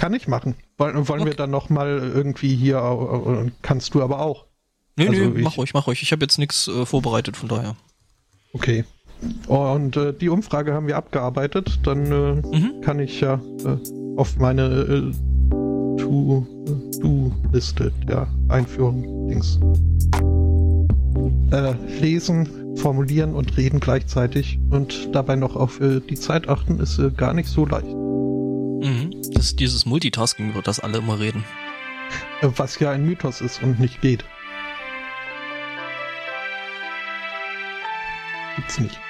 kann ich machen. Wollen, wollen okay. wir dann noch mal irgendwie hier, äh, kannst du aber auch. Nee, also nee, mach ruhig, mach ruhig. Ich habe jetzt nichts äh, vorbereitet, von daher. Okay. Und äh, die Umfrage haben wir abgearbeitet. Dann äh, mhm. kann ich ja äh, auf meine äh, To-Do-Liste der Einführung Dings äh, lesen, formulieren und reden gleichzeitig und dabei noch auf äh, die Zeit achten, ist äh, gar nicht so leicht. Das, dieses Multitasking, wird das alle immer reden. Äh, was ja ein Mythos ist und nicht geht. Gibt's nicht.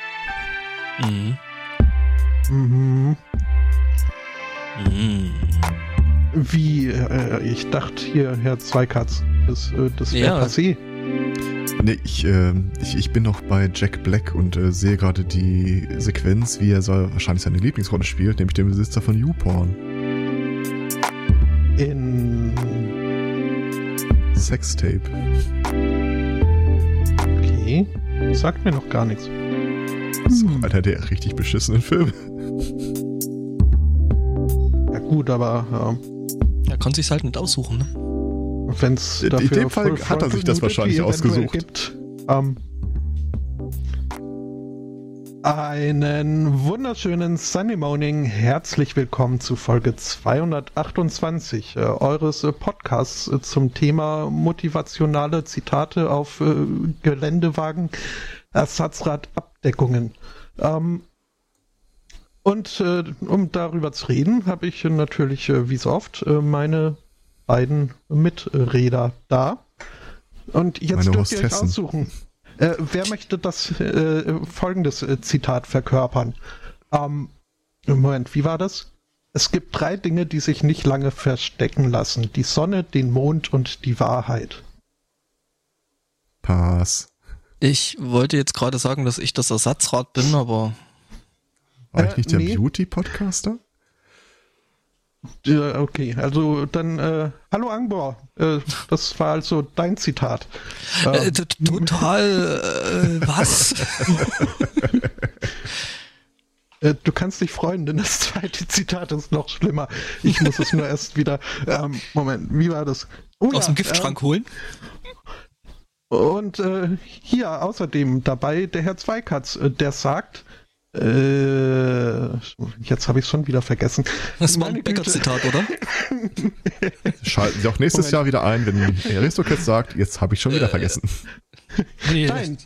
Mhm. Mhm. Mhm. Wie, äh, ich dachte hier, Herr Zweikatz, das, äh, das wäre ja. passé. Nee, ich, äh, ich, ich bin noch bei Jack Black und äh, sehe gerade die Sequenz, wie er so wahrscheinlich seine Lieblingsrolle spielt, nämlich den Besitzer von YouPorn. Sextape. Okay. Sagt mir noch gar nichts. So hm. einer der richtig beschissenen Filme. Ja gut, aber ja. Er konnte sich's halt nicht aussuchen, ne? Wenn's dafür In dem Fall hat er sich das wahrscheinlich ausgesucht. Gibt, ähm, einen wunderschönen Sunday Morning. Herzlich willkommen zu Folge 228 äh, eures äh, Podcasts äh, zum Thema motivationale Zitate auf äh, Geländewagen, Ersatzradabdeckungen. Ähm, und äh, um darüber zu reden, habe ich natürlich, äh, wie so oft, meine beiden Miträder da. Und jetzt Meine dürft ihr euch aussuchen. Äh, wer möchte das äh, folgendes äh, Zitat verkörpern? Ähm, Moment, wie war das? Es gibt drei Dinge, die sich nicht lange verstecken lassen. Die Sonne, den Mond und die Wahrheit. Pass. Ich wollte jetzt gerade sagen, dass ich das Ersatzrad bin, aber. War ich nicht der nee. Beauty-Podcaster? Ja, okay, also dann, äh, hallo Angbor, äh, das war also dein Zitat. Äh, ähm, total, äh, was? Äh, du kannst dich freuen, denn das zweite Zitat ist noch schlimmer. Ich muss es nur erst wieder, ähm, Moment, wie war das? Oh, Aus ja, dem Giftschrank ähm, holen? Und äh, hier außerdem dabei der Herr Zweikatz, der sagt, äh, jetzt habe ich es schon wieder vergessen. Das war ein Bäcker-Zitat, oder? Schalten Sie auch nächstes Moment. Jahr wieder ein, wenn Aristocats sagt, jetzt habe ich schon wieder äh, vergessen. Nee. Nein,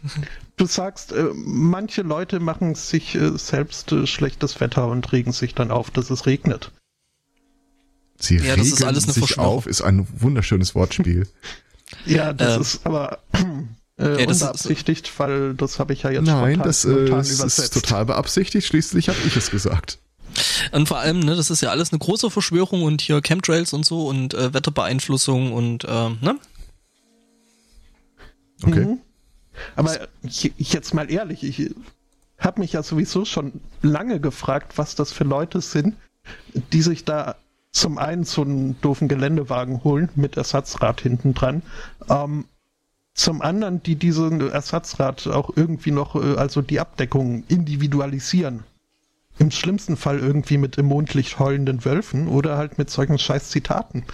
du sagst, äh, manche Leute machen sich äh, selbst äh, schlechtes Wetter und regen sich dann auf, dass es regnet. Sie ja, regen sich auf, ist ein wunderschönes Wortspiel. ja, das ähm. ist aber äh, ja, das unbeabsichtigt, ist, weil das habe ich ja jetzt Nein, das äh, ist total beabsichtigt. Schließlich habe ich es gesagt. Und vor allem, ne, das ist ja alles eine große Verschwörung und hier Chemtrails und so und äh, Wetterbeeinflussung und äh, ne? Okay. Mhm. Aber ich, ich jetzt mal ehrlich, ich habe mich ja sowieso schon lange gefragt, was das für Leute sind, die sich da zum einen so einen doofen Geländewagen holen mit Ersatzrad hinten dran. Ähm, zum anderen, die diesen Ersatzrad auch irgendwie noch, äh, also die Abdeckung individualisieren. Im schlimmsten Fall irgendwie mit im Mondlicht heulenden Wölfen oder halt mit solchen scheiß Zitaten.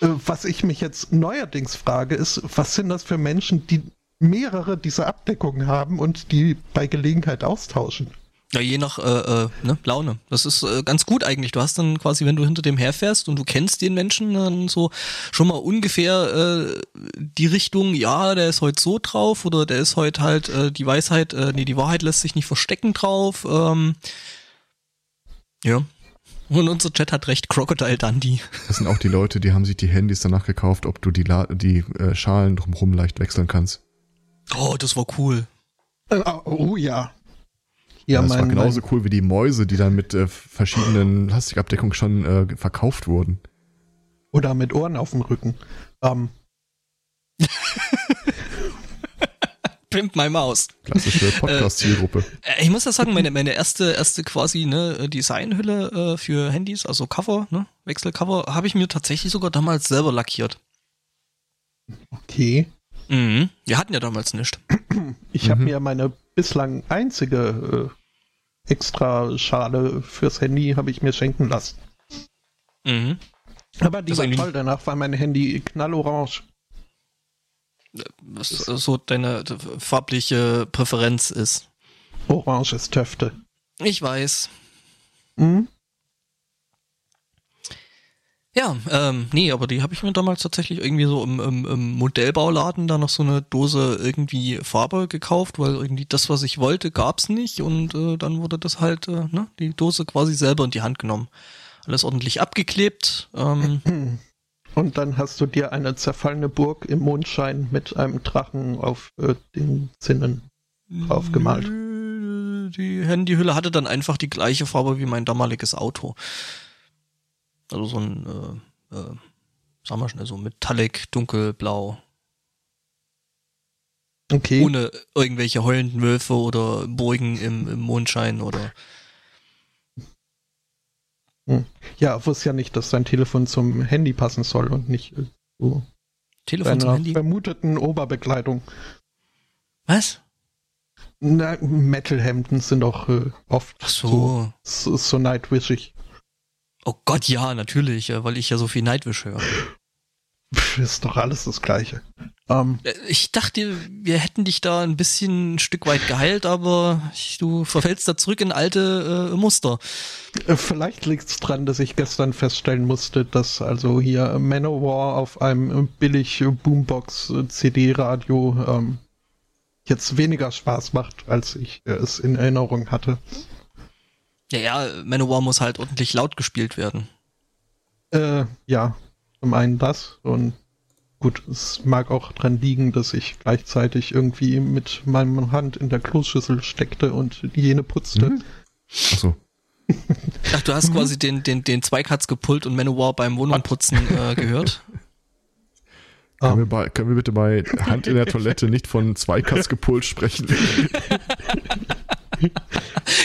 Äh, was ich mich jetzt neuerdings frage, ist, was sind das für Menschen, die mehrere dieser Abdeckungen haben und die bei Gelegenheit austauschen? Ja, je nach äh, äh, ne, Laune. Das ist äh, ganz gut eigentlich. Du hast dann quasi, wenn du hinter dem herfährst und du kennst den Menschen dann so schon mal ungefähr äh, die Richtung, ja, der ist heute so drauf oder der ist heute halt äh, die Weisheit, äh, nee, die Wahrheit lässt sich nicht verstecken drauf. Ähm, ja. Und unser Chat hat recht, Crocodile Dundee. Das sind auch die Leute, die haben sich die Handys danach gekauft, ob du die, La die äh, Schalen drumherum leicht wechseln kannst. Oh, das war cool. Äh, oh ja. Ja, das mein, war genauso mein, cool wie die Mäuse, die dann mit äh, verschiedenen Plastikabdeckungen schon äh, verkauft wurden. Oder mit Ohren auf dem Rücken. Ähm. Pimp my Maus. Klassische Podcast-Zielgruppe. Äh, ich muss ja sagen, meine, meine erste, erste quasi ne, Designhülle äh, für Handys, also Cover, ne, Wechselcover, habe ich mir tatsächlich sogar damals selber lackiert. Okay. Mhm. Wir hatten ja damals nichts. Ich habe mhm. mir meine bislang einzige äh, extra Schale fürs Handy habe ich mir schenken lassen. Mhm. Aber die Das war toll, danach war mein Handy knallorange. Was so deine farbliche Präferenz ist. Orange ist Töfte. Ich weiß. Hm? Ja, ähm, nee, aber die habe ich mir damals tatsächlich irgendwie so im, im, im Modellbauladen da noch so eine Dose irgendwie Farbe gekauft, weil irgendwie das, was ich wollte, gab's nicht und äh, dann wurde das halt, äh, ne, die Dose quasi selber in die Hand genommen. Alles ordentlich abgeklebt. Ähm, Und dann hast du dir eine zerfallene Burg im Mondschein mit einem Drachen auf äh, den Zinnen draufgemalt. Die Handyhülle hatte dann einfach die gleiche Farbe wie mein damaliges Auto. Also so ein, äh, äh, sagen wir schnell so Metallic, dunkelblau, Okay. ohne irgendwelche heulenden Wölfe oder Burgen im, im Mondschein oder Ja, ich wusste ja nicht, dass dein Telefon zum Handy passen soll und nicht äh, zu Telefon zum Handy. vermuteten Oberbekleidung. Was? Na, Metalhemden sind doch äh, oft Ach so. so, so nightwishig. Oh Gott, ja, natürlich, äh, weil ich ja so viel Nightwish höre. Ist doch alles das Gleiche. Ähm, Äh, Ich dachte, wir hätten dich da ein bisschen ein Stück weit geheilt, aber ich, du verfällst da zurück in alte äh, Muster. äh, vielleicht liegt es dran, dass ich gestern feststellen musste, dass also hier Manowar auf einem billig äh, Boombox äh, CD-Radio ähm, jetzt weniger Spaß macht, als ich es in Erinnerung hatte. Ja, ja, Manowar muss halt ordentlich laut gespielt werden. Äh, ja, zum einen das und gut, es mag auch dran liegen, dass ich gleichzeitig irgendwie mit meiner Hand in der Kloschüssel steckte und jene putzte. Mhm. Achso. Ach, du hast quasi den, den, den Zweikatz gepult und Manowar beim Wohnungputzen äh, gehört. Ah. Können, wir bei, können wir bitte bei Hand in der Toilette nicht von Zweikatz gepult sprechen?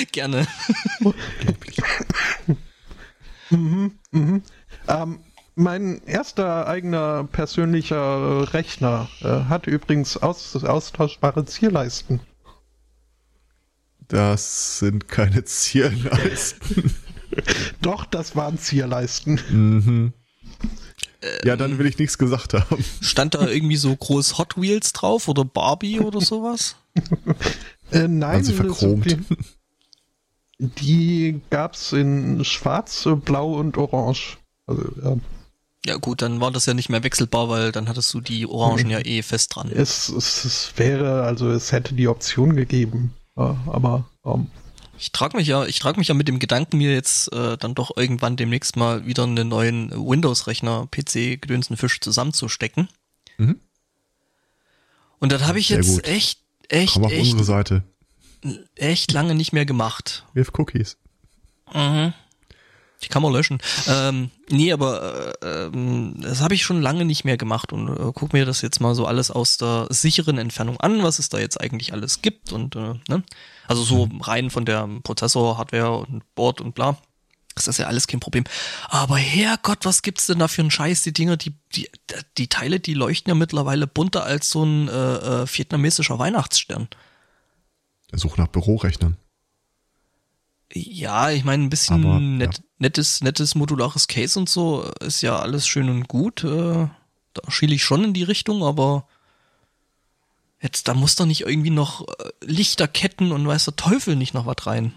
Gerne. Mhm, mhm. Ähm, mein erster eigener persönlicher Rechner äh, hat übrigens aus, austauschbare Zierleisten. Das sind keine Zierleisten. Doch, das waren Zierleisten. mhm. Ja, dann will ich nichts gesagt haben. Stand da irgendwie so groß Hot Wheels drauf oder Barbie oder sowas? Äh, nein, Waren sie verchromt? Die, die gab's in schwarz, blau und orange. Also, ja. Ja gut, dann war das ja nicht mehr wechselbar, weil dann hattest du die Orangen ja eh fest dran. Es, es, es wäre, also es hätte die Option gegeben. Ja, aber ähm, Ich trage mich ja, ich trage mich ja mit dem Gedanken, mir jetzt äh, dann doch irgendwann demnächst mal wieder einen neuen Windows-Rechner, PC, gedönsten Fisch zusammenzustecken. Mhm. Und das habe ich Sehr jetzt gut. echt, echt, Komm auf echt, unsere Seite. Echt lange nicht mehr gemacht. Wirf Cookies. Mhm. Die kann man löschen. Ähm, nee, aber äh, ähm, das habe ich schon lange nicht mehr gemacht und äh, guck mir das jetzt mal so alles aus der sicheren Entfernung an, was es da jetzt eigentlich alles gibt und äh, ne? Also so rein von der Prozessor, Hardware und Board und bla. Das ist ja alles kein Problem. Aber Herrgott, was gibt's denn da für einen Scheiß? Die Dinger, die, die, die Teile, die leuchten ja mittlerweile bunter als so ein äh, äh, vietnamesischer Weihnachtsstern. Such nach Bürorechnern. Ja, ich meine, ein bisschen Aber, nett, nettes, nettes modulares Case und so ist ja alles schön und gut. Äh, da schiele ich schon in die Richtung, aber jetzt, da muss doch nicht irgendwie noch äh, Lichterketten und weiß der Teufel nicht noch was rein.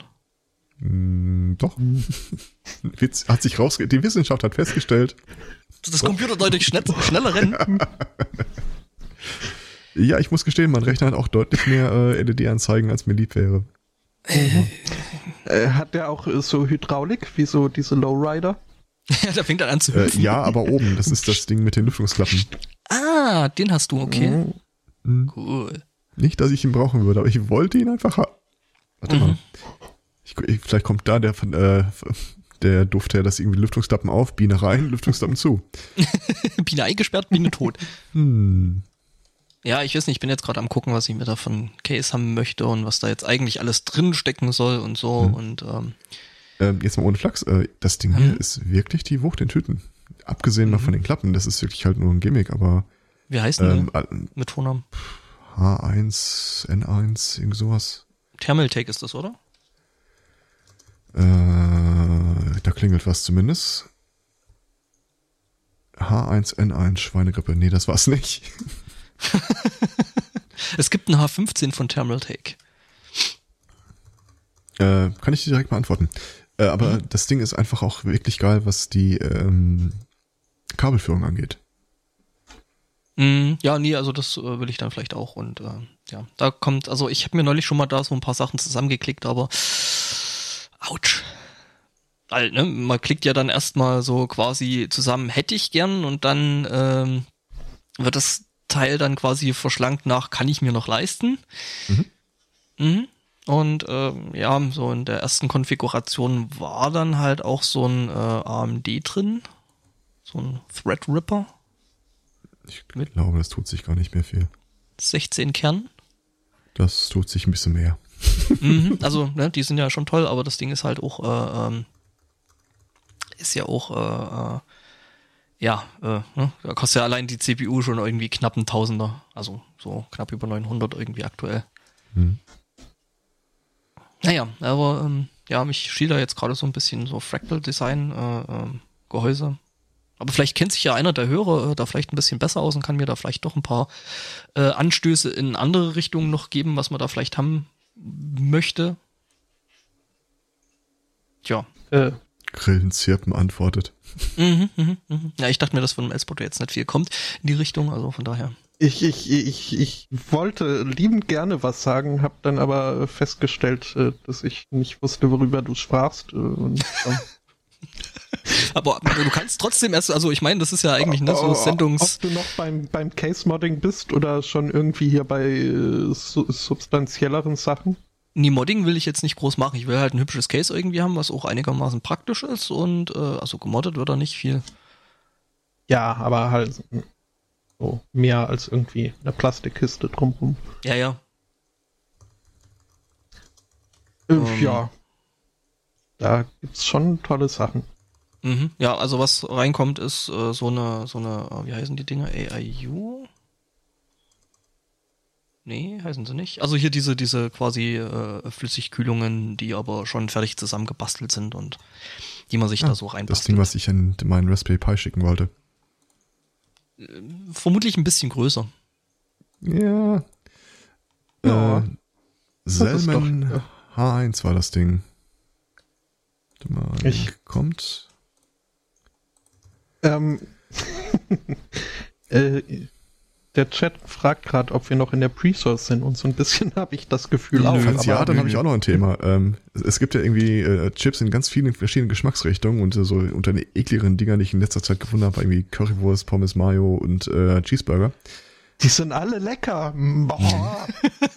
Hm, doch. Witz, hat sich rausge die Wissenschaft hat festgestellt, das Computer deutlich schnell, schneller rennen. ja, ich muss gestehen, mein Rechner hat auch deutlich mehr äh, LED-Anzeigen, als mir lieb wäre. äh, hat der auch äh, so Hydraulik, wie so diese Lowrider? ja, da fängt er an zu Äh, hüpfen. ja, aber oben, das ist das Ding mit den Lüftungsklappen. Ah, den hast du, okay. Mhm. Hm, Cool. Nicht, dass ich ihn brauchen würde, aber ich wollte ihn einfach haben. Warte mal. Ich, ich, vielleicht kommt da der, von, äh, der Duft her, dass irgendwie Lüftungsklappen auf, Biene rein, Lüftungsklappen zu. Biene eingesperrt, Biene tot. Hm. Ja, ich weiß nicht, ich bin jetzt gerade am gucken, was ich mir da von Case haben möchte und was da jetzt eigentlich alles drin stecken soll und so Mhm. und ähm, Ähm, jetzt mal ohne Flachs, äh, das Ding Hm. hier ist wirklich die Wucht in Tüten. Abgesehen mal von den Klappen, das ist wirklich halt nur ein Gimmick, aber wie heißt denn ähm, mit Vornamen? H1, N1, irgend sowas. Thermaltake ist das, oder? Äh, da klingelt was zumindest. H1N1 Schweinegrippe. Nee, das war's nicht. es gibt ein H15 von Thermaltake. Äh, kann ich dir direkt beantworten. Äh, aber mhm. das Ding ist einfach auch wirklich geil, was die ähm, Kabelführung angeht. Mm, ja, nee, also das äh, will ich dann vielleicht auch. Und äh, ja, da kommt, also ich habe mir neulich schon mal da so ein paar Sachen zusammengeklickt, aber ouch. Weil, ne, man klickt ja dann erstmal so quasi zusammen, hätte ich gern, und dann ähm, wird das Teil dann quasi verschlankt nach, kann ich mir noch leisten. Mhm. Mhm. Und ähm, ja, so in der ersten Konfiguration war dann halt auch so ein äh, AMD drin, so ein Threadripper. Ich glaube, das tut sich gar nicht mehr viel. 16 Kern. Das tut sich ein bisschen mehr. mhm, also, ne, die sind ja schon toll, aber das Ding ist halt auch, äh, ähm, ist ja auch, äh, äh, ja, äh, ne, da kostet ja allein die CPU schon irgendwie knapp ein Tausender, also so knapp über 900 irgendwie aktuell. Mhm. Naja, aber ähm, ja, mich schielt da jetzt gerade so ein bisschen so Fractal Design äh, äh, Gehäuse. Aber vielleicht kennt sich ja einer der Hörer äh, da vielleicht ein bisschen besser aus und kann mir da vielleicht doch ein paar äh, Anstöße in andere Richtungen noch geben, was man da vielleicht haben möchte. Tja. Äh. Grillenzirpen antwortet. Mhm, mhm, mhm. Ja, ich dachte mir, dass von dem Elspotto jetzt nicht viel kommt in die Richtung, also von daher. Ich, ich, ich, ich wollte liebend gerne was sagen, habe dann aber festgestellt, äh, dass ich nicht wusste, worüber du sprachst. Äh, und, aber du kannst trotzdem erst, also ich meine, das ist ja eigentlich ne, so Sendungs... Ob du noch beim, beim Case-Modding bist oder schon irgendwie hier bei äh, substanzielleren Sachen? Nee, Modding will ich jetzt nicht groß machen. Ich will halt ein hübsches Case irgendwie haben, was auch einigermaßen praktisch ist und äh, also gemoddet wird da nicht viel. Ja, aber halt so mehr als irgendwie eine Plastikkiste drumherum. Ja, ja. Äh, um. Ähm. Ja. Da gibt's schon tolle Sachen. Mhm. Ja, also was reinkommt, ist äh, so eine, so eine, äh, wie heißen die Dinger? AIU? Nee, heißen sie nicht. Also hier diese, diese quasi äh, Flüssigkühlungen, die aber schon fertig zusammengebastelt sind und die man sich ah, da so reinbastelt. Das Ding, was ich an meinen Raspberry Pi schicken wollte vermutlich ein bisschen größer. Ja. ja. Äh, Selman doch, ja. H1 war das Ding. Warte mal, ich, kommt. Ähm, äh, der Chat fragt gerade, ob wir noch in der Pre-Source sind und so ein bisschen habe ich das Gefühl auch. Falls ja, dann habe ich auch noch ein Thema. Ähm, es gibt ja irgendwie äh, Chips in ganz vielen verschiedenen Geschmacksrichtungen und äh, so unter den ekligeren Dinger, die ich in letzter Zeit gefunden habe, irgendwie Currywurst, Pommes Mayo und äh, Cheeseburger. Die sind alle lecker. Boah.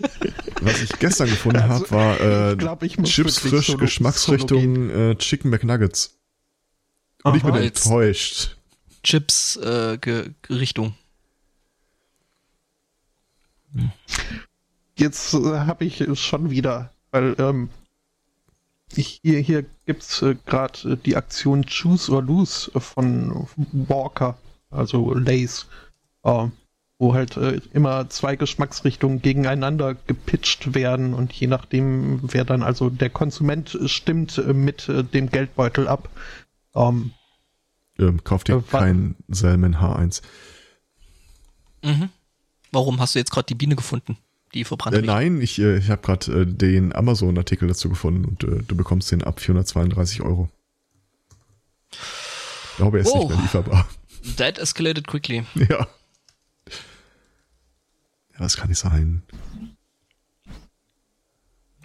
Was ich gestern gefunden also, habe, war äh, ich glaub, ich Chips frisch solo, Geschmacksrichtung äh, Chicken McNuggets. Und Aha, ich bin enttäuscht. Chips äh, Richtung. Jetzt äh, habe ich schon wieder, weil ähm, ich, hier, hier gibt's äh, gerade äh, die Aktion Choose or Lose von Walker, also Lace, äh, wo halt äh, immer zwei Geschmacksrichtungen gegeneinander gepitcht werden und je nachdem, wer dann also der Konsument stimmt äh, mit äh, dem Geldbeutel ab. Ähm, ähm, kauft ihr kein Salmon H1. Mhm. Warum hast du jetzt gerade die Biene gefunden, die verbrannt äh, Nein, ich, äh, ich habe gerade äh, den Amazon-Artikel dazu gefunden und äh, du bekommst den ab 432 Euro. Ich glaube, er ist oh. nicht mehr lieferbar. That escalated quickly. Ja. Ja, das kann nicht sein.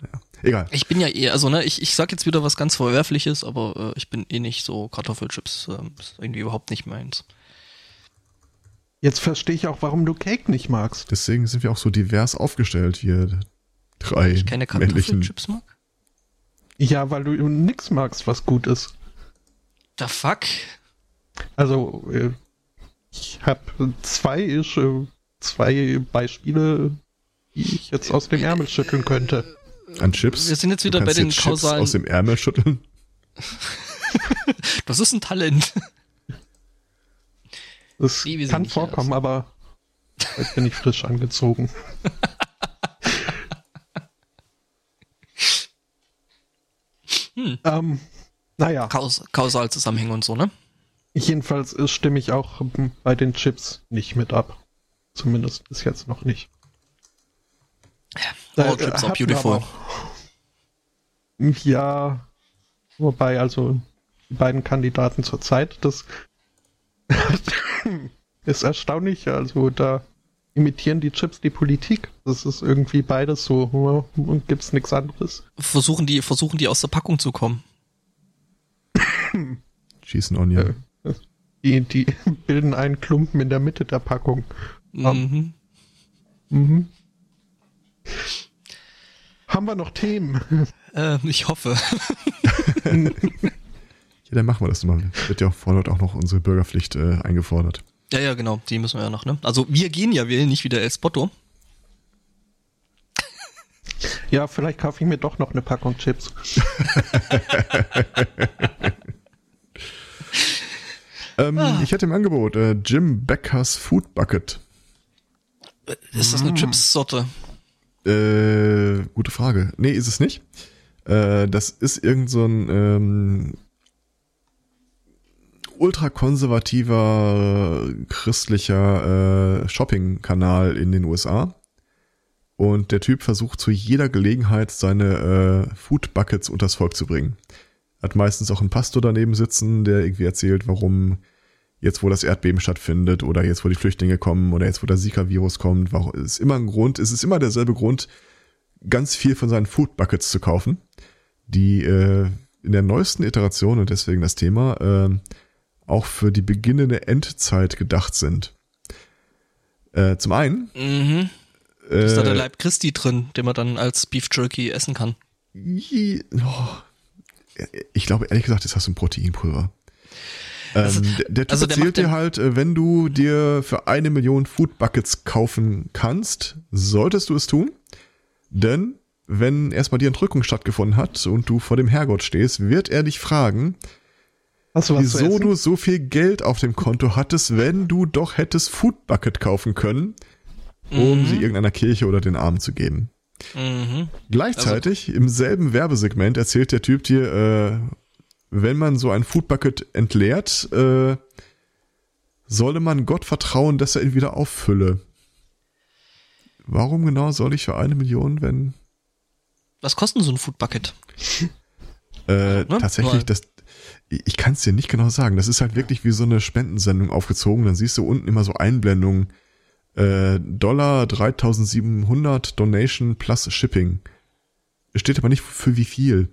Ja. Egal. Ich bin ja eh, also ne, ich, ich sag jetzt wieder was ganz Verwerfliches, aber äh, ich bin eh nicht so Kartoffelchips, äh, ist irgendwie überhaupt nicht meins. Jetzt verstehe ich auch, warum du Cake nicht magst. Deswegen sind wir auch so divers aufgestellt hier. Drei ich keine Kartoffelchips mag? Ja, weil du nix magst, was gut ist. The fuck? Also, äh, ich habe zwei, äh, zwei Beispiele, die ich jetzt aus dem Ärmel schütteln könnte. An Chips? Wir sind jetzt wieder bei den kausalen... aus dem Ärmel schütteln? das ist ein Talent. Das nee, kann vorkommen, aus. aber heute bin ich frisch angezogen. hm. ähm, naja. Kaus Kausalzusammenhänge und so, ne? Jedenfalls äh, stimme ich auch ähm, bei den Chips nicht mit ab. Zumindest bis jetzt noch nicht. All Äh, chips are beautiful. auch- Ja, wobei also die beiden Kandidaten zur Zeit, das ist erstaunlich. Also da imitieren die Chips die Politik. Das ist irgendwie beides so. ja, Und gibt's nichts anderes. Versuchen die, versuchen die aus der Packung zu kommen. Schießen Onion. Die, die bilden einen Klumpen in der Mitte der Packung. Mhm. Mhm. Haben wir noch Themen? Äh, ich hoffe. Ja, dann machen wir das mal. Wird ja auch fordert auch noch unsere Bürgerpflicht äh, eingefordert. Ja, ja, genau. Die müssen wir ja noch, ne? Also wir gehen ja wählen, nicht wieder El Spotto. Ja, vielleicht kaufe ich mir doch noch eine Packung Chips. Ähm, Ah. Ich hätte im Angebot äh, Jim Beckers Food Bucket. Ist das eine Chips-Sorte? Äh, gute Frage. Nee, ist es nicht. Äh, das ist irgend so ein ähm, ultrakonservativer christlicher äh, Shopping-Kanal in den USA. Und der Typ versucht zu jeder Gelegenheit seine äh, Food Buckets unters Volk zu bringen. Hat meistens auch einen Pastor daneben sitzen, der irgendwie erzählt, warum jetzt, wo das Erdbeben stattfindet oder jetzt, wo die Flüchtlinge kommen oder jetzt, wo der Zika-Virus kommt, warum, ist immer ein Grund, es ist immer derselbe Grund, ganz viel von seinen Food Buckets zu kaufen, die äh, in der neuesten Iteration und deswegen das Thema äh, auch für die beginnende Endzeit gedacht sind. Äh, zum einen Mhm. Ist da der äh, Leib Christi drin, den man dann als Beef Jerky essen kann? oh, ich glaube, ehrlich gesagt, ist das ein Proteinpulver. Also- ähm, der, der Typ also der erzählt dir halt, äh, wenn du dir für eine Million Food Buckets kaufen kannst, solltest du es tun. Denn wenn erstmal die Entrückung stattgefunden hat und du vor dem Herrgott stehst, wird er dich fragen, Hast du was wieso du so viel Geld auf dem Konto hattest, wenn du doch hättest Food Bucket kaufen können, um Mhm. sie irgendeiner Kirche oder den Armen zu geben. Mhm. Gleichzeitig im selben Werbesegment erzählt der Typ dir, äh, wenn man so ein Food Bucket entleert, äh, solle man Gott vertrauen, dass er ihn wieder auffülle. Warum genau soll ich für eine Million, wenn Was kostet so ein Food Bucket? äh, Ne? tatsächlich das ich kann es dir nicht genau sagen. Das ist halt wirklich wie so eine Spendensendung aufgezogen. Dann siehst du unten immer so Einblendungen. Äh, Dollar 3700 Donation plus Shipping. Es steht aber nicht für wie viel.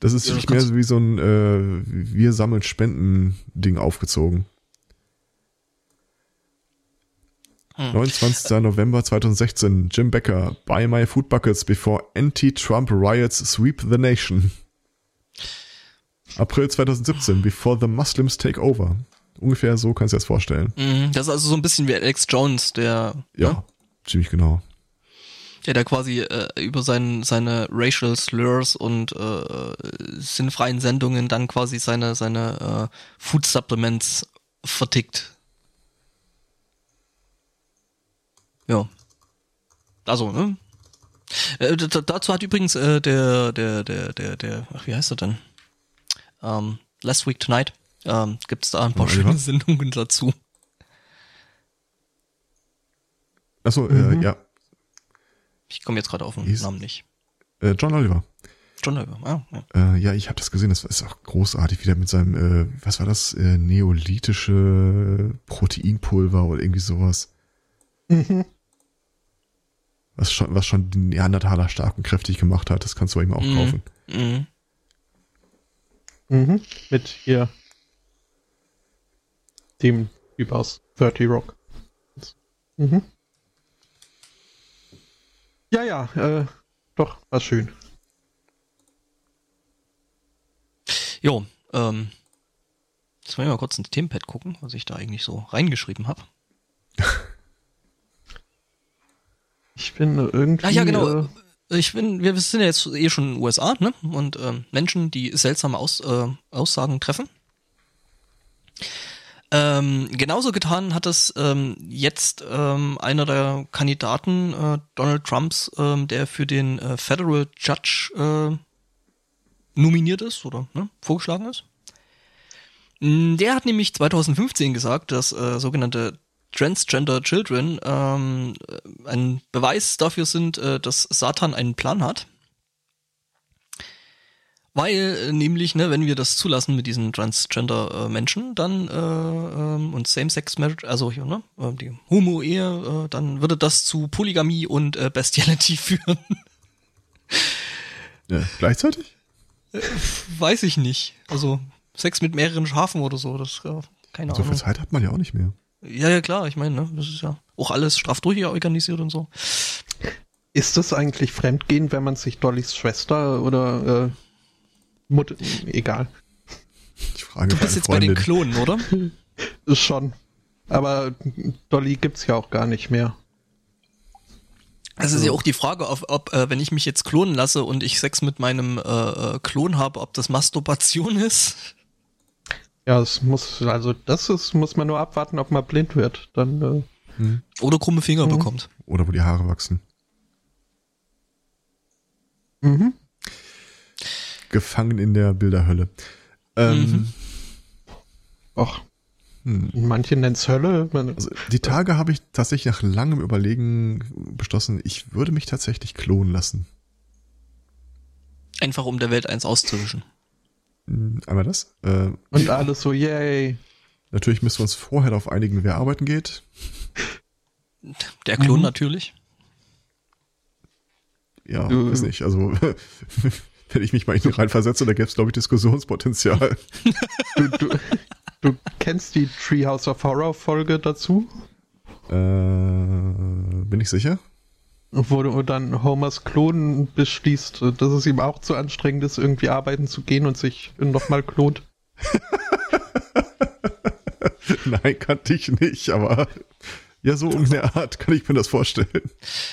Das ist Ja, nicht mehr so wie so ein äh, Wir sammeln Spenden-Ding aufgezogen. Hm. 29. November 2016. Jim Becker. Buy my food buckets before anti-Trump riots sweep the nation. April 2017. Before the Muslims take over. Ungefähr so kannst du dir das vorstellen. Mhm. Das ist also so ein bisschen wie Alex Jones, der, Ja, ne? ziemlich genau. der da quasi äh, über sein, seine Racial Slurs und äh, sinnfreien Sendungen dann quasi seine, seine äh, Food Supplements vertickt. Ja. Also, ne? Äh, dazu hat übrigens äh, der, der, der, der, der, ach, wie heißt er denn? Ähm, Last Week Tonight. Ähm, gibt's da ein paar Oh, schöne Oliver? Sendungen dazu. Achso, Mhm. äh, ja. Ich komme jetzt gerade auf den Hieß- Namen nicht. Äh, John Oliver. John Oliver, ah, ja. Äh, ja, ich habe das gesehen. Das ist auch großartig wieder mit seinem, äh, was war das? Äh, neolithische Proteinpulver oder irgendwie sowas. Mhm. Was schon, was schon den Neandertaler stark und kräftig gemacht hat. Das kannst du ihm auch Mhm. kaufen. Mhm. Mhm. Mit hier dem Typ aus 30 Rock. Mhm. Ja, ja, äh, doch, war schön. Jo, ähm, jetzt wollen wir mal kurz ins Themenpad gucken, was ich da eigentlich so reingeschrieben habe. Ich finde irgendwie. Ach ja, genau. Äh, Ich bin, wir sind ja jetzt eh schon in den USA, ne? Und ähm, Menschen, die seltsame Aus, äh, Aussagen treffen. Ähm, genauso getan hat es ähm, jetzt ähm, einer der Kandidaten äh, Donald Trumps, ähm, der für den äh, Federal Judge äh, nominiert ist oder ne, vorgeschlagen ist. Mm, Der hat nämlich 2015 gesagt, dass äh, sogenannte Transgender Children ähm, ein Beweis dafür sind, äh, dass Satan einen Plan hat. Weil äh, nämlich, ne, wenn wir das zulassen mit diesen Transgender äh, Menschen, dann äh, ähm, und Same-Sex Marriage, also hier, ne, äh, die Homo-Ehe, dann würde das zu Polygamie und Bestiality führen. Ja, gleichzeitig? Weiß ich nicht. Also Sex mit mehreren Schafen oder so, das keine So viel Ahnung. Zeit hat man ja auch nicht mehr. Ja, ja, klar, ich meine, ne, das ist ja auch alles straff durchorganisiert und so. Ist das eigentlich Fremdgehen, wenn man sich Dollys Schwester oder äh, Mutter, egal, Ich frage Du bist jetzt bei den Freundin. Klonen, oder? ist schon. Aber Dolly gibt's ja auch gar nicht mehr. Es ist ja auch die Frage, ob, ob äh, wenn ich mich jetzt klonen lasse und ich Sex mit meinem äh, äh, Klon habe, ob das Masturbation ist. Ja, es muss, also das ist, muss man nur abwarten, ob man blind wird. Dann, äh, Oder krumme Finger Mhm. bekommt. Oder wo die Haare wachsen. mhm. Gefangen in der Bilderhölle. Ähm, Mhm. Och, hm. manche nennen's Hölle. Man, Also die Tage habe ich tatsächlich nach langem Überlegen beschlossen, ich würde mich tatsächlich klonen lassen. Einfach um der Welt eins auszuwischen. Hm, Einmal das. Äh, und alles so, yay. natürlich müssen wir uns vorher darauf einigen, wer arbeiten geht. Der Klon Mhm. natürlich. Ja, Du- weiß nicht. Also wenn ich mich mal in ihn reinversetze, da gäbe es, glaube ich, Diskussionspotenzial. Du, du, du kennst die Treehouse of Horror Folge dazu? äh, bin ich sicher? Wo du dann Homers Klon beschließt, dass es ihm auch zu anstrengend ist, irgendwie arbeiten zu gehen und sich nochmal klont. Nein, kannte ich nicht, aber ja, so um der Art kann ich mir das vorstellen.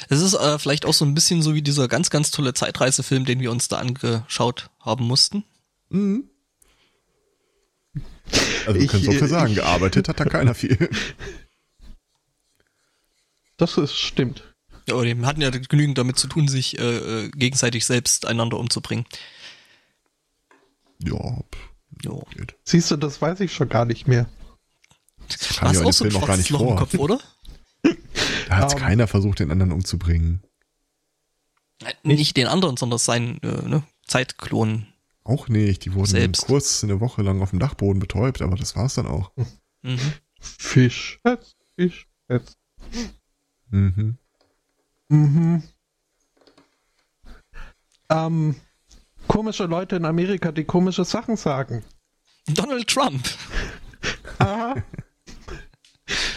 Es ist äh, vielleicht auch so ein bisschen so wie dieser ganz, ganz tolle Zeitreisefilm, den wir uns da angeschaut haben mussten. Mhm. Also wir Ich, können so viel sagen, gearbeitet hat da keiner viel. Das ist, stimmt. Ja, aber die hatten ja genügend damit zu tun, sich äh, äh, gegenseitig selbst einander umzubringen. Ja, geht. Siehst du, das weiß ich schon gar nicht mehr. Das ja in auch so ein auch gar nicht Loch im vor. Kopf, oder? Da hat Ähm. keiner versucht, den anderen umzubringen. Nicht den anderen, sondern seinen äh, ne, Zeitklon. Auch nicht. Die wurden Selbst. kurz eine Woche lang auf dem Dachboden betäubt, aber das war's dann auch. Mhm. Fisch. Fisch. Fisch. Mhm. Mhm. Ähm, komische Leute in Amerika, die komische Sachen sagen. Donald Trump. Aha.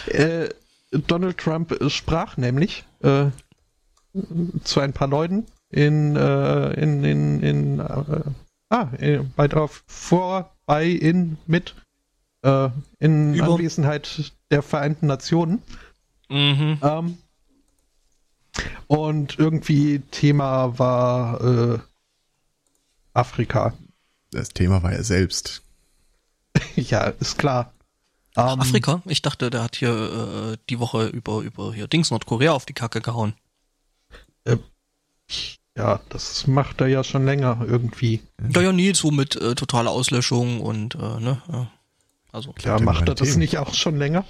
äh, Donald Trump sprach nämlich äh, zu ein paar Leuten in, äh, in, in, in äh, ah, äh, bei drauf vor, bei, in, mit, äh, in Über. Anwesenheit der Vereinten Nationen. Mhm. Ähm, und irgendwie Thema war äh, Afrika. Das Thema war er selbst. ja, ist klar. Ähm, Afrika? Ich dachte, der hat hier äh, die Woche über, über hier Dings Nordkorea auf die Kacke gehauen. Ja, das macht er ja schon länger irgendwie. Ja, ja, nee, so mit äh, totaler Auslöschung und, äh, ne, ja. Also, Ja, dem macht er das Themen. nicht auch schon länger?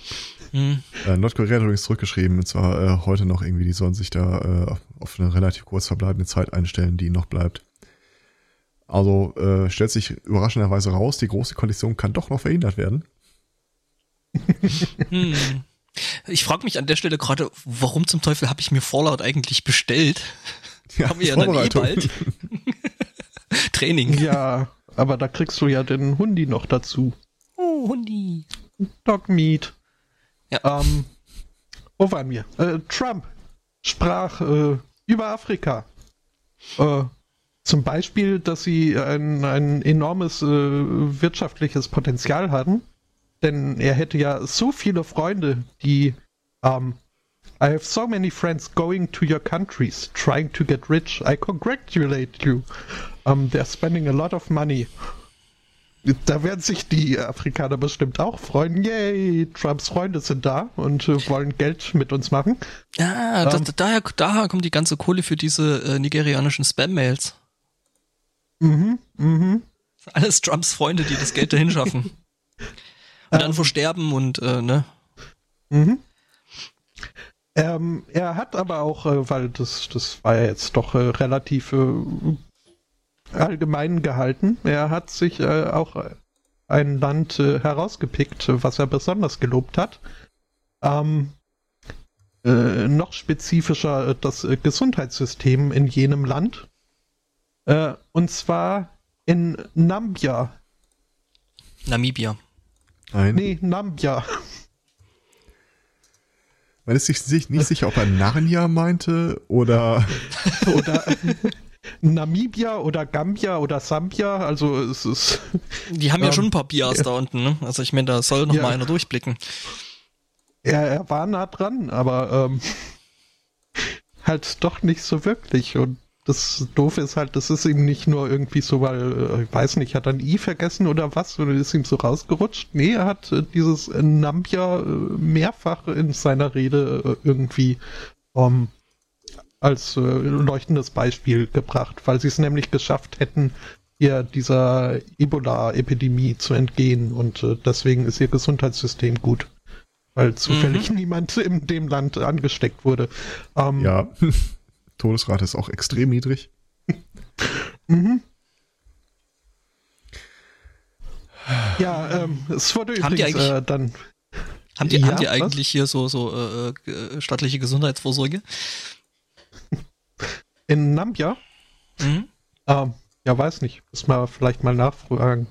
hm. Äh, Nordkorea hat übrigens zurückgeschrieben, und zwar äh, heute noch irgendwie, die sollen sich da äh, auf eine relativ kurz verbleibende Zeit einstellen, die noch bleibt. Also äh, stellt sich überraschenderweise raus, die große Koalition kann doch noch verhindert werden. Hm. Ich frage mich an der Stelle gerade, warum zum Teufel habe ich mir Fallout eigentlich bestellt? Ja, Haben wir ja dann eh bald. Training. Ja, aber da kriegst du ja den Hundi noch dazu. Oh, Hundi. Dog Meat. Ja. Ähm, wo waren wir? Äh, Trump sprach äh, über Afrika. Äh, zum Beispiel, dass sie ein, ein enormes äh, wirtschaftliches Potenzial hatten. Denn er hätte ja so viele Freunde, die ähm, I have so many friends going to your countries, trying to get rich. I congratulate you. Um, they're spending a lot of money. Da werden sich die Afrikaner bestimmt auch freuen. Yay, Trumps Freunde sind da und äh, wollen Geld mit uns machen. Ja, das, Ähm. daher, daher kommt die ganze Kohle für diese äh, nigerianischen Spam-Mails. Mhm, mhm. Alles Trumps Freunde, die das Geld dahin schaffen. Und dann versterben und, äh, ne? Mhm. Ähm, er hat aber auch, äh, weil das, das war ja jetzt doch äh, relativ äh, allgemein gehalten, er hat sich äh, auch ein Land äh, herausgepickt, was er besonders gelobt hat. Ähm, äh, noch spezifischer das Gesundheitssystem in jenem Land. und zwar in Nambia. Namibia. Nein. Nee, Nambia. Man ist sich nicht sicher, ob er Narnia meinte oder. oder Namibia oder Gambia oder Sambia. Also es ist. Die haben ja ähm, schon ein paar Bias ja. da unten, ne? Also ich meine, da soll noch ja. mal einer durchblicken. Er, er war nah dran, aber ähm, halt doch nicht so wirklich. Und das Doofe ist halt, das ist ihm nicht nur irgendwie so, weil, äh, ich weiß nicht, hat er ein I vergessen oder was, oder ist ihm so rausgerutscht? Nee, er hat äh, dieses Nambia äh, mehrfach in seiner Rede irgendwie ähm, als äh, leuchtendes Beispiel gebracht, weil sie es nämlich geschafft hätten, hier dieser Ebola-Epidemie zu entgehen und äh, deswegen ist ihr Gesundheitssystem gut, weil zufällig mhm. niemand in dem Land angesteckt wurde. Ähm, ja. Todesrate ist auch extrem niedrig. mhm. Ja, ähm, es wurde haben übrigens äh, dann. Haben die, ja, haben die eigentlich was? hier so, so äh, äh, staatliche Gesundheitsvorsorge? In Nambia? Mhm. Ähm, ja, weiß nicht. Muss man vielleicht mal nachfragen.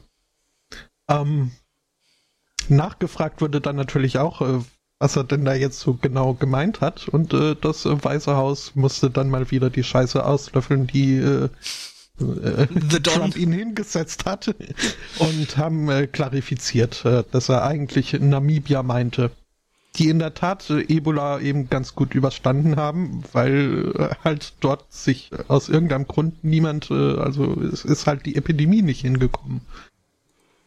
Ähm, nachgefragt wurde dann natürlich auch, äh, was er denn da jetzt so genau gemeint hat. Und äh, das Weiße Haus musste dann mal wieder die Scheiße auslöffeln, die äh, äh, Trump ihn hingesetzt hat und haben äh, klarifiziert, dass er eigentlich Namibia meinte. Die in der Tat äh, Ebola eben ganz gut überstanden haben, weil äh, halt dort sich aus irgendeinem Grund niemand, äh, also es ist halt die Epidemie nicht hingekommen.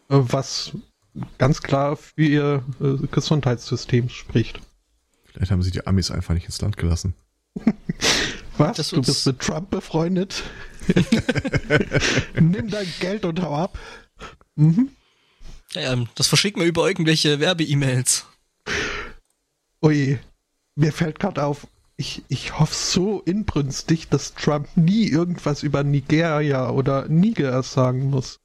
was ganz klar für ihr äh, Gesundheitssystem spricht. Vielleicht haben sie die Amis einfach nicht ins Land gelassen. Was? Das du bist mit Trump befreundet? Nimm dein Geld und hau ab. Mhm. Ja, das verschickt man über irgendwelche Werbe-E-Mails. Ui, mir fällt gerade auf, ich, ich hoffe so inbrünstig, dass Trump nie irgendwas über Nigeria oder Niger sagen muss.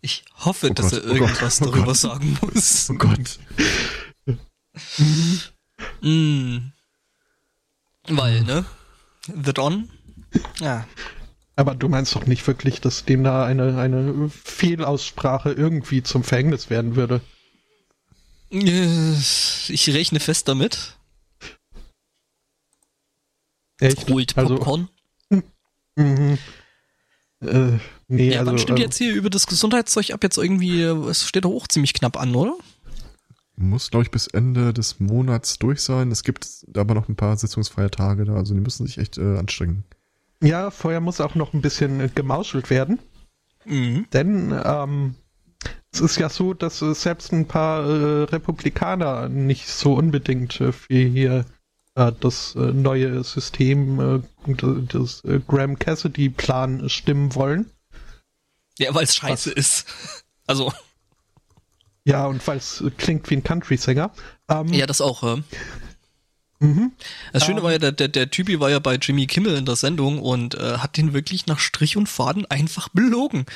Ich hoffe, oh dass Gott, er irgendwas oh darüber Gott. sagen muss. Oh Gott. mm. Weil, ne? The Don? Ja. Aber du meinst doch nicht wirklich, dass dem da eine, eine Fehlaussprache irgendwie zum Verhängnis werden würde? Ich rechne fest damit. Echt? Holt also Popcorn. Also, mhm. Äh, nee, ja, also, wann stimmt äh, jetzt hier über das Gesundheitszeug ab jetzt irgendwie, es steht doch auch ziemlich knapp an, oder? Muss, glaube ich, bis Ende des Monats durch sein. Es gibt aber noch ein paar sitzungsfreie Tage da, also die müssen sich echt äh, anstrengen. Ja, vorher muss auch noch ein bisschen äh, gemauschelt werden. Mhm. Denn ähm, es ist ja so, dass äh, selbst ein paar äh, Republikaner nicht so unbedingt äh, für hier äh, das äh, neue System, äh, das Graham Cassidy-Plan stimmen wollen. Ja, weil es scheiße Was? ist. Also. Ja, und weil es klingt wie ein Country-Sänger. Ähm, ja, das auch. Ja. Mhm. Das Schöne um, war ja, der, der, der Typi war ja bei Jimmy Kimmel in der Sendung und äh, hat den wirklich nach Strich und Faden einfach belogen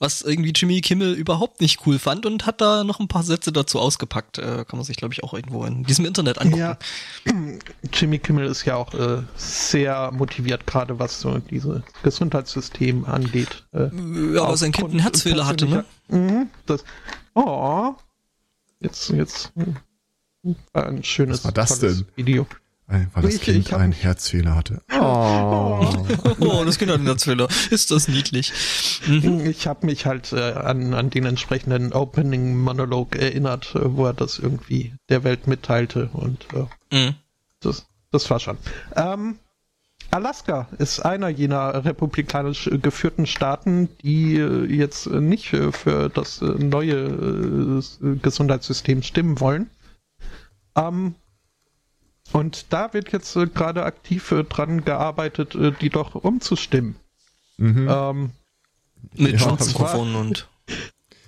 was irgendwie Jimmy Kimmel überhaupt nicht cool fand und hat da noch ein paar Sätze dazu ausgepackt. Äh, kann man sich, glaube ich, auch irgendwo in diesem Internet angucken. Ja, Jimmy Kimmel ist ja auch äh, sehr motiviert, gerade was so dieses Gesundheitssystem angeht. Äh, ja, aber sein Kind einen Herzfehler hatte, ne? Mhm, das, oh, jetzt, jetzt ein schönes was war das denn? Video. Weil das ich, Kind ich einen Herzfehler hatte. Oh. oh, das Kind hat einen Herzfehler. Ist das niedlich. Mhm. Ich habe mich halt äh, an, an den entsprechenden Opening-Monolog erinnert, äh, wo er das irgendwie der Welt mitteilte und äh, mhm. das, das war schon. Ähm, Alaska ist einer jener republikanisch geführten Staaten, die äh, jetzt nicht für das neue äh, Gesundheitssystem stimmen wollen. Ähm, und da wird jetzt äh, gerade aktiv äh, dran gearbeitet, äh, die doch umzustimmen. Mhm. Ähm, Mit ja, Schutzmikrofon und.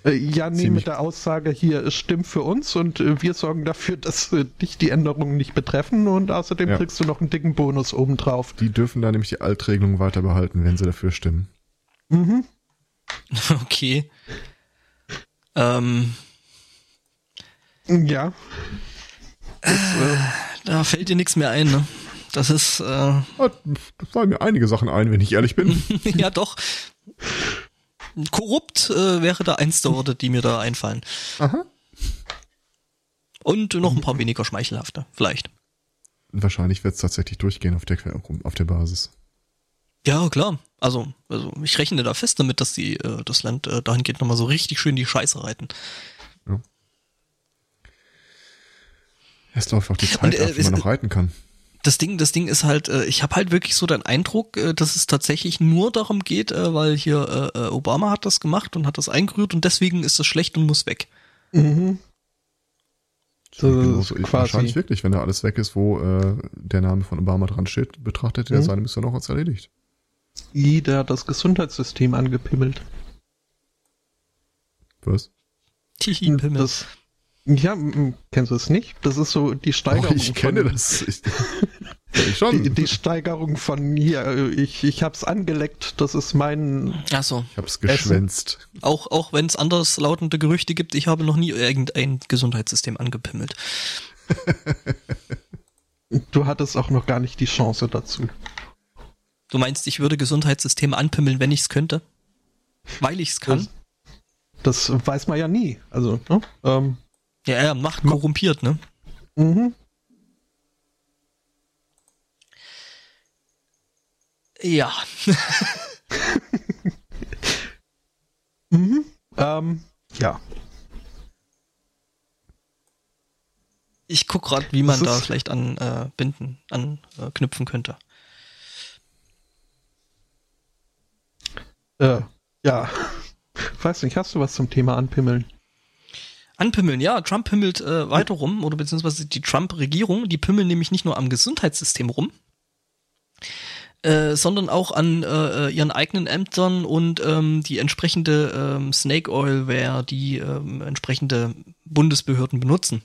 Äh, ja, nee, mit der Aussage hier, es stimmt für uns und äh, wir sorgen dafür, dass äh, dich die Änderungen nicht betreffen und außerdem Ja. kriegst du noch einen dicken Bonus obendrauf. Die dürfen da nämlich die Altregelung weiter behalten, wenn sie dafür stimmen. Mhm. Okay. Ähm, Ja. Äh, da fällt dir nichts mehr ein, ne? Das ist, äh, Ah, Da fallen mir einige Sachen ein, wenn ich ehrlich bin. ja doch. Korrupt äh, wäre da eins der Worte, die mir da einfallen. Aha. Und noch ein paar weniger schmeichelhafte, vielleicht. Wahrscheinlich wird es tatsächlich durchgehen auf der, auf der Basis. Ja, klar. Also, also ich rechne da fest damit, dass die, äh, das Land äh, dahingehend nochmal so richtig schön die Scheiße reiten. Es läuft auch die Zeit Und, äh, ab, wie man noch reiten kann. Das Ding, das Ding ist halt, äh, ich habe halt wirklich so den Eindruck, äh, dass es tatsächlich nur darum geht, äh, weil hier Obama hat das gemacht und hat das eingerührt und deswegen ist es schlecht und muss weg. mhm. So, Das genau ist so, quasi- wahrscheinlich wirklich, wenn da alles weg ist, wo äh, der Name von Obama dran steht, betrachtet er Mhm. seine Mission auch als erledigt. Jeder hat das Gesundheitssystem angepimmelt. Was? Tihi, Pimmel. Das, ja, kennst du es nicht? Das ist so die Oh, Steigerung. ich kenne von, das. Ich, ich schon. Die, die Steigerung von hier, ich, ich hab's angeleckt, das ist mein. Ach so. ich hab's geschwänzt. Auch, auch wenn es anders lautende Gerüchte gibt, ich habe noch nie irgendein Gesundheitssystem angepimmelt. Du hattest auch noch gar nicht die Chance dazu. Du meinst, ich würde Gesundheitssysteme anpimmeln, wenn ich es könnte? Weil ich es kann? Das weiß man ja nie. Also, ne? Ähm, Ja, ja, Macht korrumpiert, ne? mhm. Ja. Mhm. Ähm, ja. Ich guck grad, wie man da vielleicht an äh, binden, an äh, könnte. Äh, ja. Weiß nicht, hast du was zum Thema anpimmeln? Anpimmeln, ja, Trump pimmelt äh, weiter rum, oder beziehungsweise die Trump-Regierung, die pimmeln nämlich nicht nur am Gesundheitssystem rum, äh, sondern auch an äh, ihren eigenen Ämtern und ähm, die entsprechende ähm, Snake Oilware, die ähm, entsprechende Bundesbehörden benutzen.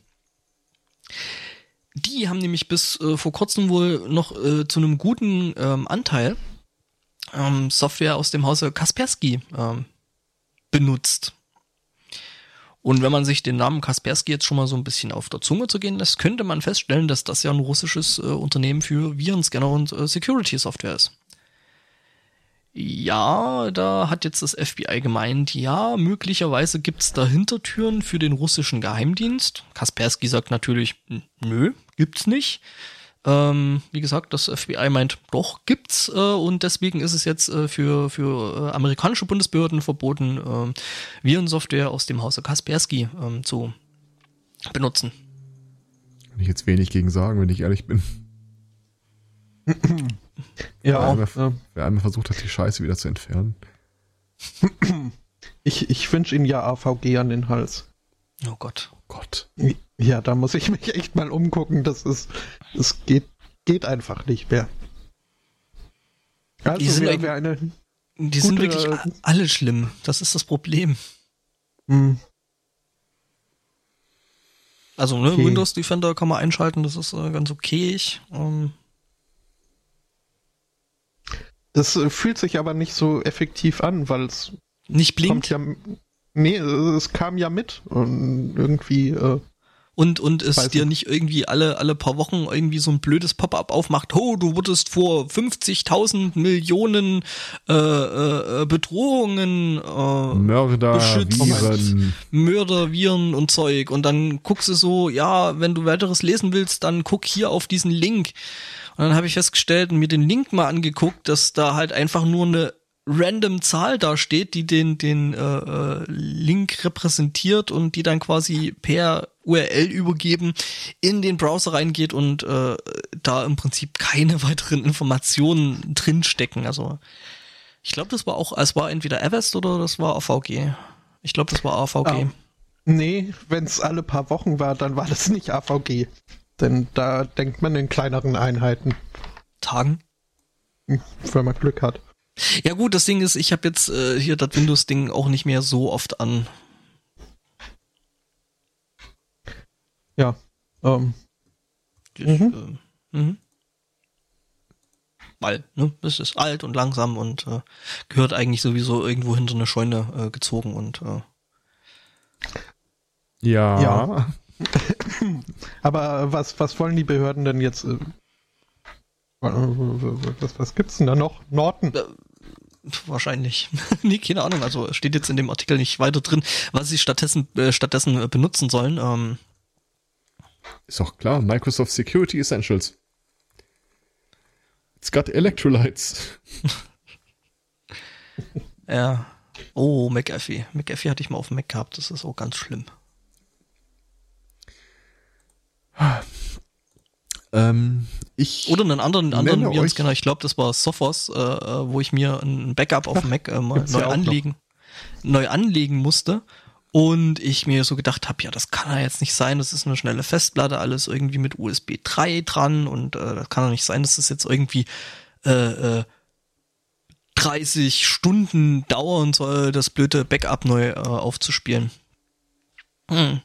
Die haben nämlich bis äh, vor kurzem wohl noch äh, zu einem guten ähm, Anteil ähm, Software aus dem Hause Kaspersky ähm, benutzt. Und wenn man sich den Namen Kaspersky jetzt schon mal so ein bisschen auf der Zunge zu gehen lässt, könnte man feststellen, dass das ja ein russisches äh, Unternehmen für Virenscanner und äh, Security-Software ist. Ja, da hat jetzt das FBI gemeint, ja, möglicherweise gibt's da Hintertüren für den russischen Geheimdienst. Kaspersky sagt natürlich, "N- nö, gibt's nicht. Ähm, wie gesagt, das FBI meint, doch, gibt's, äh, und deswegen ist es jetzt äh, für, für äh, amerikanische Bundesbehörden verboten, ähm, Virensoftware aus dem Hause Kaspersky ähm, zu benutzen. Kann ich jetzt wenig gegen sagen, wenn ich ehrlich bin. Ja, Ja, äh, Wer einmal versucht hat, die Scheiße wieder zu entfernen. ich, ich wünsche ihm ja AVG an den Hals. Oh Gott. Gott. Ja, da muss ich mich echt mal umgucken. Das ist, es geht, geht einfach nicht mehr. Also Die sind eigentlich- wer eine, Die sind Gute, wirklich äh, a- alle schlimm. Das ist das Problem. hm, Also, ne, Okay. Windows Defender kann man einschalten, das ist äh, ganz okay. Ähm, das äh, fühlt sich aber nicht so effektiv an, weil es nicht kommt blinkt ja, nee, es kam ja mit und irgendwie, äh, und, und es dir nicht. irgendwie alle, alle paar Wochen irgendwie so ein blödes Pop-up aufmacht. Oh, du wurdest vor 50.000 Millionen äh, äh, äh, Bedrohungen äh, Mörder, beschützt. Viren. Mörder, Viren und Zeug. Und dann guckst du so, ja, wenn du weiteres lesen willst, dann guck hier auf diesen Link. Und dann habe ich festgestellt und mir den Link mal angeguckt, dass da halt einfach nur eine random Zahl da steht, die den, den äh, äh, Link repräsentiert und die dann quasi per URL übergeben in den Browser reingeht und äh, da im Prinzip keine weiteren Informationen drinstecken. Also ich glaube, das war auch, es war entweder Avast oder das war AVG. Ich glaube, das war AVG. Ah. nee, wenn es alle paar Wochen war, dann war das nicht AVG. Denn da denkt man in kleineren Einheiten, Tagen. wenn man Glück hat. Ja gut, das Ding ist, ich habe jetzt äh, hier das Windows-Ding auch nicht mehr so oft an. Ja. Ähm. Ich, mhm. Äh, mhm. Weil, ne, es ist alt und langsam und äh, gehört eigentlich sowieso irgendwo hinter eine Scheune äh, gezogen und äh. ja. Ja. Aber äh, was, was wollen die Behörden denn jetzt? Was, was gibt's denn da noch? Norton wahrscheinlich. nee, keine Ahnung. Also steht jetzt in dem Artikel nicht weiter drin, was sie stattdessen, äh, stattdessen äh, benutzen sollen. Ähm, Ist doch klar. Microsoft Security Essentials. It's got Electrolytes. ja. Oh, McAfee. McAfee hatte ich mal auf dem Mac gehabt. Das ist auch ganz schlimm. Ähm, ich Oder einen anderen, anderen Virenscanner. Ich glaube, das war Sophos, äh, äh, wo ich mir ein Backup auf dem Mac äh, mal neu ja anlegen, neu anlegen musste. Und ich mir so gedacht habe, ja, das kann ja jetzt nicht sein, das ist eine schnelle Festplatte, alles irgendwie mit USB 3 dran und äh, das kann doch nicht sein, dass das jetzt irgendwie äh, äh, 30 Stunden dauern soll, das blöde Backup neu äh, aufzuspielen. Hm.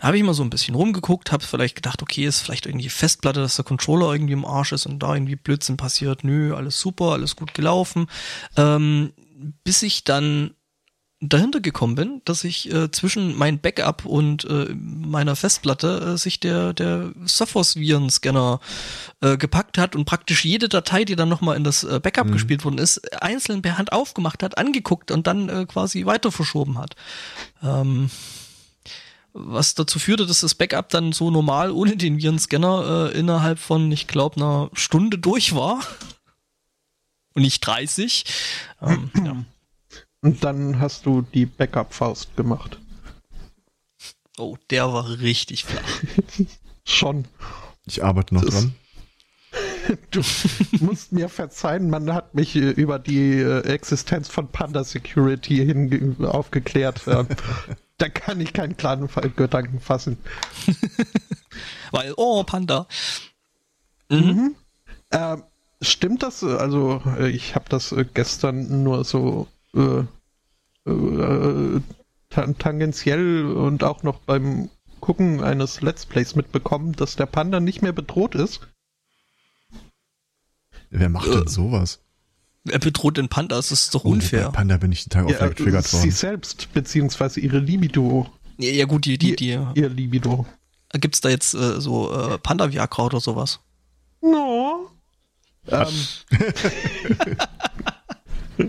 Habe ich mal so ein bisschen rumgeguckt, habe vielleicht gedacht, okay, ist vielleicht irgendwie Festplatte, dass der Controller irgendwie im Arsch ist und da irgendwie Blödsinn passiert. Nö, alles super, alles gut gelaufen. Ähm, bis ich dann dahinter gekommen bin, dass ich äh, zwischen mein Backup und äh, meiner Festplatte äh, sich der der Sophos Virenscanner äh, gepackt hat und praktisch jede Datei, die dann nochmal in das äh, Backup Mhm. gespielt worden ist, einzeln per Hand aufgemacht hat, angeguckt und dann äh, quasi weiter verschoben hat. Ähm, was dazu führte, dass das Backup dann so normal ohne den Virenscanner äh, innerhalb von, ich glaube, einer Stunde durch war. Und nicht 30. Ähm, ja. Und dann hast du die Backup-Faust gemacht. Oh, der war richtig flach. Schon. Ich arbeite noch Das- dran. Du musst mir verzeihen, man hat mich äh, über die äh, Existenz von Panda Security hin aufgeklärt. Da kann ich keinen klaren Gedanken fassen. Weil, oh, Panda. Mhm. Ähm, stimmt das? Also äh, ich habe das äh, gestern nur so äh, äh, tan tangentiell und auch noch beim Gucken eines Let's Plays mitbekommen, dass der Panda nicht mehr bedroht ist. Wer macht denn Äh. sowas? Er bedroht den Pandas, das ist doch Oh, unfair. Panda bin ich den Tag auch Ja, getriggert sie worden. selbst, beziehungsweise ihre Libido. Ja, ja gut, die, die, die. Ihr Libido. Gibt's da jetzt äh, so äh, Panda-Viagra oder sowas? No. Ähm,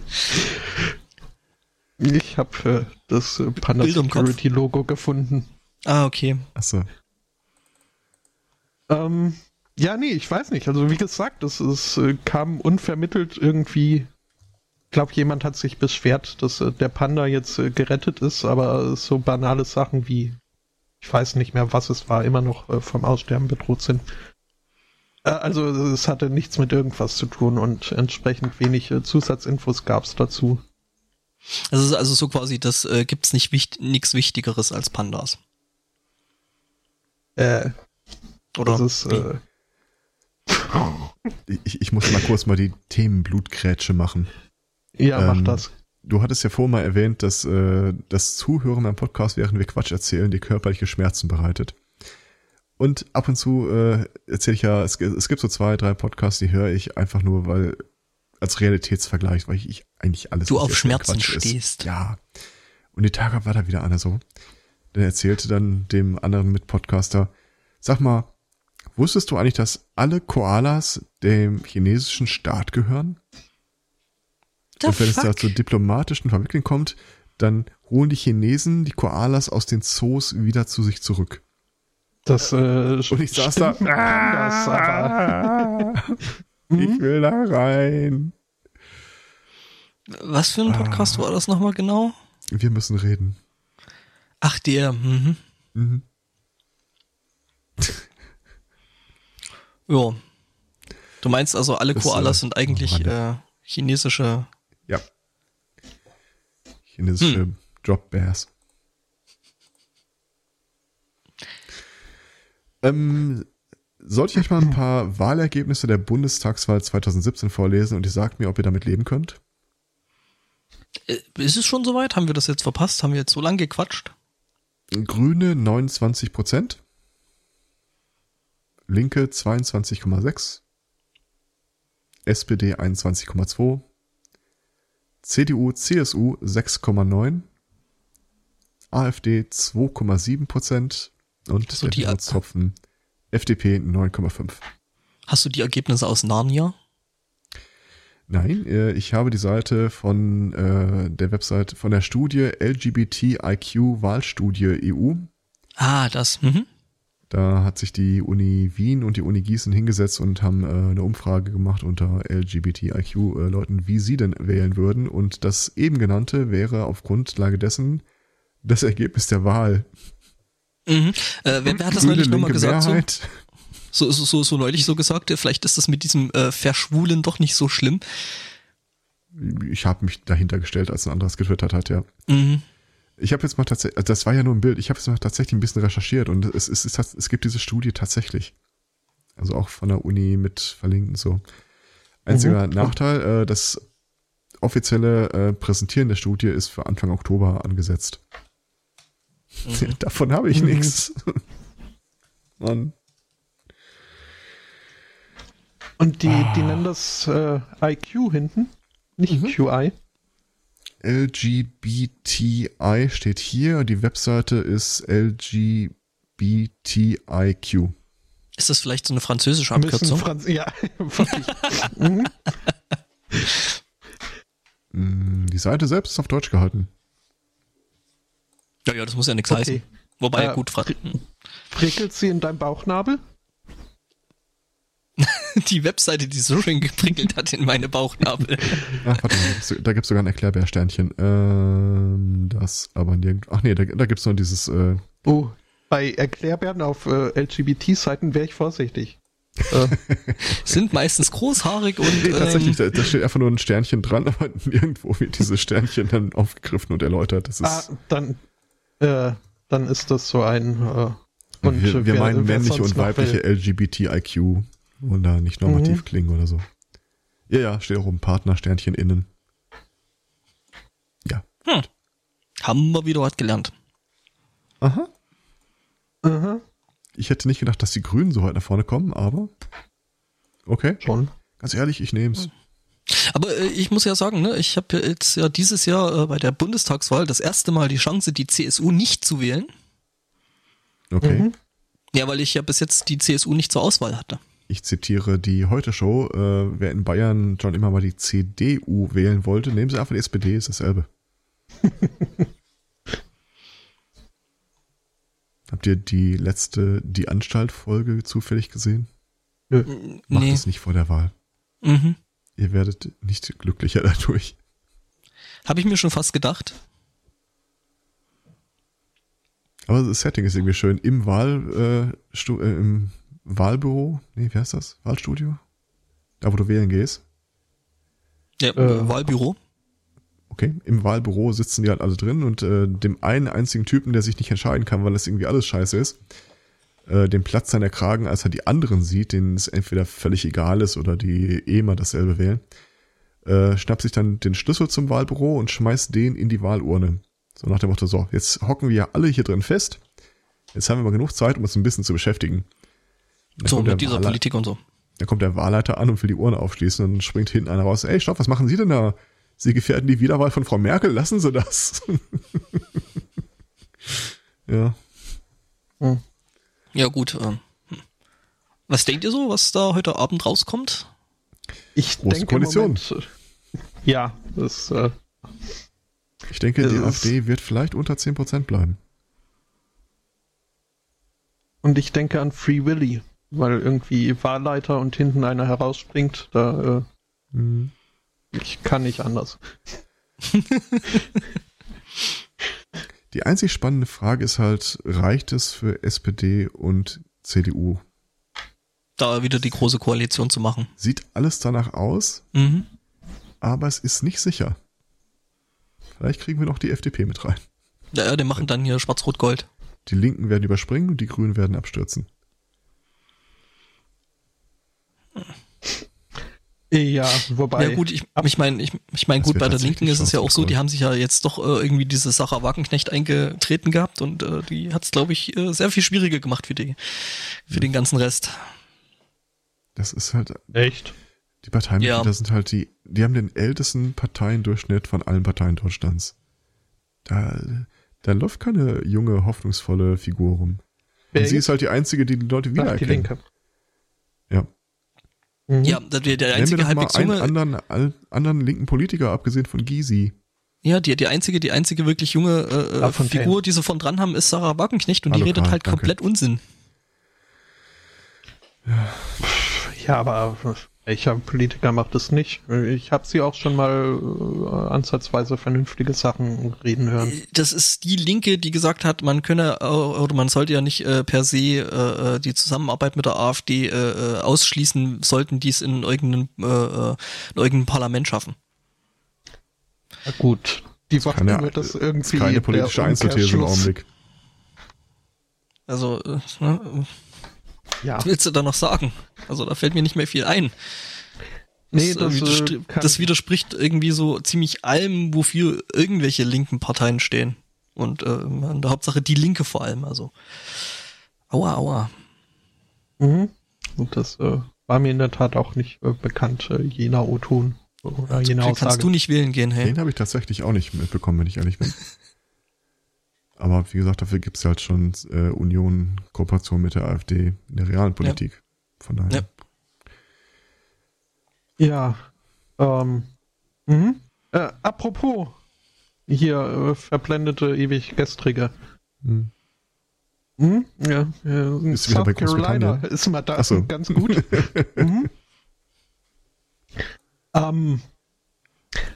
ich habe äh, das äh, Panda. Security Logo gefunden. Ah, okay. Achso. Ähm, ja, nee, ich weiß nicht. Also wie gesagt, es, es äh, kam unvermittelt irgendwie. Ich glaube, jemand hat sich beschwert, dass äh, der Panda jetzt äh, gerettet ist, aber so banale Sachen wie, ich weiß nicht mehr, was es war, immer noch äh, vom Aussterben bedroht sind. Äh, also es hatte nichts mit irgendwas zu tun und entsprechend wenig äh, Zusatzinfos gab es dazu. Das ist also so quasi, das äh, gibt's nicht wicht nichts Wichtigeres als Pandas. Äh, Oder? das ist, äh, Ich, ich muss mal kurz mal die Themenblutgrätsche machen. ja, mach ähm, das. Du hattest ja vorhin mal erwähnt, dass äh, das Zuhören beim Podcast, während wir Quatsch erzählen, dir körperliche Schmerzen bereitet. Und ab und zu äh, erzähle ich ja, es, es gibt so zwei, drei Podcasts, die höre ich einfach nur, weil als Realitätsvergleich, weil ich, ich eigentlich alles Du auf Schmerzen Quatsch ist. stehst. Ja. Und die Tage war da wieder einer so. Der erzählte dann dem anderen Mitpodcaster, sag mal, wusstest du eigentlich, dass alle Koalas dem chinesischen Staat gehören? The Und wenn es da fuck? zu diplomatischen Verwicklungen kommt, dann holen die Chinesen die Koalas aus den Zoos wieder zu sich zurück. Das äh, Und ich saß da. aber Ich will da rein. Was für ein Podcast war das nochmal genau? Wir müssen reden. Ach, der. Mhm. Mhm. Ja. Du meinst also, alle Das, Koalas äh, sind eigentlich äh, chinesische. Ja. Chinesische Hm. Drop Bears. Ähm, sollte ich euch mal ein paar Wahlergebnisse der Bundestagswahl 2017 vorlesen und ihr sagt mir, ob ihr damit leben könnt? Äh, ist es schon soweit? Haben wir das jetzt verpasst? Haben wir jetzt so lange gequatscht? Grüne 29 Prozent, Linke 22,6, SPD 21,2, CDU, CSU 6,9, AfD 2,7 Prozent und So die- Tropfen FDP 9,5. Hast du die Ergebnisse aus Narnia? Nein, äh, ich habe die Seite von äh, der Website von der Studie LGBTIQ Wahlstudie EU. Ah, das. Mhm. Da hat sich die Uni Wien und die Uni Gießen hingesetzt und haben äh, eine Umfrage gemacht unter LGBTIQ-Leuten, wie sie denn wählen würden. Und das eben genannte wäre auf Grundlage dessen das Ergebnis der Wahl. Mhm. Äh, wer, wer hat das Grüne, neulich nochmal gesagt? Mehrheit. so, so, so, so neulich so gesagt, äh, vielleicht ist das mit diesem äh, Verschwulen doch nicht so schlimm. Ich habe mich dahinter gestellt, als ein anderes getwittert hat, ja. Mhm. Ich habe jetzt mal tatsächlich, das war ja nur ein Bild, ich habe jetzt mal tatsächlich ein bisschen recherchiert und es, es, es, es gibt diese Studie tatsächlich. Also auch von der Uni mit verlinkt und so. Einziger Mhm. Nachteil, äh, das offizielle äh, Präsentieren der Studie ist für Anfang Oktober angesetzt. Mhm. Davon habe ich Mhm. nichts. Mann. Und die, Ah. die nennen das äh, IQ hinten, nicht Mhm. QI. LGBTI steht hier, die Webseite ist LGBTIQ. Ist das vielleicht so eine französische Abkürzung? Franz ja, wirklich. mhm. Mm, Die Seite selbst ist auf Deutsch gehalten. Ja, ja, das muss ja nichts Okay. heißen. Wobei, Äh, gut, Fra Prickelt sie in deinem Bauchnabel? die Webseite, die so schön geprickelt hat in meine Bauchnabel. Ach, warte mal, da gibt's- gibt es sogar ein Erklärbärsternchen. Ähm, das aber nirgend. Ach nee, da, da gibt es nur dieses. Äh, Oh, bei Erklärbären auf äh, LGBT-Seiten wäre ich vorsichtig. äh, Sind meistens großhaarig und nee, tatsächlich, ähm, da, da steht einfach nur ein Sternchen dran, aber nirgendwo wird dieses Sternchen dann aufgegriffen und erläutert. Das ist. ah, dann, äh, dann ist das so ein. Äh, und wir, wir wer- meinen männliche und weibliche. LGBTIQ und da nicht normativ Mhm. klingen oder so. Ja, ja, steht auch oben Partner, Sternchen innen. Ja. haben wir wieder was gelernt. Aha. Aha, Ich hätte nicht gedacht, dass die Grünen so weit nach vorne kommen, aber okay. schon. Ganz ehrlich, ich nehm's. Aber äh, ich muss ja sagen, ne, ich habe jetzt ja dieses Jahr äh, bei der Bundestagswahl das erste Mal die Chance, die CSU nicht zu wählen. Okay. Mhm. Ja, weil ich ja bis jetzt die CSU nicht zur Auswahl hatte. Ich zitiere die Heute-Show. Äh, wer in Bayern schon immer mal die CDU wählen wollte, nehmen Sie einfach die SPD, ist dasselbe. Habt ihr die letzte Die Anstalt-Folge zufällig gesehen? Nö. Macht nee. es nicht vor der Wahl. Mhm. Ihr werdet nicht glücklicher dadurch. Habe ich mir schon fast gedacht. Aber das Setting ist irgendwie schön. Im Wahl, äh, Stu äh, im Wahlbüro, nee, wie heißt das? Wahlstudio? Da, wo du wählen gehst. Ja, Äh, Wahlbüro. Okay, im Wahlbüro sitzen die halt alle drin und äh, dem einen einzigen Typen, der sich nicht entscheiden kann, weil das irgendwie alles scheiße ist, äh, dem Platz seiner Kragen, als er die anderen sieht, denen es entweder völlig egal ist oder die eh immer dasselbe wählen, äh, schnappt sich dann den Schlüssel zum Wahlbüro und schmeißt den in die Wahlurne. So nach dem Motto, so, jetzt hocken wir ja alle hier drin fest. Jetzt haben wir mal genug Zeit, um uns ein bisschen zu beschäftigen. So, mit dieser Wahlleiter- Politik und so. dann kommt der Wahlleiter an und will die Urne aufschließen und dann springt hinten einer raus. Ey, stopp, was machen Sie denn da? Sie gefährden die Wiederwahl von Frau Merkel, lassen Sie das. ja. Hm. Ja, gut. Ähm, hm. was denkt ihr so, was da heute Abend rauskommt? Ich Große denke Koalition. Moment, äh, ja, das äh, Ich denke, die AfD wird vielleicht unter 10% bleiben. und ich denke an Free Willy, weil irgendwie Wahlleiter und hinten einer herausspringt, da äh, Hm. ich kann nicht anders. Die einzig spannende Frage ist halt, reicht es für SPD und CDU? Da wieder die große Koalition zu machen. Sieht alles danach aus, Mhm. aber es ist nicht sicher. Vielleicht kriegen wir noch die FDP mit rein. Ja, ja, die machen dann hier Schwarz-Rot-Gold. Die Linken werden überspringen und die Grünen werden abstürzen. Ja, wobei. Ja gut, ich, ich meine, ich, ich mein, Das gut, bei der Linken ist es ja auch so, die haben sich ja jetzt doch äh, irgendwie diese Sache Wagenknecht eingetreten gehabt und äh, die hat es, glaube ich, äh, sehr viel schwieriger gemacht für die, für den ganzen Rest. Das ist halt, Echt? die Parteimitglieder Ja. sind halt die, die haben den ältesten Parteiendurchschnitt von allen Parteien Deutschlands. Da, da läuft keine junge, hoffnungsvolle Figur rum. Und sie ist halt die einzige, die die Leute die wiedererkennen. Linke. Ja. Mhm. Ja, der, der einzige doch mal halbwegs einen junge, anderen, all, anderen linken Politiker, abgesehen von Gysi. ja, die, die einzige, die einzige wirklich junge äh, Fontaine. Figur, die sie von dran haben, ist Sarah Wagenknecht und Hallo, die redet Karl, halt danke. komplett Unsinn. Ja, aber welcher Politiker macht es nicht? Ich habe sie auch schon mal äh, ansatzweise vernünftige Sachen reden hören. Das ist die Linke, die gesagt hat, man könne äh, oder man sollte ja nicht äh, per se äh, äh, die Zusammenarbeit mit der AfD äh, äh, ausschließen, sollten dies in irgendeinem, äh, äh, in irgendeinem Parlament schaffen. Na gut, die Keine, nur das ist irgendwie keine politische Einzelthese im Augenblick. Also, äh, ne, Ja, was willst du da noch sagen? Also da fällt mir nicht mehr viel ein. nee, das, das, äh, äh, widerstr- kann, das widerspricht irgendwie so ziemlich allem, wofür irgendwelche linken Parteien stehen. Und äh, in der Hauptsache die Linke vor allem. Also, aua, aua. Mhm. Und das äh, war mir in der Tat auch nicht äh, bekannt, äh, jener O-Ton oder jener Kannst Aussage. du nicht wählen gehen, hey? Den habe ich tatsächlich auch nicht mitbekommen, wenn ich ehrlich bin. Aber wie gesagt, dafür gibt's halt schon äh, Union, Kooperation mit der AfD in der realen Politik. Von daher. Ja. Ja, ähm, mhm. äh, apropos, hier äh, verblendete ewig gestrige. Hm. Mhm. Ja, äh, wieder South bei Carolina ist mal da so. ganz gut. mhm. ähm,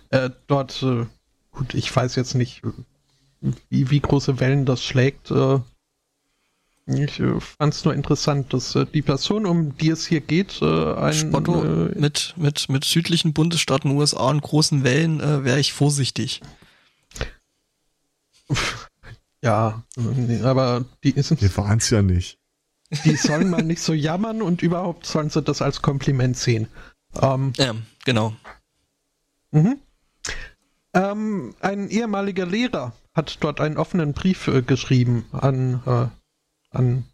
äh, dort, äh, gut, ich weiß jetzt nicht, wie, wie große Wellen das schlägt. Äh, ich äh, fand es nur interessant, dass äh, die Person, um die es hier geht, äh, ein Spotto äh, mit, mit, mit südlichen Bundesstaaten USA und großen Wellen äh, wäre ich vorsichtig. Ja, nee, aber die, ist, Wir waren's ja nicht. die sollen mal nicht so jammern und überhaupt sollen sie das als Kompliment sehen. Ähm, Ja, genau. mhm. ähm, ein ehemaliger Lehrer hat dort einen offenen Brief äh, geschrieben an, äh, an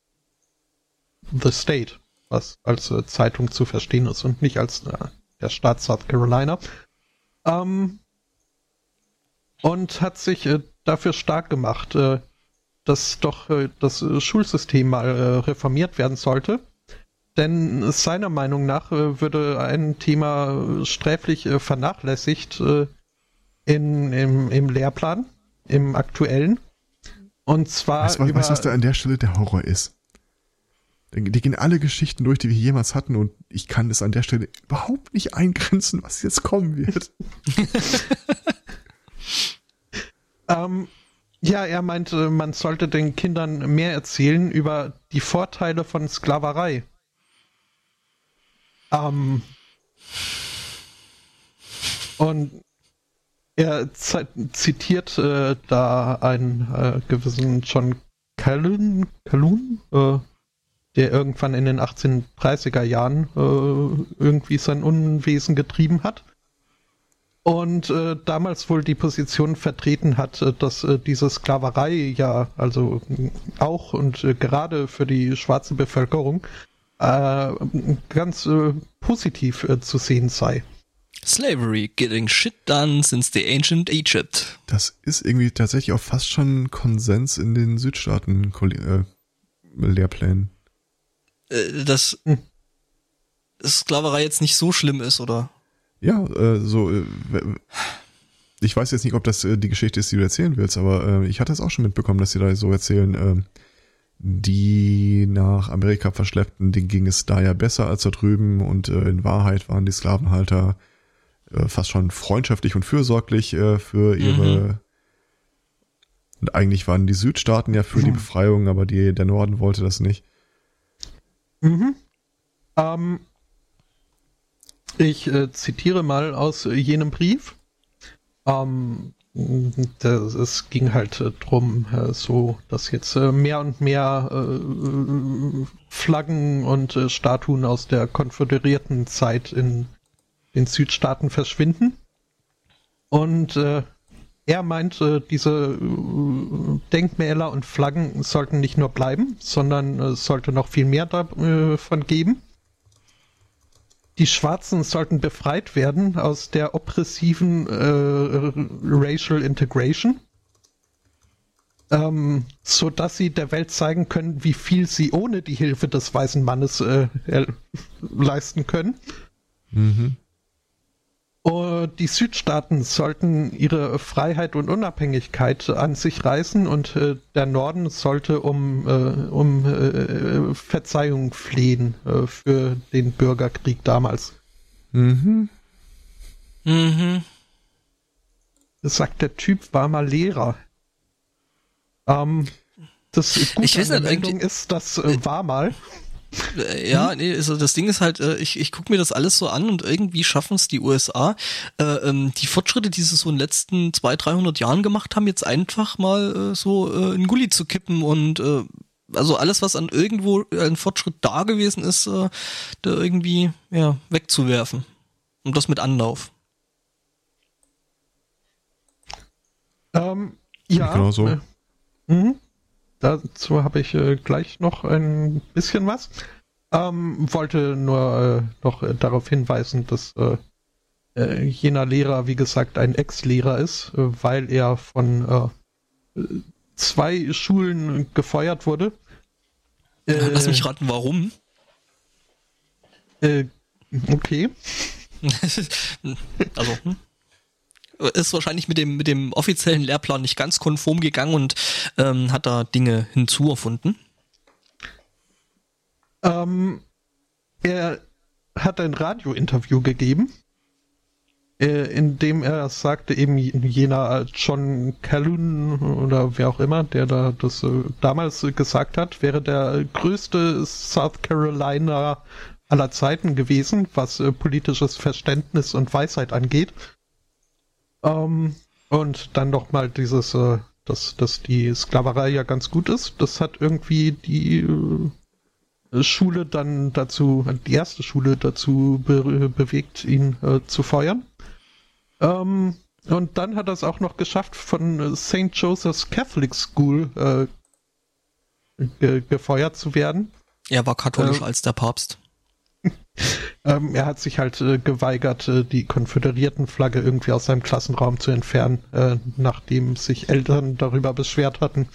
The State, was als äh, Zeitung zu verstehen ist und nicht als äh, der Staat South Carolina. Ähm, und hat sich äh, dafür stark gemacht, äh, dass doch äh, das Schulsystem mal reformiert werden sollte. Denn seiner Meinung nach würde ein Thema sträflich vernachlässigt in, im, im Lehrplan, im aktuellen. Und zwar Weißt du, was, über, weißt du, was da an der Stelle der Horror ist? Die die gehen alle Geschichten durch, die wir jemals hatten und ich kann es an der Stelle überhaupt nicht eingrenzen, was jetzt kommen wird. Ähm, ja, er meinte, man sollte den Kindern mehr erzählen über die Vorteile von Sklaverei. Ähm, und er zi- zitiert äh, da einen äh, gewissen John Calhoun, Calhoun äh, der irgendwann in den 1830er Jahren äh, irgendwie sein Unwesen getrieben hat und äh, damals wohl die Position vertreten hat, äh, dass diese Sklaverei ja also auch und gerade für die schwarze Bevölkerung ganz positiv zu sehen sei. Slavery, getting shit done since the ancient Egypt. Das ist irgendwie tatsächlich auch fast schon Konsens in den Südstaaten äh, Lehrplänen. Äh, dass Hm. Sklaverei jetzt nicht so schlimm ist, oder? Ja, äh, so. Äh, ich weiß jetzt nicht, ob das die Geschichte ist, die du erzählen willst, aber ich hatte es auch schon mitbekommen, dass sie da so erzählen, äh, die nach Amerika verschleppten, denen ging es da ja besser als da drüben und in Wahrheit waren die Sklavenhalter äh, fast schon freundschaftlich und fürsorglich äh, für ihre. Und eigentlich waren die Südstaaten ja für die Befreiung, aber die, der Norden wollte das nicht. Mhm. Ähm, ich äh, zitiere mal aus äh, jenem Brief. Ähm, das, es ging halt äh, drum, äh, so, dass jetzt äh, mehr und mehr äh, Flaggen und Statuen aus der konföderierten Zeit in den Südstaaten verschwinden. Und äh, er meint, äh, diese äh, Denkmäler und Flaggen sollten nicht nur bleiben, sondern es sollte noch viel mehr davon geben. die Schwarzen sollten befreit werden aus der oppressiven äh, Racial Integration, ähm, so dass sie der Welt zeigen können, wie viel sie ohne die Hilfe des weißen Mannes äh, leisten können. Mhm. Die Südstaaten sollten ihre Freiheit und Unabhängigkeit an sich reißen und äh, der Norden sollte um, äh, um äh, Verzeihung flehen äh, für den Bürgerkrieg damals. Mhm. Mhm. Das sagt der Typ, war mal Lehrer. Ähm, das Gute ich weiß nicht, ist, das äh, war mal. Äh, ja, nee, also das Ding ist halt, äh, ich, ich gucke mir das alles so an und irgendwie schaffen es die USA, äh, ähm, die Fortschritte, die sie so in den letzten 200, 300 Jahren gemacht haben, jetzt einfach mal äh, so äh, in Gully zu kippen und äh, also alles, was an irgendwo ein Fortschritt da gewesen ist, äh, da irgendwie ja wegzuwerfen. Und das mit Anlauf. Ähm, ja. Genau so. Äh, mhm. Dazu habe ich äh, gleich noch ein bisschen was. Ähm, wollte nur äh, noch darauf hinweisen, dass äh, äh, jener Lehrer, wie gesagt, ein Ex-Lehrer ist, äh, weil er von zwei Schulen gefeuert wurde. Lass mich raten, warum? okay. also, hm? Ist wahrscheinlich mit dem, mit dem offiziellen Lehrplan nicht ganz konform gegangen und ähm, hat da Dinge hinzuerfunden. Ähm, er hat ein Radiointerview gegeben, äh, in dem er sagte, eben jener John Calhoun oder wer auch immer, der da das äh, damals gesagt hat, wäre der größte South Carolina aller Zeiten gewesen, was äh, politisches Verständnis und Weisheit angeht. Ähm, und dann noch mal dieses, äh, dass, dass die Sklaverei ja ganz gut ist. Das hat irgendwie die äh, Schule dann dazu, die erste Schule dazu be bewegt, ihn äh, zu feuern. Ähm, und dann hat er es auch noch geschafft, von St. Joseph's Catholic School äh, ge gefeuert zu werden. Er war katholisch äh, als der Papst. Ähm, er hat sich halt äh, geweigert, äh, die Konföderiertenflagge irgendwie aus seinem Klassenraum zu entfernen, äh, nachdem sich Eltern darüber beschwert hatten.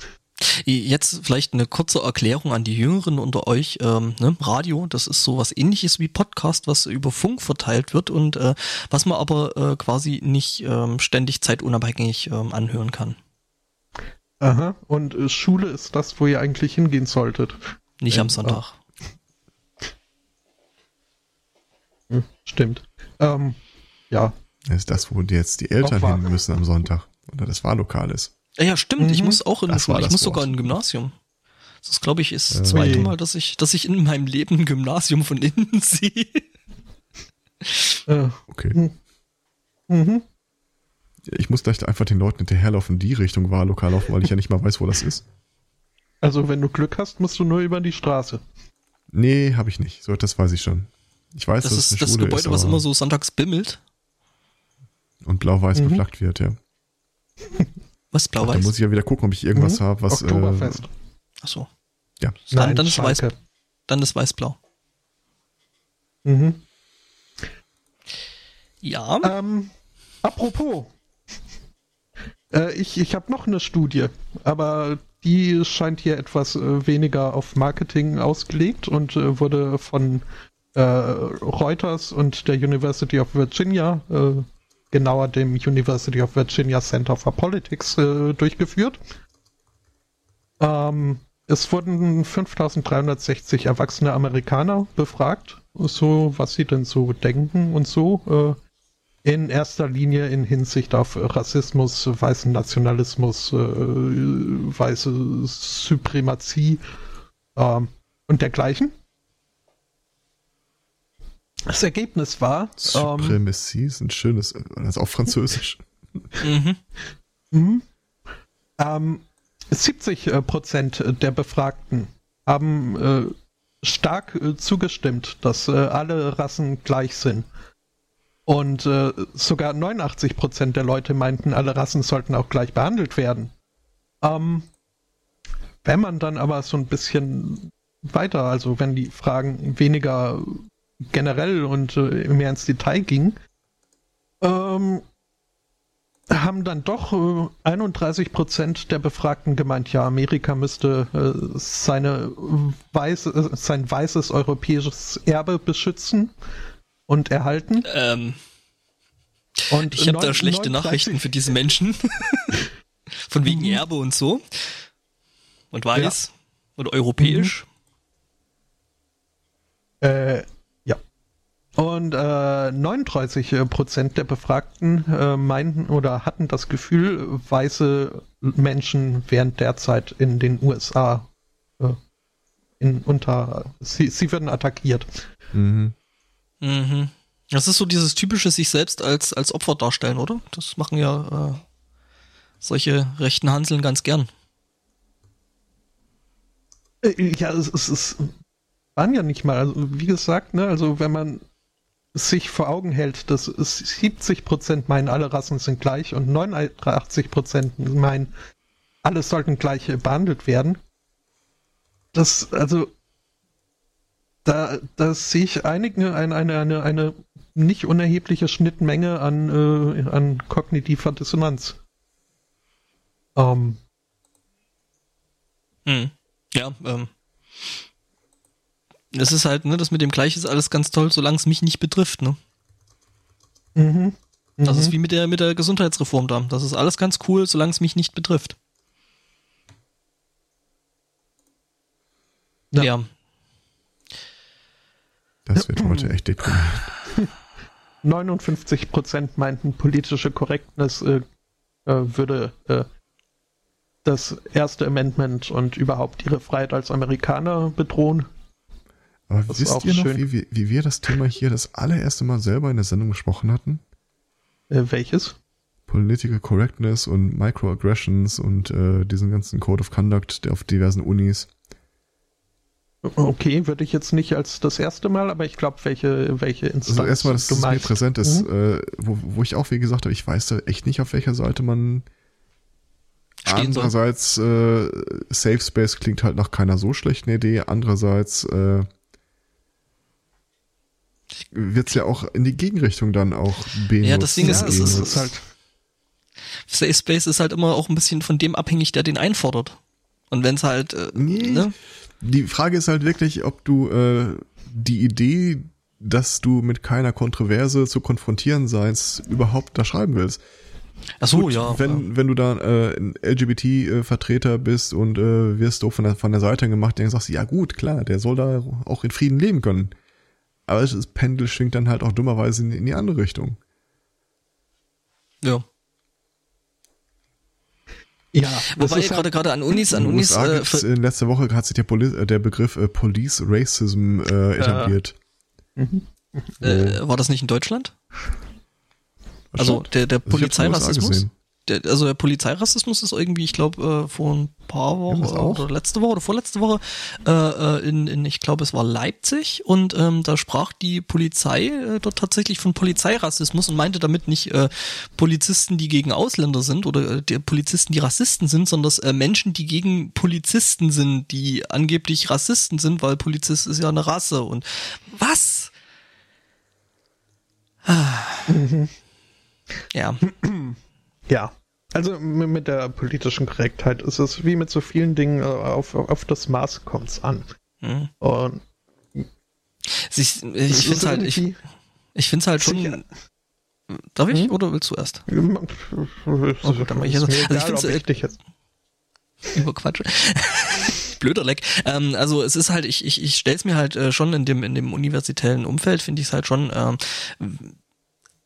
Jetzt vielleicht eine kurze Erklärung an die Jüngeren unter euch. Ähm, ne? Radio, das ist so was ähnliches wie Podcast, was über Funk verteilt wird und äh, was man aber äh, quasi nicht ähm, ständig zeitunabhängig ähm, anhören kann. Aha, und äh, Schule ist das, wo ihr eigentlich hingehen solltet. Nicht am Sonntag. Hm, stimmt. Ähm, ja. Das ist das, wo jetzt die Eltern hin müssen am Sonntag. Oder das Wahllokal ist. Ja, stimmt. Mhm. Ich muss auch in das Schule. Ich muss Wort. sogar in ein Gymnasium. Das ist, glaube ich, ist das äh, zweite Mal, dass ich, dass ich in meinem Leben ein Gymnasium von innen sehe. Äh, okay. Hm. Mhm. Ich muss gleich einfach den Leuten hinterherlaufen, die Richtung Wahllokal laufen, weil ich ja nicht mal weiß, wo das ist. Also, wenn du Glück hast, musst du nur über die Straße. Nee, habe ich nicht. So, das weiß ich schon. Ich weiß, das dass ist das Schule Gebäude, ist, was immer so sonntags bimmelt. Und blau-weiß mhm. beflaggt wird, ja. Was blau-weiß? Da muss ich ja wieder gucken, ob ich irgendwas mhm. habe, was. Oktoberfest. Äh, Ach so. Ja. Dann, Nein, dann ist weiß. Dann ist weiß-blau. Mhm. Ja. Ähm, apropos. Äh, ich ich habe noch eine Studie, aber die scheint hier etwas äh, weniger auf Marketing ausgelegt und äh, wurde von äh, Reuters und der University of Virginia, äh, genauer dem University of Virginia Center for Politics, äh, durchgeführt. Ähm, es wurden 5360 erwachsene Amerikaner befragt, so was sie denn so denken und so. Äh, in erster Linie in Hinsicht auf Rassismus, weißen Nationalismus, äh, weiße Suprematie ähm, und dergleichen. Das Ergebnis war. Supremacy ähm, ist ein schönes, das ist auch Französisch. mhm. Mhm. Ähm, 70 äh, Prozent der Befragten haben äh, stark äh, zugestimmt, dass äh, alle Rassen gleich sind. Und äh, sogar 89 Prozent der Leute meinten, alle Rassen sollten auch gleich behandelt werden. Ähm, wenn man dann aber so ein bisschen weiter, also wenn die Fragen weniger generell und äh, mehr ins Detail ging, ähm, haben dann doch äh, 31 Prozent der Befragten gemeint, ja, Amerika müsste äh, seine weiße, äh, sein weißes europäisches Erbe beschützen und erhalten. Ähm, Und ich habe da schlechte 39 Nachrichten für diese Menschen. Von wegen Mhm. Erbe und so. Und weiß. Und europäisch. Äh, ja. Und äh, 39 Prozent der Befragten äh, meinten oder hatten das Gefühl, weiße Menschen wären derzeit in den USA äh, in unter sie, sie werden attackiert. Mhm. Mhm. Das ist so dieses typische sich selbst als, als Opfer darstellen, oder? Das machen ja äh, solche rechten Hanseln ganz gern. Äh, Ja, es, es, es waren ja nicht mal, also wie gesagt, ne, also wenn man sich vor Augen hält, dass es 70 Prozent meinen, alle Rassen sind gleich und 89 Prozent meinen, alle sollten gleich behandelt werden. Das, also, da, da sehe ich einige, eine, eine, eine, eine nicht unerhebliche Schnittmenge an, äh, an kognitiver Dissonanz. Ähm, Hm. Ja, ähm. Das ist halt, ne, das mit dem Gleich ist alles ganz toll, solange es mich nicht betrifft, ne? mhm. Das Mhm. ist wie mit der, mit der Gesundheitsreform da. Das ist alles ganz cool, solange es mich nicht betrifft. Ja. ja. Das wird heute echt deprimierend. 59 Prozent meinten, politische Korrektness äh, äh, würde äh, das erste Amendment und überhaupt ihre Freiheit als Amerikaner bedrohen. Aber Das wisst auch ihr noch, schön. wie, wir- wie wir das Thema hier das allererste Mal selber in der Sendung besprochen hatten? Äh, welches? Political Correctness und Microaggressions und äh, diesen ganzen Code of Conduct der auf diversen Unis. Okay, würde ich jetzt nicht als das erste Mal, aber ich glaube, welche, welche Instanz Also erstmal, dass du es mir präsent ist, Mhm. äh, wo, wo ich auch wie gesagt habe, ich weiß da echt nicht, auf welcher Seite man Stehen soll. Andererseits, äh, Safe Space klingt halt nach keiner so schlechten Idee. Andererseits äh, wird's ja auch in die Gegenrichtung dann auch benutzt. Ja, das Ding ist, Ja, es es ist- ist halt. Safe Space ist halt immer auch ein bisschen von dem abhängig, der den einfordert. Und wenn es halt, äh, Nee. ne? Die Frage ist halt wirklich, ob du äh, die Idee, dass du mit keiner Kontroverse zu konfrontieren seist, überhaupt da schreiben willst. Ach so, Gut, ja. Wenn, wenn du da äh, ein LGBT-Vertreter bist und äh, wirst du von der, von der Seite gemacht, dann sagst du, ja gut, klar, der soll da auch in Frieden leben können. Aber das Pendel schwingt dann halt auch dummerweise in, in die andere Richtung. ja. Ja, Wobei ist gerade halt, gerade an Unis, an Unis, USA äh, in letzter Woche hat sich der, Poli äh, der Begriff äh, Police Racism äh, etabliert. Mhm. äh, war das nicht in Deutschland? Also der, der Polizeirassismus? Der, also der Polizeirassismus ist irgendwie, ich glaube, äh, vor ein paar Wochen auch? oder letzte Woche oder vorletzte Woche äh, äh, in, in, ich glaube, es war Leipzig und ähm, da sprach die Polizei äh, dort tatsächlich von Polizeirassismus und meinte damit nicht äh, Polizisten, die gegen Ausländer sind oder äh, die Polizisten, die Rassisten sind, sondern dass, äh, Menschen, die gegen Polizisten sind, die angeblich Rassisten sind, weil Polizist ist ja eine Rasse und was? Ah. Ja. ja. Also mit der politischen Korrektheit ist es wie mit so vielen Dingen, äh, auf, auf das Maß kommt's an. Hm. Und Ich, es ich finde es halt, ich, ich find's halt schon. Sicher. Darf ich Hm? oder willst du erst? Oh, gut, dann mach ich jetzt- also ich egal, find's, ob äh, ich dich jetzt. Über Quatsch. Blöder Leck. Ähm, also es ist halt, ich, ich, ich stell's mir halt äh, schon in dem, in dem universitären Umfeld, finde ich es halt schon. Ähm,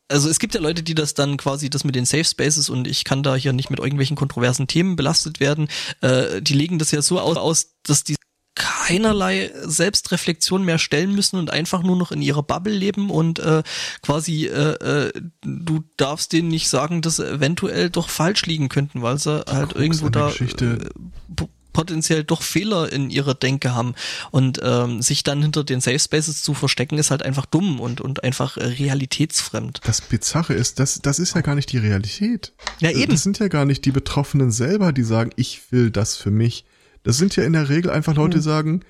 also es gibt ja Leute, die das dann quasi, das mit den Safe Spaces und ich kann da hier nicht mit irgendwelchen kontroversen Themen belastet werden, äh, die legen das ja so aus, dass die keinerlei Selbstreflexion mehr stellen müssen und einfach nur noch in ihrer Bubble leben und äh, quasi äh, äh, du darfst denen nicht sagen, dass sie eventuell doch falsch liegen könnten, weil sie halt irgendwo da Geschichte- äh, potenziell doch Fehler in ihrer Denke haben und ähm, sich dann hinter den Safe Spaces zu verstecken ist halt einfach dumm und und einfach äh, realitätsfremd. Das Bizarre ist, das, das ist ja gar nicht die Realität. Ja, eben. Das sind ja gar nicht die Betroffenen selber, die sagen, ich will das für mich. Das sind ja in der Regel einfach Leute, die sagen,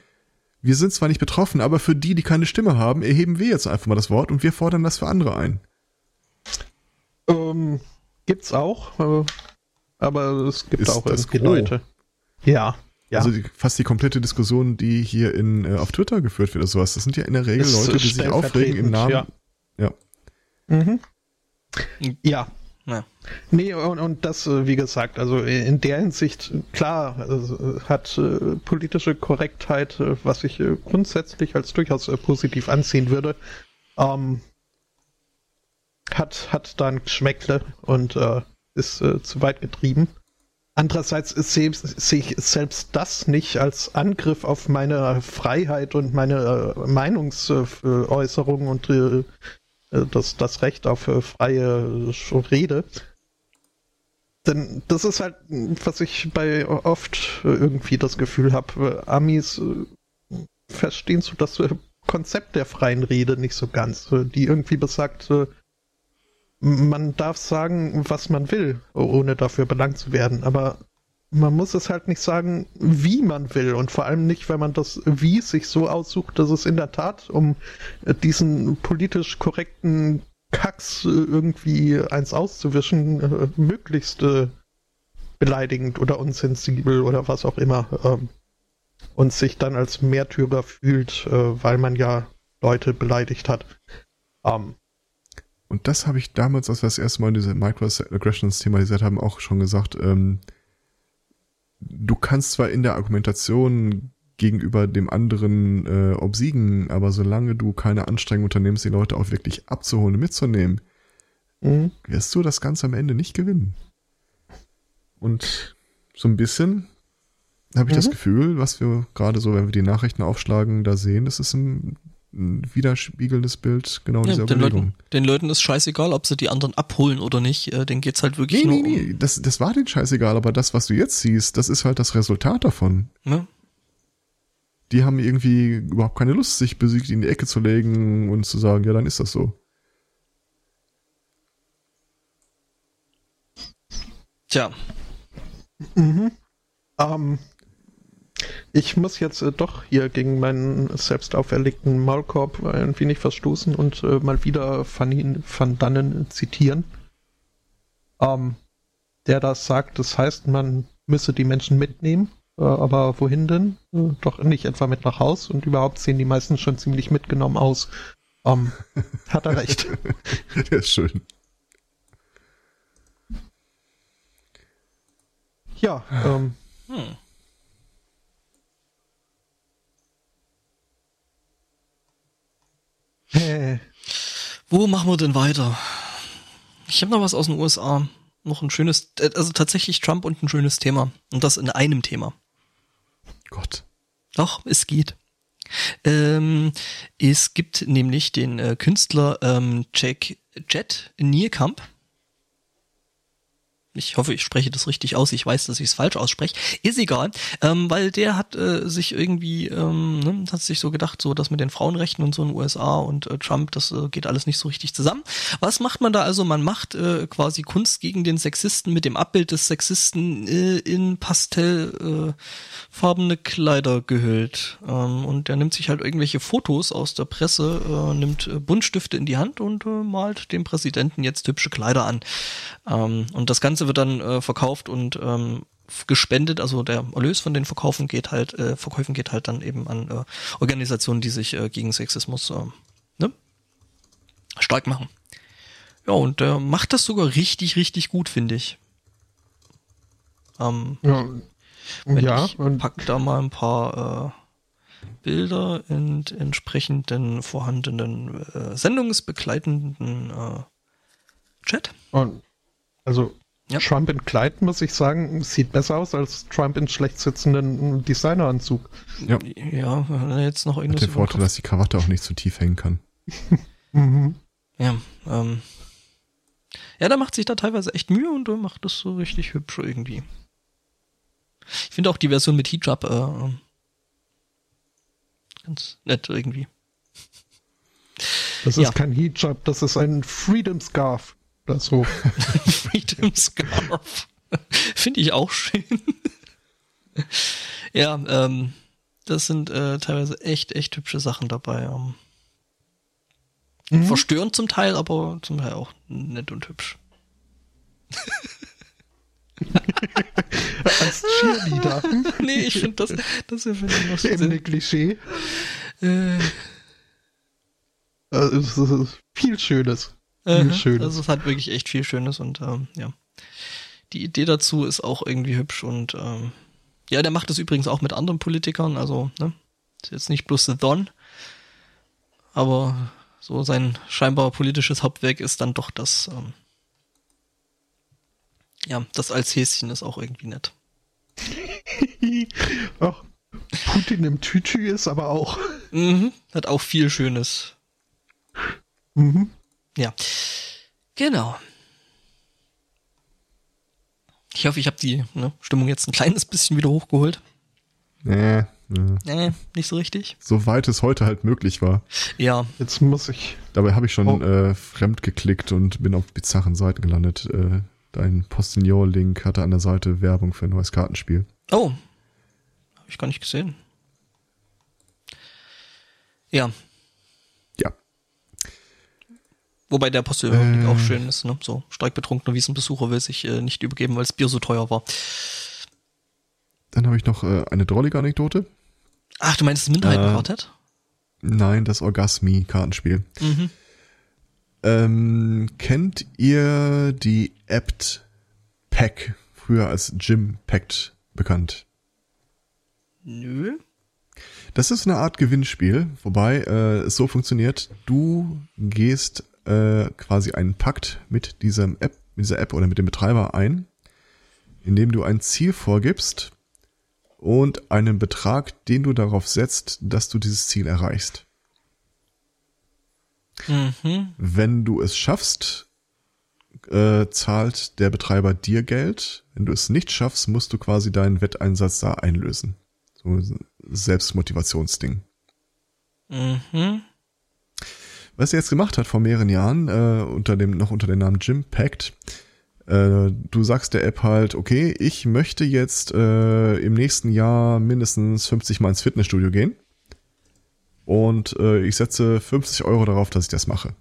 Wir sind zwar nicht betroffen, aber für die, die keine Stimme haben, erheben wir jetzt einfach mal das Wort und wir fordern das für andere ein. Ähm, gibt's auch, äh, aber es gibt Ist auch das irgendwie? Leute. Ja, ja. Also die, fast die komplette Diskussion, die hier in äh, auf Twitter geführt wird oder sowas, das sind ja in der Regel Ist, Leute, äh, die sich aufregen im Namen. ja. Ja. Mhm. Ja. Ja. Nee, und, und das, äh, wie gesagt, also in der Hinsicht, klar, also, hat äh, politische Korrektheit, äh, was ich äh, grundsätzlich als durchaus äh, positiv ansehen würde, ähm, hat, hat da ein Geschmäckle und äh, ist äh, zu weit getrieben. Andererseits sehe ich selbst das nicht als Angriff auf meine Freiheit und meine äh, Meinungsäußerung und äh, äh, das, das Recht auf freie Rede. Denn das ist halt, was ich bei oft irgendwie das Gefühl habe, Amis verstehen so das Konzept der freien Rede nicht so ganz, die irgendwie besagt, man darf sagen, was man will, ohne dafür belangt zu werden, aber man muss es halt nicht sagen, wie man will und vor allem nicht, wenn man das Wie sich so aussucht, dass es in der Tat um äh, diesen politisch korrekten Kacks äh, irgendwie eins auszuwischen, äh, möglichst beleidigend oder unsensibel oder was auch immer ähm, und sich dann als Märtyrer fühlt, weil man ja Leute beleidigt hat. Ähm, Und das habe ich damals, als wir das erste Mal diese Microaggressions thematisiert haben, auch schon gesagt. Ähm, du kannst zwar in der Argumentation gegenüber dem anderen äh, obsiegen, aber solange du keine Anstrengung unternimmst, die Leute auch wirklich abzuholen und mitzunehmen, mh. wirst du das Ganze am Ende nicht gewinnen. Und so ein bisschen habe ich das Mhm. Gefühl, was wir gerade so, wenn wir die Nachrichten aufschlagen, da sehen, das ist ein, ein widerspiegelndes Bild genau Ja, dieser den, Überlegung. Leuten, den Leuten ist scheißegal, ob sie die anderen abholen oder nicht. Äh, denen geht's halt wirklich Nee, nur nee, nee, das, das war denen scheißegal, aber das, was du jetzt siehst, das ist halt das Resultat davon. um. Ne? Die haben irgendwie überhaupt keine Lust, sich besiegt in die Ecke zu legen und zu sagen, ja, dann ist das so. Tja, Mhm. Ähm, ich muss jetzt äh, doch hier gegen meinen selbst auferlegten Maulkorb ein wenig verstoßen und äh, mal wieder Van, Van Dannen zitieren. Ähm, der das sagt, das heißt, man müsse die Menschen mitnehmen, äh, aber wohin denn? Äh, doch nicht etwa mit nach Haus und überhaupt sehen die meisten schon ziemlich mitgenommen aus. Ähm, hat er recht. Der ist schön. Ja, ähm, hm. Wo machen wir denn weiter? Ich habe noch was aus den USA. Noch ein schönes, äh, also tatsächlich Trump und ein schönes Thema. Und das in einem Thema. Gott. Doch, es geht. Ähm, es gibt nämlich den äh, Künstler ähm, Jack Jet Nierkamp. Ich hoffe, ich spreche das richtig aus. Ich weiß, dass ich es falsch ausspreche. Ist egal, ähm, weil der hat äh, sich irgendwie, ähm, ne, hat sich so gedacht, so das mit den Frauenrechten und so in den USA und äh, Trump, das äh, geht alles nicht so richtig zusammen. Was macht man da also? Man macht äh, quasi Kunst gegen den Sexisten mit dem Abbild des Sexisten äh, in pastellfarbene äh, Kleider gehüllt. Ähm, und der nimmt sich halt irgendwelche Fotos aus der Presse, äh, nimmt äh, Buntstifte in die Hand und äh, malt dem Präsidenten jetzt hübsche Kleider an. Ähm, und das Ganze wird dann äh, verkauft und ähm, gespendet, also der Erlös von den Verkaufen geht halt, äh, Verkäufen geht halt dann eben an äh, Organisationen, die sich äh, gegen Sexismus äh, ne? stark machen. Ja, und der macht das sogar richtig, richtig gut, finde ich. Ähm, ja, wenn ja ich pack da mal ein paar äh, Bilder in entsprechenden vorhandenen äh, sendungsbegleitenden äh, Chat. Und also Ja. Trump in Kleid, muss ich sagen, sieht besser aus als Trump in schlecht sitzenden Designeranzug. Ja. Ja, jetzt noch Hat irgendwas den über den Vorteil, dass die Krawatte auch nicht zu tief hängen kann. Mhm. Ja, ähm. Ja, da macht sich da teilweise echt Mühe und macht das so richtig hübsch irgendwie. Ich finde auch die Version mit Hijab äh, ganz nett irgendwie. Das Ja. ist kein Hijab, das ist ein Freedom Scarf. Oder so. Freedom Scarf. Finde ich auch schön. ja, ähm, das sind äh, teilweise echt, echt hübsche Sachen dabei. Ähm, Mhm. Verstörend zum Teil, aber zum Teil auch nett und hübsch. Als Cheerleader nee, ich finde das, das finde ich noch im schön. Negligé. Äh, Also, es ist viel Schönes. Viel äh, Schönes. also es hat wirklich echt viel Schönes und ähm, ja. Die Idee dazu ist auch irgendwie hübsch und ähm, ja, der macht das übrigens auch mit anderen Politikern, also ne, ist jetzt nicht bloß The Don, aber so sein scheinbar politisches Hauptwerk ist dann doch das, ähm, ja, das als Häschen ist auch irgendwie nett. Ach, Putin im Tütü ist aber auch. Mhm, hat auch viel Schönes. Mhm. Ja, genau. Ich hoffe, ich habe die ne, Stimmung jetzt ein kleines bisschen wieder hochgeholt. Nee, nee. Nee, nicht so richtig. Soweit es heute halt möglich war. Ja, Jetzt muss ich. Dabei habe ich schon Oh. äh, fremd geklickt und bin auf bizarren Seiten gelandet. Äh, dein Postillon-Link hatte an der Seite Werbung für ein neues Kartenspiel. Oh. Habe ich gar nicht gesehen. Ja. Wobei der Postillon Äh. auch schön ist, ne? So, stark betrunkener Wiesenbesucher will sich äh, nicht übergeben, weil das Bier so teuer war. Dann habe ich noch äh, eine drollige Anekdote. Ach, du meinst das Minderheitenquartett? Nein, das Orgasmi-Kartenspiel. Mhm. Ähm, kennt ihr die Apt Pack, früher als Gym Pact bekannt? Nö. Das ist eine Art Gewinnspiel, wobei äh, es so funktioniert, du gehst äh, quasi einen Pakt mit diesem App, mit dieser App oder mit dem Betreiber ein, indem du ein Ziel vorgibst und einen Betrag, den du darauf setzt, dass du dieses Ziel erreichst. Mhm. Wenn du es schaffst, äh, zahlt der Betreiber dir Geld. Wenn du es nicht schaffst, musst du quasi deinen Wetteinsatz da einlösen. So ein Selbstmotivationsding. Mhm. Was er jetzt gemacht hat vor mehreren Jahren, äh, unter dem, noch unter dem Namen Gym Pact, äh, du sagst der App halt, okay, ich möchte jetzt äh, im nächsten Jahr mindestens 50 Mal ins Fitnessstudio gehen. Und äh, ich setze 50 Euro darauf, dass ich das mache.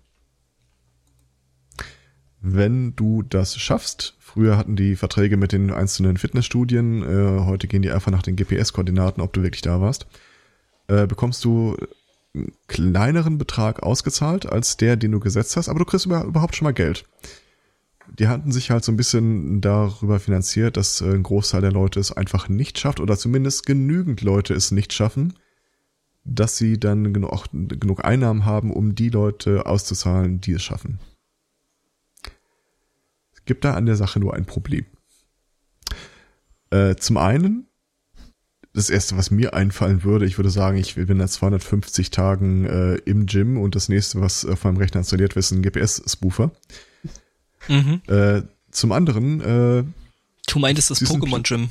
Wenn du das schaffst, früher hatten die Verträge mit den einzelnen Fitnessstudien, äh, heute gehen die einfach nach den GPS-Koordinaten, ob du wirklich da warst, äh, bekommst du kleineren Betrag ausgezahlt als der, den du gesetzt hast, aber du kriegst über, überhaupt schon mal Geld. Die hatten sich halt so ein bisschen darüber finanziert, dass äh, ein Großteil der Leute es einfach nicht schafft oder zumindest genügend Leute es nicht schaffen, dass sie dann genug, genug Einnahmen haben, um die Leute auszuzahlen, die es schaffen. Es gibt da an der Sache nur ein Problem. Äh, zum einen, das erste, was mir einfallen würde, ich würde sagen, ich bin nach 250 Tagen äh, im Gym und das nächste, was auf meinem Rechner installiert wird, ist ein GPS-Spoofer. Mhm. Äh, zum anderen, äh, Du meintest das Sie sind- Pokémon Gym.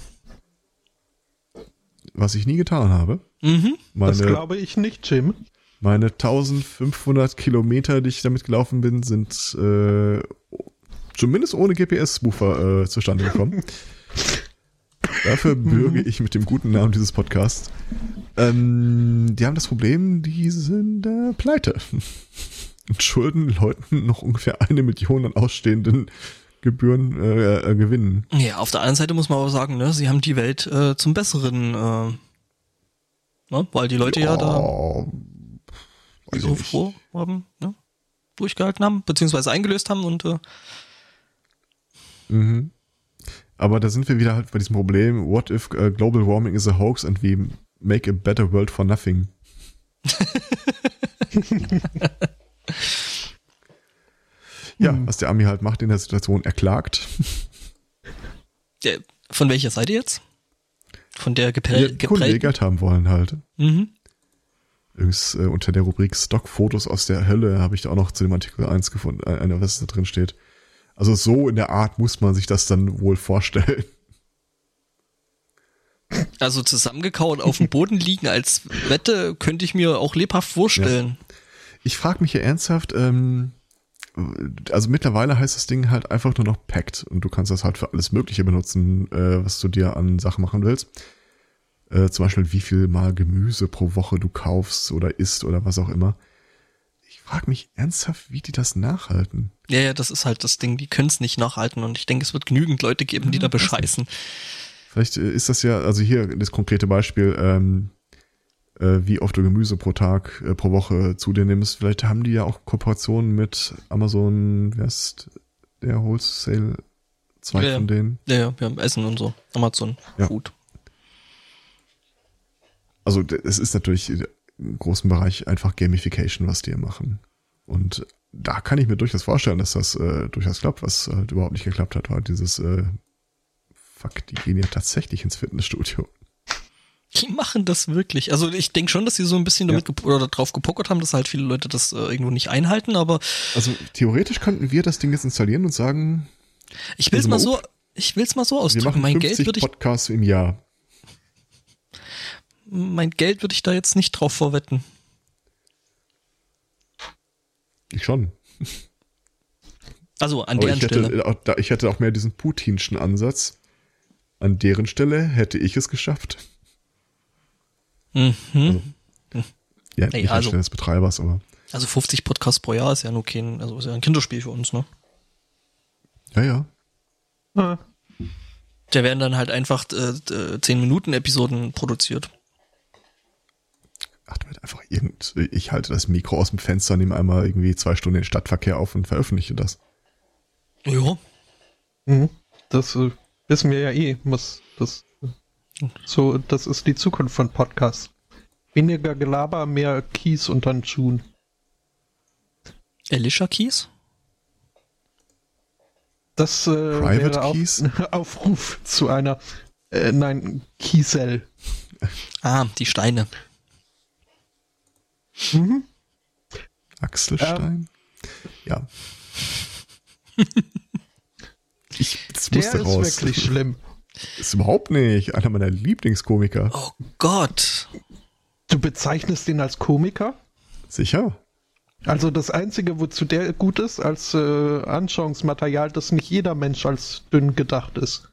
was ich nie getan habe, Mhm. Das meine, glaube ich nicht, Jim. meine 1500 Kilometer, die ich damit gelaufen bin, sind äh, zumindest ohne GPS-Spoofer äh, zustande gekommen. Dafür bürge ich mit dem guten Namen dieses Podcasts. Ähm, die haben das Problem, die sind äh, pleite. Und schulden Leuten noch ungefähr eine Million an ausstehenden Gebühren äh, äh, gewinnen. Ja, auf der anderen Seite muss man aber sagen, ne, sie haben die Welt äh, zum Besseren, äh, ne, weil die Leute ja, da weiß ich so froh haben, ne, durchgehalten haben, beziehungsweise eingelöst haben und äh, Mhm. Aber da sind wir wieder halt bei diesem Problem, what if uh, global warming is a hoax and we make a better world for nothing? ja, Hm. was der Ami halt macht in der Situation, er klagt. der, von welcher Seite jetzt? Von der Ja, geprell, Kunden, die? Geld haben wollen halt. Mhm. Übrigens, äh, unter der Rubrik Stockfotos aus der Hölle habe ich da auch noch zu dem Artikel 1 gefunden, äh, eine, was da drin steht. Also so in der Art muss man sich das dann wohl vorstellen. Also zusammengekaut auf dem Boden liegen als Wette könnte ich mir auch lebhaft vorstellen. Ich frage mich hier ernsthaft, ähm, also mittlerweile heißt das Ding halt einfach nur noch Pact und du kannst das halt für alles Mögliche benutzen, äh, was du dir an Sachen machen willst. Äh, zum Beispiel, wie viel mal Gemüse pro Woche du kaufst oder isst oder was auch immer. Frage mich ernsthaft, wie die das nachhalten. Ja, ja, das ist halt das Ding, die können es nicht nachhalten und ich denke, es wird genügend Leute geben, die da bescheißen. Vielleicht äh, ist das ja, also hier das konkrete Beispiel, ähm, äh, wie oft du Gemüse pro Tag, äh, pro Woche zu dir nimmst. Vielleicht haben die ja auch Kooperationen mit Amazon, wer ist der Wholesale Zweig Ja, von denen? Ja, ja, wir haben Essen und so. Amazon Ja. Food. Also es ist natürlich großen Bereich einfach Gamification, was die hier machen. Und da kann ich mir durchaus vorstellen, dass das äh, durchaus klappt. Was halt überhaupt nicht geklappt hat, war dieses äh, Fuck, die gehen ja tatsächlich ins Fitnessstudio. Die machen das wirklich. Also ich denke schon, dass sie so ein bisschen damit gep oder drauf gepokert haben, dass halt viele Leute das äh, irgendwo nicht einhalten, aber Also theoretisch könnten wir das Ding jetzt installieren und sagen, ich will's Also mal mal so, ich will's mal so ausdrücken. machen Mein 50 Geld würde ich, Podcasts im Jahr. Mein Geld würde ich da jetzt nicht drauf vorwetten. Ich schon. Also an Aber deren ich hätte, Stelle. ich hätte auch mehr diesen putinschen Ansatz. An deren Stelle hätte ich es geschafft. Mhm. Ja, Ey, nicht also- des Betreibers, aber Also 50 Podcasts pro Jahr ist ja nur kein, also ist ja ein Kinderspiel für uns, ne? ja, ja. Ah, Da werden dann halt einfach äh, 10 Minuten Episoden produziert. Ach, da wird einfach irgend, ich halte das Mikro aus dem Fenster, nehme einmal irgendwie zwei Stunden den Stadtverkehr auf und veröffentliche das. Ja. mhm. Das äh, wissen wir ja eh. Muss das so, das ist die Zukunft von Podcasts. Weniger Gelaber, mehr Keys und dann Schuhen. Alicia Keys? Das äh, Private wäre auf, Keys? Aufruf zu einer, äh, nein, Kiesel. Ah, die Steine. Mhm. Axelstein? Ja. ich, das Der musste ist raus. wirklich schlimm. Ist überhaupt nicht. Einer meiner Lieblingskomiker. Oh Gott. Du bezeichnest ihn als Komiker? Sicher. Also das Einzige, wozu der gut ist, als äh, Anschauungsmaterial, dass nicht jeder Mensch als dünn gedacht ist.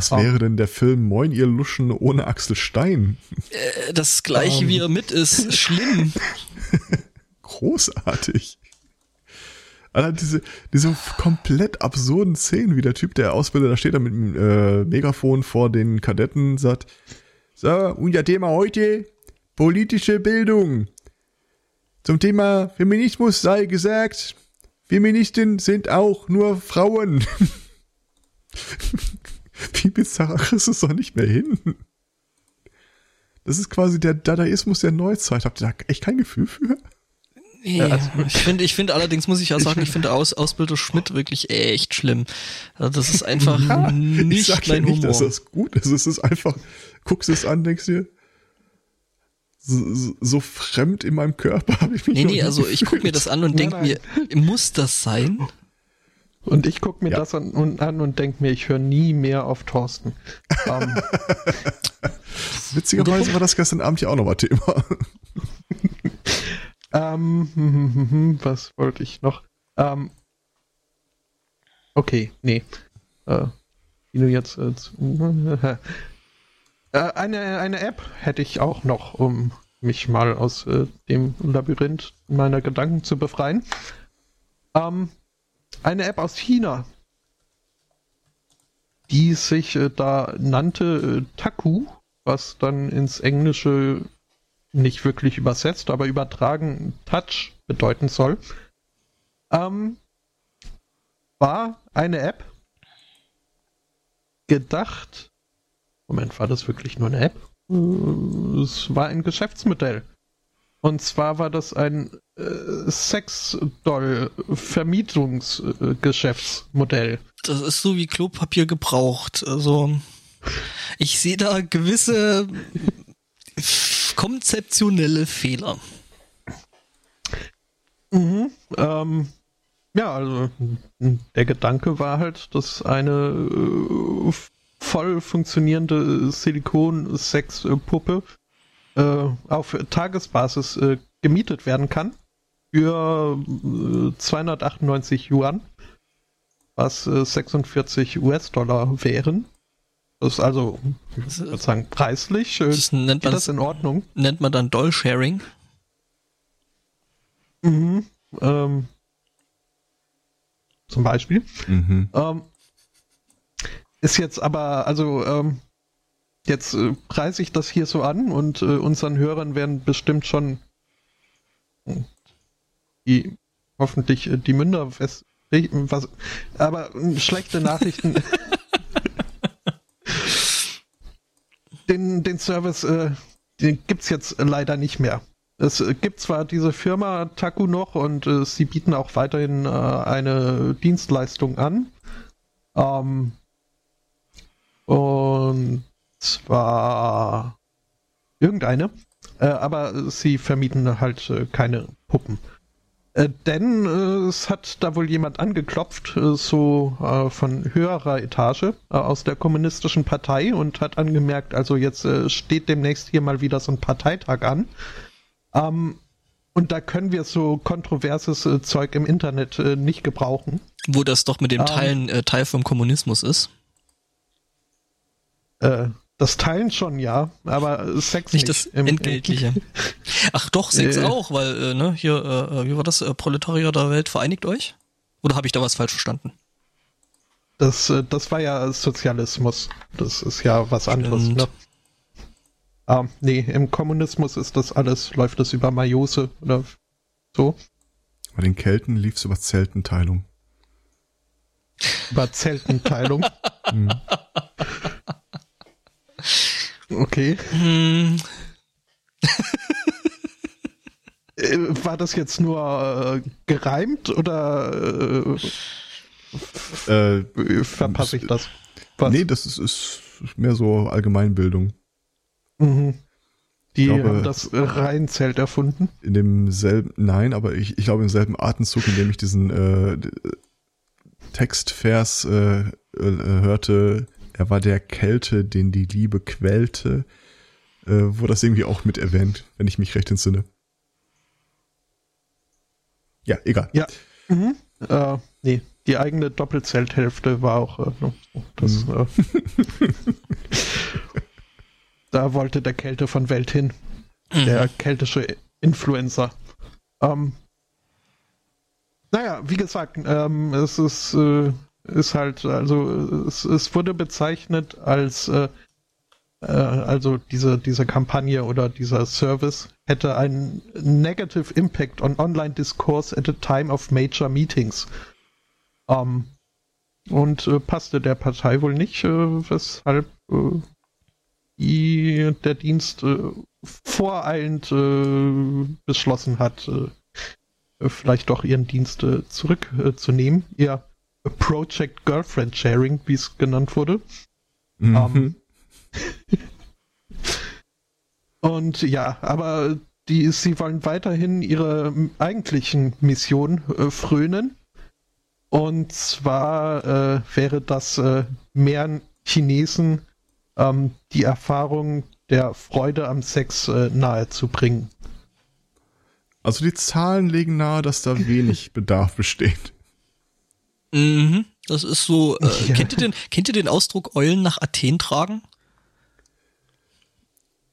Was Oh. wäre denn der Film Moin ihr Luschen ohne Axel Stein? Äh, Das gleiche Ähm. wie er mit ist. Schlimm. Großartig. Alter, diese, diese komplett absurden Szenen, wie der Typ, der Ausbilder, da steht er mit dem äh, Megafon vor den Kadetten, sagt, so, unser Thema heute, politische Bildung. Zum Thema Feminismus sei gesagt, Feministen sind auch nur Frauen. wie bizarr du es doch nicht mehr hin? Das ist quasi der Dadaismus der Neuzeit. Habt ihr da echt kein Gefühl für? Nee, also- ich finde, ich finde allerdings muss ich auch sagen, ich finde Aus, Ausbilder Schmidt wirklich echt schlimm. Also das ist einfach ich nicht sag ja mein nicht, Humor. dass das gut ist. Es ist einfach, guckst es an, denkst dir, so, so- so fremd in meinem Körper habe ich mich nee, nee, also ich gucke mir das an und denke mir, muss das sein? Und ich gucke mir Ja. das an und, an und denke mir, ich höre nie mehr auf Thorsten. ähm, Witzigerweise war das gestern Abend ja auch nochmal Thema. ähm, hm, hm, hm, was wollte ich noch? Ähm, okay, nee. Äh, wie du jetzt. Äh, eine, eine App hätte ich auch noch, um mich mal aus äh, dem Labyrinth meiner Gedanken zu befreien. Ähm, eine App aus China, die sich äh, da nannte äh, Taku, was dann ins Englische nicht wirklich übersetzt, aber übertragen Touch bedeuten soll, ähm, war eine App gedacht. Moment, war das wirklich nur eine App? Äh, Es war ein Geschäftsmodell. Und zwar war das ein äh, Sex-Doll-Vermietungsgeschäftsmodell. Das ist so wie Klopapier gebraucht. Also ich sehe da gewisse konzeptionelle Fehler. Mhm. Ähm, ja, also der Gedanke war halt, dass eine äh, voll funktionierende Silikon-Sex-Puppe äh, auf Tagesbasis äh, gemietet werden kann für äh, 298 Yuan, was äh, 46 US-Dollar wären. Das ist also, ich würde sagen, preislich. äh, Das nennt man, das in Ordnung? nennt man dann Doll-Sharing. Mhm. Ähm, zum Beispiel. Mhm. Ähm, ist jetzt aber, also, ähm, jetzt äh, preise ich das hier so an und äh, unseren Hörern werden bestimmt schon äh, die, hoffentlich äh, die Münder fest. Was, aber äh, schlechte Nachrichten. den, den Service, äh, den gibt's jetzt leider nicht mehr. Es äh, gibt zwar diese Firma Taku noch und äh, sie bieten auch weiterhin äh, eine Dienstleistung an. Ähm, und zwar irgendeine, äh, aber sie vermieten halt äh, keine Puppen. Äh, denn äh, es hat da wohl jemand angeklopft, äh, so äh, von höherer Etage aus der kommunistischen Partei und hat angemerkt, also jetzt steht demnächst hier mal wieder so ein Parteitag an. Ähm, und da können wir so kontroverses Zeug im Internet nicht gebrauchen. Wo das doch mit dem Ähm. Teilen äh, Teil vom Kommunismus ist. Äh, das Teilen schon, ja, aber äh, Sex Nicht nicht. das Im- Entgeltliche. Ach doch, Sex Äh. auch, weil, äh, ne, hier, äh, wie war das? Äh, Proletarier der Welt vereinigt euch? Oder habe ich da was falsch verstanden? Das, äh, das war ja Sozialismus. Das ist ja was anderes. Stimmt. Ne? Ah, nee, im Kommunismus ist das alles, läuft das über Majose oder so. Bei den Kelten lief's über Zeltenteilung. Über Zeltenteilung. Mhm. Okay. Hm, Äh, war das jetzt nur äh, gereimt oder Äh, äh, verpasse ich das? Was? nee, das ist, ist mehr so Allgemeinbildung. Mhm. Die glaube- haben das Rheinzelt erfunden. In demselben, nein, aber ich, ich glaube im selben Atemzug, in dem ich diesen äh, Textvers äh, äh, hörte, er war der Kälte, den die Liebe quälte, äh, wurde das irgendwie auch mit erwähnt, wenn ich mich recht entsinne. Ja, egal. Ja. Mhm. Äh, nee, die eigene Doppelzelthälfte war auch äh, no, das. Mhm. Äh, da wollte der Kälte von Welt hin. Der keltische Influencer. Ähm, naja, wie gesagt, ähm, es ist, äh, ist halt, also es, es wurde bezeichnet als äh, äh, also diese, diese Kampagne oder dieser Service hätte einen negative impact on online discourse at a time of major meetings. Ähm, und äh, passte der Partei wohl nicht, äh, weshalb äh, die, der Dienst äh, voreilend äh, beschlossen hat, äh, vielleicht doch ihren Dienst äh, zurückzunehmen. Äh, zu nehmen. Ihr Project Girlfriend Sharing, wie es genannt wurde. Mhm. Ähm, Und ja, aber die, sie wollen weiterhin ihre eigentlichen Mission äh, frönen. Und zwar äh, wäre das äh, mehr Chinesen ähm, die Erfahrung der Freude am Sex äh, nahezubringen. Also die Zahlen legen nahe, dass da wenig Bedarf besteht. Mhm, das ist so, äh, Ja. kennt, ihr den, kennt ihr den Ausdruck Eulen nach Athen tragen?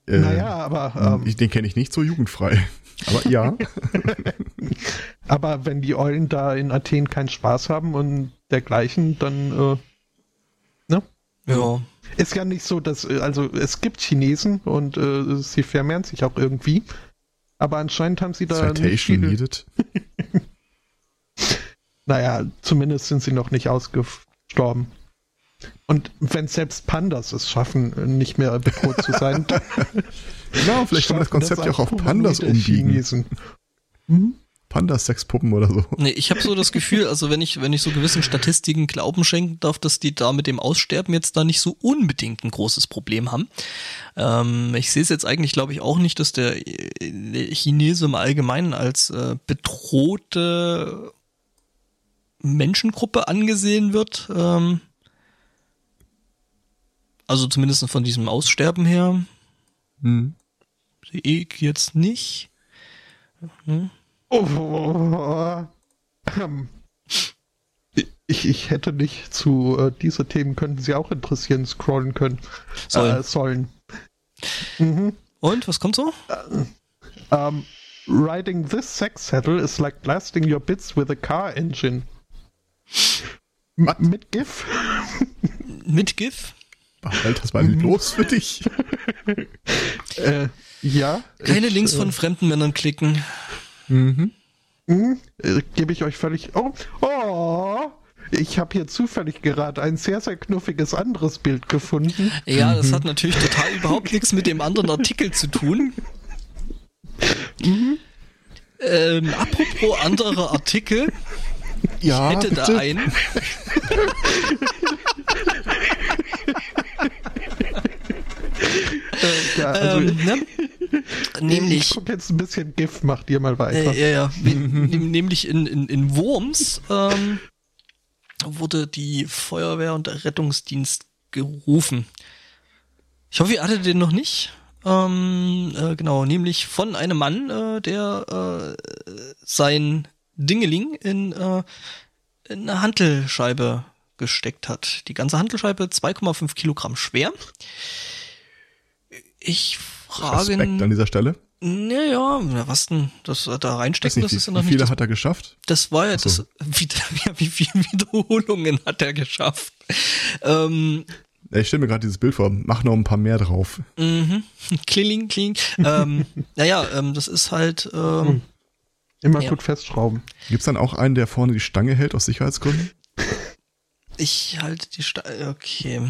Äh, naja, aber, ähm, ich, den kenne ich nicht so jugendfrei. Aber ja. aber wenn die Eulen da in Athen keinen Spaß haben und dergleichen, dann äh, ne? Ja. Ist ja nicht so, dass, äh, also es gibt Chinesen und äh, sie vermehren sich auch irgendwie. Aber anscheinend haben sie da nicht Citation viel, needed. Naja, zumindest sind sie noch nicht ausgestorben. Und wenn selbst Pandas es schaffen, nicht mehr bedroht zu sein, Genau, vielleicht kann man das Konzept ja auch auf Pandas umbiegen. Chinesen. Mhm. Pandas-Sexpuppen oder so. Nee, ich habe so das Gefühl, also wenn ich, wenn ich so gewissen Statistiken Glauben schenken darf, dass die da mit dem Aussterben jetzt da nicht so unbedingt ein großes Problem haben. Ähm, ich sehe es jetzt eigentlich, glaube ich, auch nicht, dass der Chinese im Allgemeinen als äh, bedrohte Menschengruppe angesehen wird. Ähm, also zumindest von diesem Aussterben her Hm. sehe ich jetzt nicht. Oh, ähm, ich, ich hätte nicht zu äh, diese Themen könnten Sie auch interessieren, scrollen können. Sollen. Äh, sollen. Und, was kommt so? Um, riding this sex saddle is like blasting your bits with a car engine. Mit GIF? Mit GIF? Alter, was war denn los für dich? äh, ja. Keine ich, Links äh, von fremden Männern klicken. Mhm. Mhm, äh, Gebe ich euch völlig. Oh, oh! Ich habe hier zufällig gerade ein sehr, sehr knuffiges anderes Bild gefunden. Ja, das hat natürlich total überhaupt nichts mit dem anderen Artikel zu tun. Ähm, apropos anderer Artikel, Ja, hätte da bitte. einen. Äh, ja, also ähm, ne? ich Nämlich, guck jetzt ein bisschen GIF, macht ihr mal weiter. äh, ja, ja, nämlich in, in, in Worms ähm, wurde die Feuerwehr und der Rettungsdienst gerufen. Ich hoffe, ihr hattet den noch nicht. Ähm, äh, genau, nämlich von einem Mann, äh, der äh, sein Dingeling in, äh, in eine Hantelscheibe gesteckt hat. Die ganze Hantelscheibe 2,5 Kilogramm schwer. Ich frage, Respekt an dieser Stelle. naja, na, was denn, das da Weiß reinstecken, nicht, das ist ja wie, noch wie nicht viele das hat er geschafft? das war ja so. das, wie, ja, wie viele Wiederholungen hat er geschafft? Ähm, Ich stelle mir gerade dieses Bild vor. Mach noch ein paar mehr drauf. mhm. Kling, kling. ähm, naja, ähm, das ist halt, ähm, Immer Ja. gut festschrauben. Gibt's dann auch einen, der vorne die Stange hält aus Sicherheitsgründen? ich halte die Sta okay.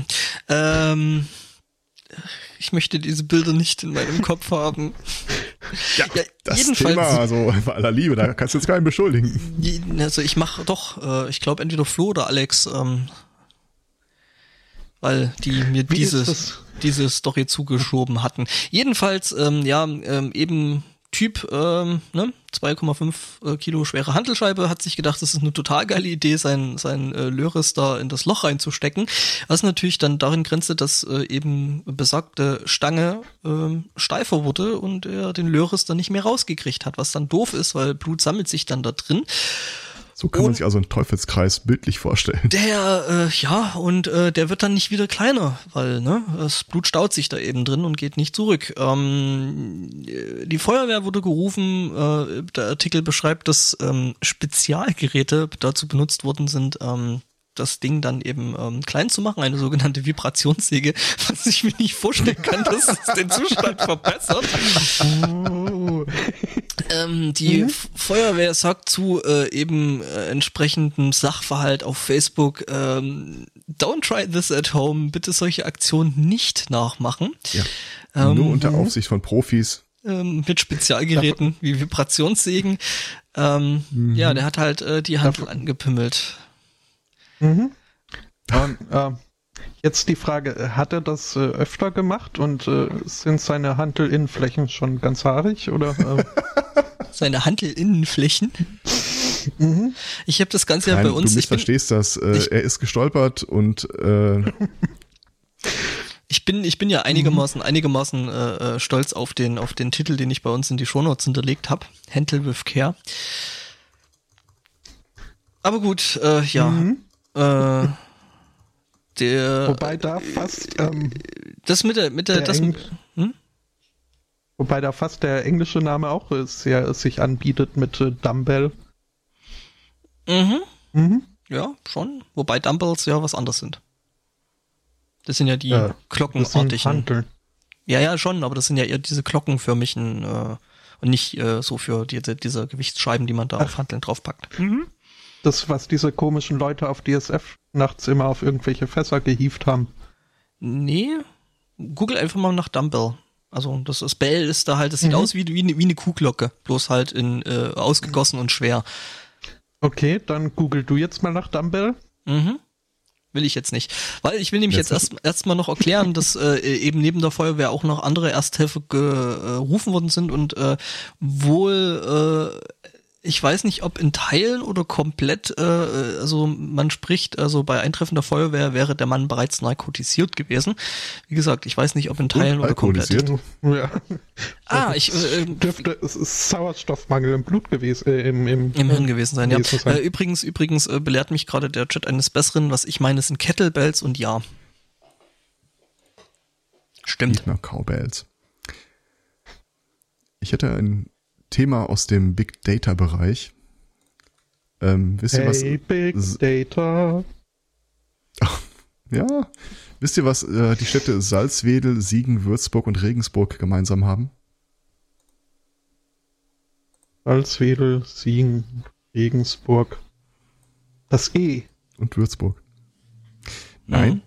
Ähm, ich möchte diese Bilder nicht in meinem Kopf haben. Ja, Das jedenfalls, Thema, also bei aller Liebe, da kannst du jetzt keinen beschuldigen. also ich mache doch, äh, ich glaube entweder Flo oder Alex, ähm, weil die mir Wie diese, ist das? diese Story zugeschoben hatten. Jedenfalls, ähm, ja, ähm, eben Typ, ähm, ne, 2,5 äh, Kilo schwere Handelscheibe, hat sich gedacht, das ist eine total geile Idee, sein, sein äh, Löris da in das Loch reinzustecken. Was natürlich dann darin grenzte, dass äh, eben besagte Stange ähm, steifer wurde und er den Löris dann nicht mehr rausgekriegt hat, was dann doof ist, weil Blut sammelt sich dann da drin. So kann man Und- sich also einen Teufelskreis bildlich vorstellen. Der, äh, ja, und äh, der wird dann nicht wieder kleiner, weil ne, das Blut staut sich da eben drin und geht nicht zurück. Ähm, äh, die Feuerwehr wurde gerufen, äh, der Artikel beschreibt, dass ähm, Spezialgeräte dazu benutzt worden sind, ähm, das Ding dann eben ähm, klein zu machen, eine sogenannte Vibrationssäge, was ich mir nicht vorstellen kann, dass es den Zustand verbessert. Ähm, die F- Feuerwehr sagt zu äh, eben äh, entsprechendem Sachverhalt auf Facebook, ähm, don't try this at home, bitte solche Aktionen nicht nachmachen. Ja. Ähm, Nur unter Aufsicht von Profis. ähm, mit Spezialgeräten wie Vibrationssägen. Ähm, Ja, der hat halt äh, die Handel angepimmelt. Mhm. Und, äh, jetzt die Frage, hat er das äh, öfter gemacht und äh, sind seine Handelinnenflächen schon ganz haarig oder? Äh, Seine Handelinnenflächen. mhm. Ich habe das Ganze ja Nein, bei uns. du missverstehst das. Äh, ich- er ist gestolpert und äh, ich bin, ich bin ja einigermaßen, einigermaßen äh, äh, stolz auf den, auf den Titel, den ich bei uns in die Shownotes hinterlegt habe. Handle with Care. Aber gut, äh, ja. Mhm. Äh, der, Wobei da fast, ähm, das mit der, mit der, der das, Eng- hm? wobei da fast der englische Name auch äh, sehr sich anbietet mit äh, Dumbbell. mhm. Mhm. Ja, schon. Wobei Dumbbells ja was anderes sind. Das sind ja die Ja, sind glockenartigen. Ja, ja, schon, aber das sind ja eher diese glockenförmigen äh, und nicht äh, so für diese, diese Gewichtsscheiben, die man da auf Hanteln draufpackt. Das, was diese komischen Leute auf DSF nachts immer auf irgendwelche Fässer gehievt haben. Nee, google einfach mal nach Dumbbell. Also das ist Bell ist da halt, das sieht Mhm. aus wie, wie, eine- wie eine Kuhglocke, bloß halt in äh, ausgegossen und schwer. Okay, dann google du jetzt mal nach Dumbbell. Mhm. Will ich jetzt nicht. Weil ich will nämlich jetzt Jetzt- erst erstmal noch erklären, dass äh, eben neben der Feuerwehr auch noch andere Ersthelfer gerufen worden sind und äh, wohl äh, ich weiß nicht, ob in Teilen oder komplett, äh, also man spricht, also bei Eintreffen der Feuerwehr wäre der Mann bereits narkotisiert gewesen. Wie gesagt, ich weiß nicht, ob in Teilen oder komplett. Ja. Ah, ich äh, Dürfte es ist Sauerstoffmangel im Blut gewesen, äh, im, im, im Hirn gewesen sein, ja. gewesen sein. Äh, übrigens, übrigens äh, belehrt mich gerade der Chat eines Besseren, was ich meine, sind Kettlebells und ja. Stimmt. Nicht mehr Cowbells. Ich hätte ein Thema aus dem Big Data Bereich. Ähm, wisst ihr was? Hey, Big S- Data. Ja. Wisst ihr, was äh, die Städte Salzwedel, Siegen, Würzburg und Regensburg gemeinsam haben? Salzwedel, Siegen, Regensburg. Das E. Und Würzburg. Nein.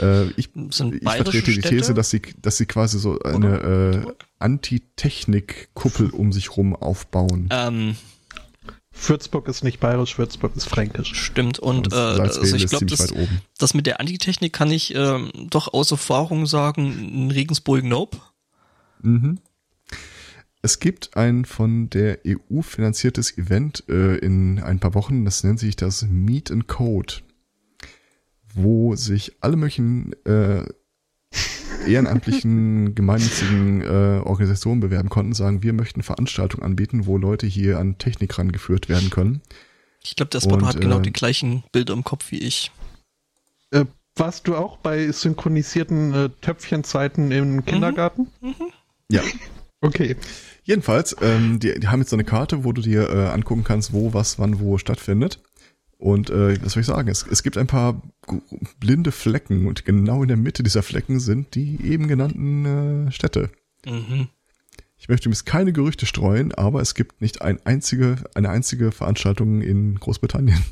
Äh, ich ich vertrete die Städte? These, dass sie, dass sie quasi so eine äh, Antitechnik-Kuppel um sich rum aufbauen. Ähm, Würzburg ist nicht bayerisch, Würzburg ist fränkisch. stimmt. Und äh, also ich glaube, das, das mit der Antitechnik kann ich ähm, doch aus Erfahrung sagen, in Regensburg Nope. Mhm. Es gibt ein von der EU finanziertes Event äh, in ein paar Wochen, das nennt sich das Meet and Code, wo sich alle möglichen äh, ehrenamtlichen, gemeinnützigen äh, Organisationen bewerben konnten, sagen, wir möchten Veranstaltungen anbieten, wo Leute hier an Technik rangeführt werden können. Ich glaube, der Spot hat genau äh, die gleichen Bilder im Kopf wie ich. Äh, warst du auch bei synchronisierten äh, Töpfchenzeiten im Kindergarten? Ja. Okay. Jedenfalls, ähm, die, die haben jetzt so eine Karte, wo du dir äh, angucken kannst, wo, was, wann, wo stattfindet. Und äh, was soll ich sagen? Es, es gibt ein paar blinde Flecken und genau in der Mitte dieser Flecken sind die eben genannten äh, Städte. Mhm. Ich möchte übrigens keine Gerüchte streuen, aber es gibt nicht ein einzige, eine einzige Veranstaltung in Großbritannien.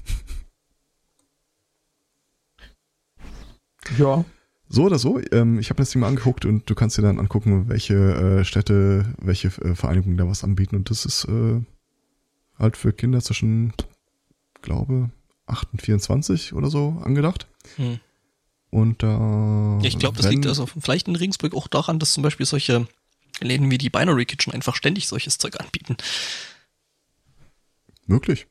Ja. So oder so, ähm, ich habe das Ding mal angeguckt und du kannst dir dann angucken, welche äh, Städte, welche äh, Vereinigungen da was anbieten. Und das ist äh, halt für Kinder zwischen, glaube, 8 und 24 oder so angedacht. Hm. Und da. Ich glaube, das liegt also vielleicht in Regensburg auch daran, dass zum Beispiel solche Läden wie die Binary Kitchen einfach ständig solches Zeug anbieten. Möglich.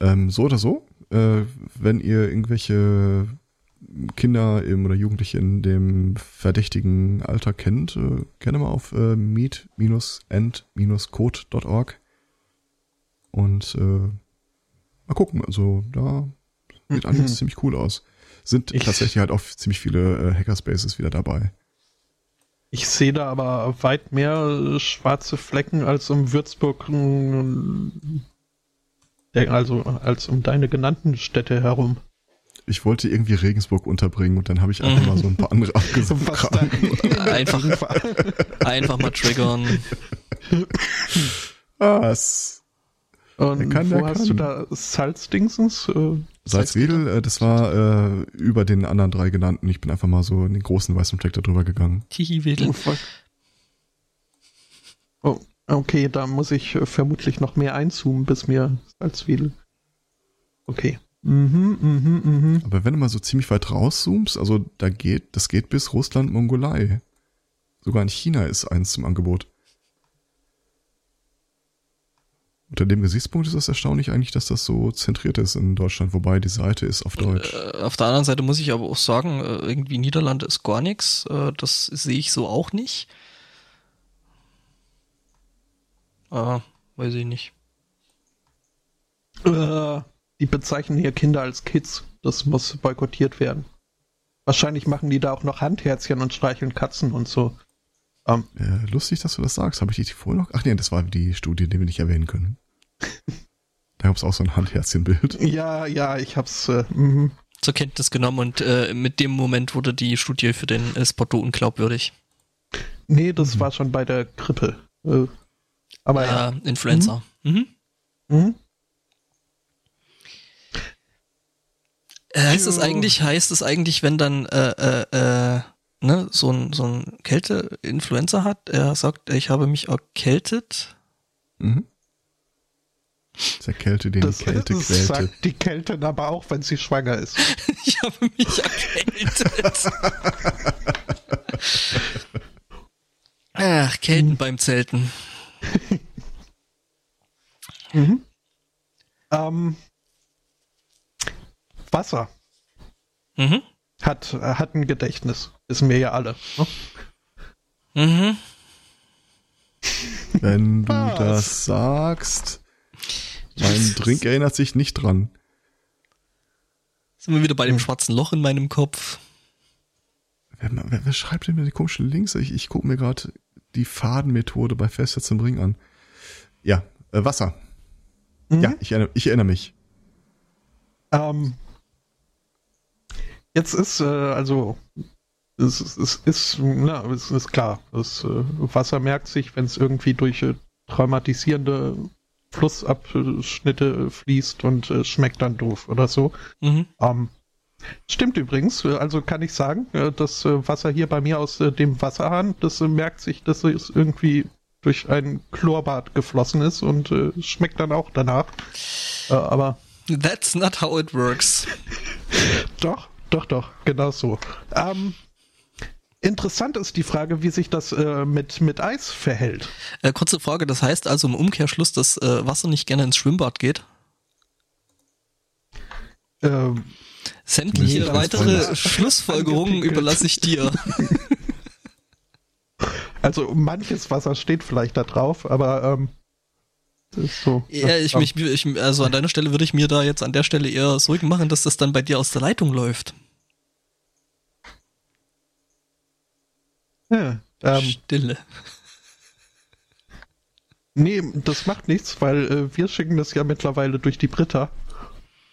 Ähm, so oder so, äh, wenn ihr irgendwelche Kinder im, oder Jugendliche in dem verdächtigen Alter kennt, äh, gerne mal auf äh, meet-end-code.org und äh, mal gucken. Also da sieht alles ziemlich cool aus. Sind Ich- tatsächlich halt auch ziemlich viele äh, Hackerspaces wieder dabei. Ich sehe da aber weit mehr äh, schwarze Flecken als um Würzburg, äh, also als um deine genannten Städte herum. Ich wollte irgendwie Regensburg unterbringen und dann habe ich einfach mal so ein paar andere. Was da Einfach, einfach mal triggern. Es Und Der kann, wo der hast kann. du da Salzdingsens? Äh, Salzwedel, äh, das war äh, über den anderen drei genannten. Ich bin einfach mal so in den großen weißen Fleck da drüber gegangen. Tihiwedel. Oh, okay, da muss ich äh, vermutlich noch mehr einzoomen, bis mir Salzwedel. Okay. Mhm, mhm, mhm. Aber wenn du mal so ziemlich weit rauszoomst, also da geht, das geht bis Russland, Mongolei. Sogar in China ist eins zum Angebot. Unter dem Gesichtspunkt ist es erstaunlich eigentlich, dass das so zentriert ist in Deutschland, wobei die Seite ist auf Deutsch. Äh, auf der anderen Seite muss ich aber auch sagen, äh, irgendwie Niederlande ist gar nichts. Äh, das sehe ich so auch nicht. Ah, weiß ich nicht. Äh, die bezeichnen hier Kinder als Kids. Das muss boykottiert werden. Wahrscheinlich machen die da auch noch Handherzchen und streicheln Katzen und so. Ähm, Äh, lustig, dass du das sagst. Habe ich die vorher noch? Ach nee, das war die Studie, die wir nicht erwähnen können. da gab es auch so ein Handherzchenbild. ja, ja, ich hab's. Äh, mhm. Zur Kenntnis genommen und äh, mit dem Moment wurde die Studie für den äh, Spotto unglaubwürdig. Nee, das war schon bei der Grippe. Äh, aber ja. Äh, Influencer. Mhm. Mhm. Äh, heißt es Jo. eigentlich, heißt es eigentlich, wenn dann äh, äh, äh, ne, so ein, so ein Kälte-Influencer hat, er sagt, ich habe mich erkältet. Mhm. Das erkälte den Das, die Kälte das quälte. sagt die Kälte aber auch, wenn sie schwanger ist. Ich habe mich erkältet. Ach, Kälten beim Zelten. Mhm. Ähm, Wasser Mhm. hat, hat ein Gedächtnis. Wissen wir ja alle. Ne? Mhm. Wenn du Was? das sagst, mein Drink erinnert sich nicht dran. Sind wir wieder bei dem schwarzen Loch in meinem Kopf. Wer, wer, wer schreibt denn mir die komischen Links? Ich, ich gucke mir gerade die Fadenmethode bei Festsetz im Ring an. Ja, äh, Wasser. Mhm. Ja, ich erinnere, ich erinnere mich. Ähm, jetzt ist, äh, also, es, es, es ist, na, es ist klar, das äh, Wasser merkt sich, wenn es irgendwie durch äh, traumatisierende Flussabschnitte fließt und äh, schmeckt dann doof oder so. Mhm. Ähm, stimmt übrigens, also kann ich sagen, äh, das Wasser hier bei mir aus dem Wasserhahn, das merkt sich, dass es irgendwie durch ein Chlorbad geflossen ist und schmeckt dann auch danach. Aber That's not how it works. Doch, doch, doch, genau so. Ähm, interessant ist die Frage, wie sich das äh, mit, mit Eis verhält. Äh, kurze Frage, das heißt also im Umkehrschluss, dass äh, Wasser nicht gerne ins Schwimmbad geht? Ähm, Sämtliche Nee, weitere Schlussfolgerungen überlasse ich dir. also manches Wasser steht vielleicht da drauf, aber ähm, das ist so. Ja, ich, mich, ich, also an deiner Stelle würde ich mir da jetzt an der Stelle eher Sorgen machen, dass das dann bei dir aus der Leitung läuft. Ja, ähm, Stille. nee, das macht nichts, weil äh, wir schicken das ja mittlerweile durch die Britta.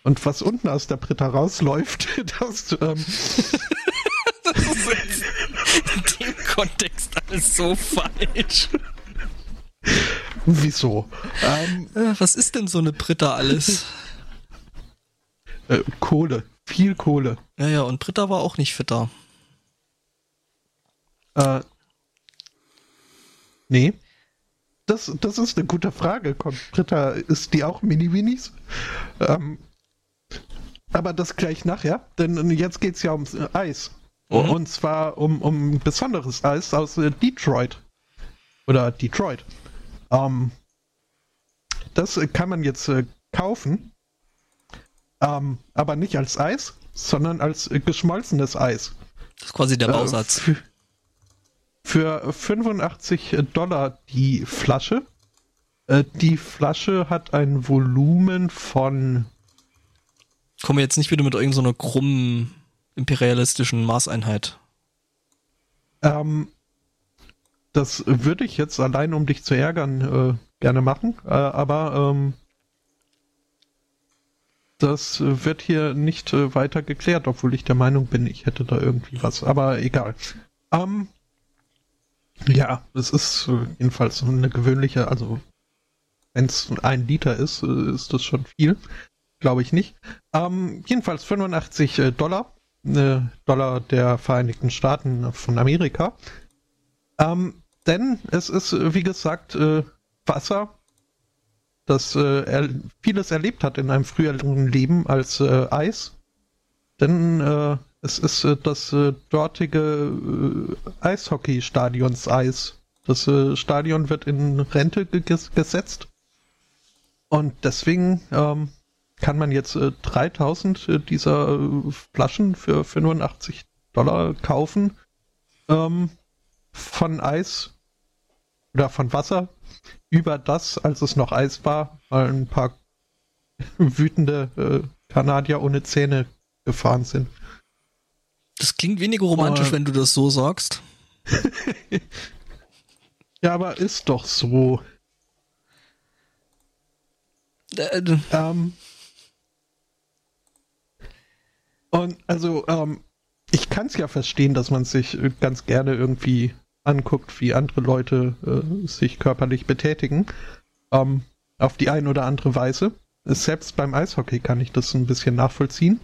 Und was unten aus der Britta rausläuft, das, ähm, Das ist jetzt in dem Kontext alles so falsch. wieso? Ähm, Äh, Was ist denn so eine Britta alles? äh, Kohle, viel Kohle. Ja, ja, und Britta war auch nicht fitter. Äh, nee. Das, das ist eine gute Frage. Britta, ist die auch Mini-Minis? Ähm, aber das gleich nachher, denn jetzt geht's ja ums äh, Eis. Mhm. Und zwar um, um besonderes Eis aus äh, Detroit. Oder Detroit. Ähm, das äh, kann man jetzt äh, kaufen. Ähm, aber nicht als Eis, sondern als äh, geschmolzenes Eis. Das ist quasi der Bausatz. Äh, für, für 85 Dollar die Flasche. Äh, die Flasche hat ein Volumen von Kommen wir jetzt nicht wieder mit irgendeiner so krummen imperialistischen Maßeinheit. Ähm, das würde ich jetzt allein, um dich zu ärgern, äh, gerne machen, äh, aber ähm, das wird hier nicht äh, weiter geklärt, obwohl ich der Meinung bin, ich hätte da irgendwie was, aber egal. Ähm, ja, es ist äh, jedenfalls eine gewöhnliche, also wenn es ein Liter ist, äh, ist das schon viel. Glaube ich nicht. Ähm, jedenfalls 85 äh, Dollar. Dollar der Vereinigten Staaten von Amerika. Ähm, denn es ist, wie gesagt, Wasser, das er vieles erlebt hat in einem früheren Leben als Eis. Denn es ist äh, das äh, dortige äh, Eishockey-Stadions Eis. Das äh, Stadion wird in Rente ge gesetzt. Und deswegen ähm, kann man jetzt äh, 3000 äh, dieser äh, Flaschen für 85 Dollar kaufen. Ähm, von Eis oder von Wasser über das, als es noch Eis war, weil ein paar wütende äh, Kanadier ohne Zähne gefahren sind. Das klingt weniger romantisch, Oh. wenn du das so sagst. Ja, aber ist doch so. Äh, d- Ähm, und also, ähm, ich kann es ja verstehen, dass man sich äh, ganz gerne irgendwie anguckt, wie andere Leute äh, sich körperlich betätigen. Ähm, auf die eine oder andere Weise. Selbst beim Eishockey kann ich das ein bisschen nachvollziehen.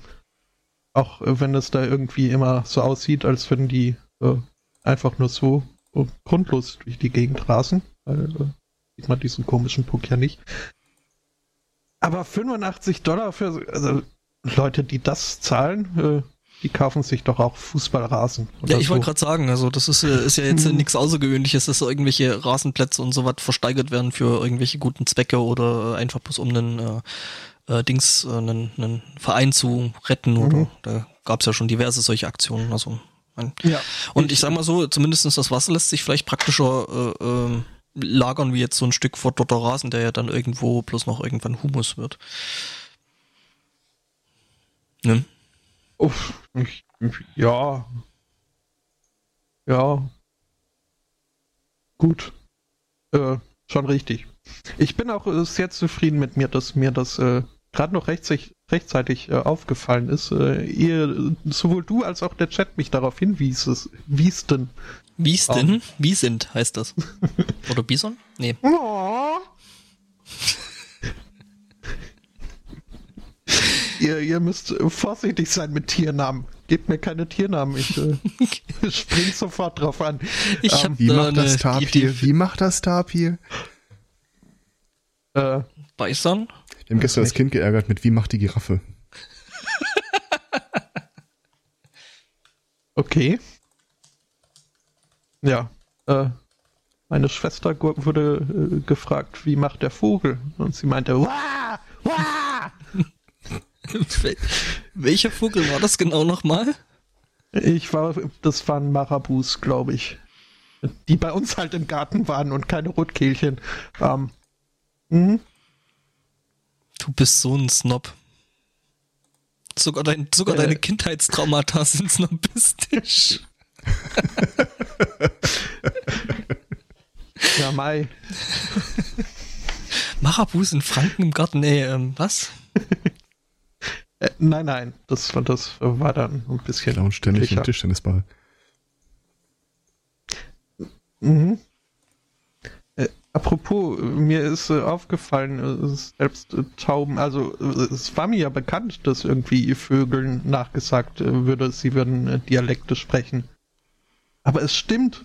Auch äh, wenn es da irgendwie immer so aussieht, als würden die äh, einfach nur so äh, grundlos durch die Gegend rasen. Weil äh, sieht man diesen komischen Puck ja nicht. Aber 85 Dollar für also Leute, die das zahlen, äh, die kaufen sich doch auch Fußballrasen. Ja, ich so. wollte gerade sagen, also das ist, äh, ist ja jetzt mhm. nichts Außergewöhnliches, dass irgendwelche Rasenplätze und so was versteigert werden für irgendwelche guten Zwecke oder einfach bloß um einen äh, äh, Dings, äh, einen, einen Verein zu retten oder mhm. da gab es ja schon diverse solche Aktionen. Also ja, und ich sag mal so, zumindestens das Wasser lässt sich vielleicht praktischer äh, äh, lagern wie jetzt so ein Stück verdotter Rasen, der ja dann irgendwo bloß noch irgendwann Humus wird. Ne? Uff, ich, ja. Ja. Gut. Äh, schon richtig. Ich bin auch äh, sehr zufrieden mit mir, dass mir das äh, gerade noch rechtzeitig, rechtzeitig äh, aufgefallen ist. Äh, ihr, sowohl du als auch der Chat mich darauf hinwies, es, wies denn. Wies denn? Um. Wie sind heißt das? Oder Bison? Nee. Oh. ihr, ihr müsst vorsichtig sein mit Tiernamen. Gebt mir keine Tiernamen, ich äh, spring sofort drauf an. Ich ähm, wie, macht das Tapir? wie macht das Tapir? Äh, Beißern? Wir haben gestern das Kind geärgert mit Wie macht die Giraffe? okay. Ja. Äh, meine Schwester wurde äh, gefragt, wie macht der Vogel? Und sie meinte, wah, wah! Welcher Vogel war das genau nochmal? Ich war, das waren Marabus, glaube ich. Die bei uns halt im Garten waren und keine Rotkehlchen. Ähm, mhm. Du bist so ein Snob. Sogar, dein, sogar äh, deine Kindheitstraumata sind snobistisch. ja, Mai. Marabus in Franken im Garten, ey, ähm, was? Äh, nein, nein, das, das war dann ein bisschen. Klauen ständig im Tischtennisball. Mhm. Äh, apropos, mir ist äh, aufgefallen, äh, selbst äh, Tauben, also äh, es war mir ja bekannt, dass irgendwie Vögeln nachgesagt würde, sie würden Dialekte sprechen. Aber es stimmt.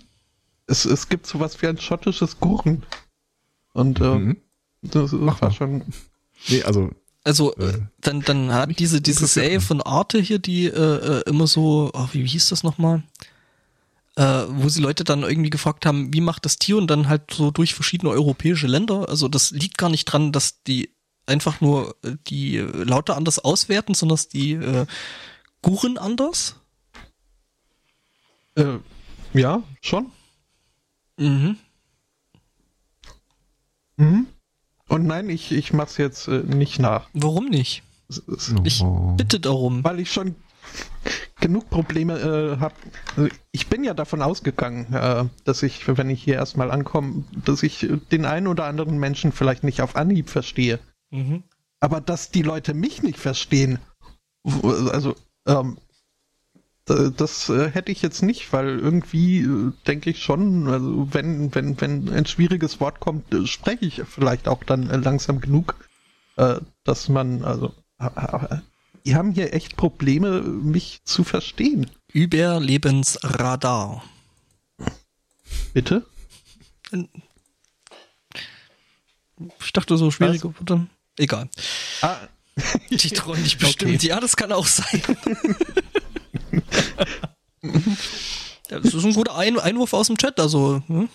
Es, es gibt sowas wie ein schottisches Gurren. Und mhm. das, das war schon. Nee, also also äh, dann, dann hat diese, diese Serie von Arte hier, die äh, äh, immer so, oh, wie, wie hieß das nochmal? Äh, wo sie Leute dann irgendwie gefragt haben, wie macht das Tier und dann halt so durch verschiedene europäische Länder. Also das liegt gar nicht dran, dass die einfach nur äh, die Laute anders auswerten, sondern dass die äh, Guren anders. Äh, ja, schon. Mhm. Mhm. Und nein, ich, ich mach's jetzt äh, nicht nach. Warum nicht? Ich bitte darum. Weil ich schon genug Probleme äh, habe. Also ich bin ja davon ausgegangen, äh, dass ich, wenn ich hier erstmal ankomme, dass ich den einen oder anderen Menschen vielleicht nicht auf Anhieb verstehe. Mhm. Aber dass die Leute mich nicht verstehen, also ähm, das äh, hätte ich jetzt nicht, weil irgendwie äh, denke ich schon, also wenn, wenn, wenn ein schwieriges Wort kommt, äh, spreche ich vielleicht auch dann äh, langsam genug, äh, dass man, also, die haben hier echt Probleme, mich zu verstehen. Überlebensradar. Bitte? Ich dachte so schwierig. Egal. Ah. Die träumen dich bestimmt. Okay. Ja, das kann auch sein. das ist ein guter ein Einwurf aus dem Chat, also. Hm?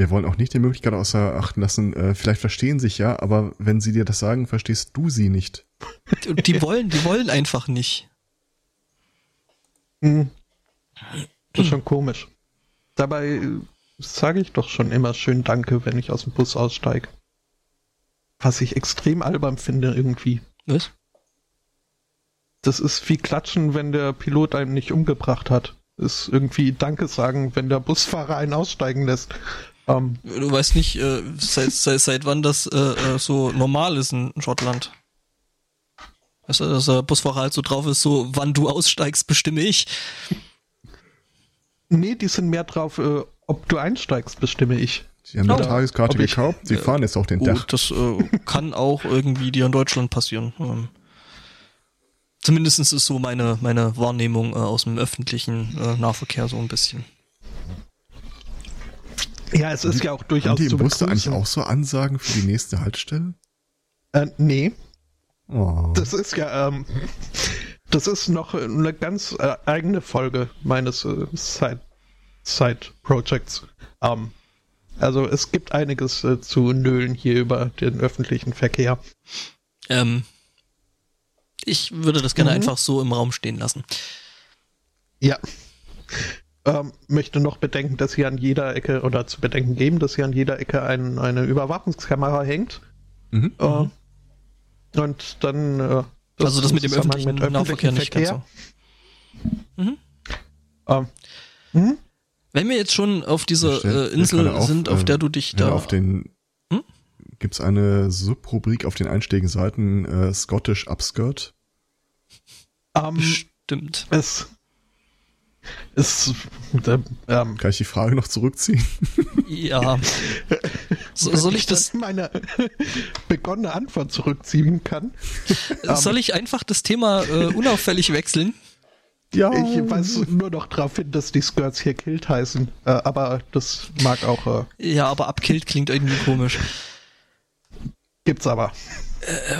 Wir wollen auch nicht die Möglichkeit außer achten lassen, äh, vielleicht verstehen sich ja, aber wenn sie dir das sagen, verstehst du sie nicht. Und die wollen, die wollen einfach nicht. Hm. Das ist schon komisch. Dabei sage ich doch schon immer schön Danke, wenn ich aus dem Bus aussteige. Was ich extrem albern finde irgendwie. Was? das ist wie Klatschen, wenn der Pilot einen nicht umgebracht hat. Ist irgendwie Danke sagen, wenn der Busfahrer einen aussteigen lässt. Ähm, du weißt nicht, äh, seit, seit, seit wann das äh, äh, so normal ist in Schottland. Weißt du, dass der Busfahrer halt so drauf ist, so wann du aussteigst, bestimme ich. Nee, die sind mehr drauf, äh, ob du einsteigst, bestimme ich. Sie haben eine Tageskarte gekauft, sie äh, fahren jetzt auch den oh, Dach. Das äh, kann auch irgendwie dir in Deutschland passieren. Ähm, Zumindest ist so meine, meine Wahrnehmung äh, aus dem öffentlichen äh, Nahverkehr so ein bisschen. Ja, es ist ja auch durchaus Haben die im Bus eigentlich auch so Ansagen für die nächste Haltestelle? Äh, nee. Oh. Das ist ja, ähm, das ist noch eine ganz äh, eigene Folge meines äh, Side, Side Projects. Ähm, also es gibt einiges äh, zu nölen hier über den öffentlichen Verkehr. Ähm, ich würde das gerne mhm. einfach so im Raum stehen lassen. Ja. Ähm, möchte noch bedenken, dass hier an jeder Ecke oder zu bedenken geben, dass hier an jeder Ecke ein, eine Überwachungskamera hängt. Mhm. Äh, und dann. Äh, das also das mit dem öffentlichen, mit öffentlichen Nahverkehr nicht Verkehr. so. Mhm. Ähm, hm? Wenn wir jetzt schon auf dieser äh, Insel auf, sind, auf der du dich da. Auf den hm? gibt es eine Subrubrik auf den einstiegen Seiten äh, Scottish Upskirt. Um, ähm, Stimmt. Es ist, äh, ähm, Kann ich die Frage noch zurückziehen? Ja. So, soll ich das? Meine begonnene Antwort zurückziehen kann. Soll ich einfach das Thema äh, unauffällig wechseln? Ja. Ich weiß nur noch darauf hin, dass die Skirts hier Kilt heißen. Äh, aber das mag auch. Äh, ja, aber abkillt klingt irgendwie komisch. Gibt's aber. Äh,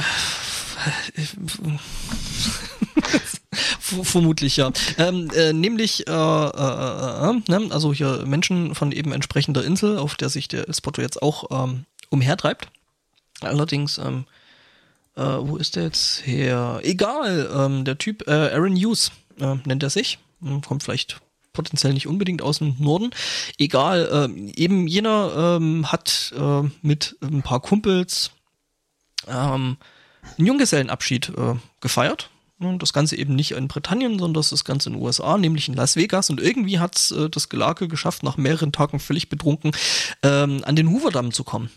Vermutlich ja. Ähm, äh, nämlich, äh, äh, äh, ne? also hier Menschen von eben entsprechender Insel, auf der sich der Spotto jetzt auch ähm, umhertreibt. Allerdings, ähm, äh, wo ist der jetzt her? Egal, ähm, der Typ äh, Aaron Hughes äh, nennt er sich. Hm, kommt vielleicht potenziell nicht unbedingt aus dem Norden. Egal, äh, eben jener ähm, hat äh, mit ein paar Kumpels ähm, einen Junggesellenabschied äh, gefeiert das Ganze eben nicht in Britannien, sondern das, Ganze in den USA, nämlich in Las Vegas. Und irgendwie hat äh, das Gelage geschafft, nach mehreren Tagen völlig betrunken ähm, an den Hoover-Damm zu kommen.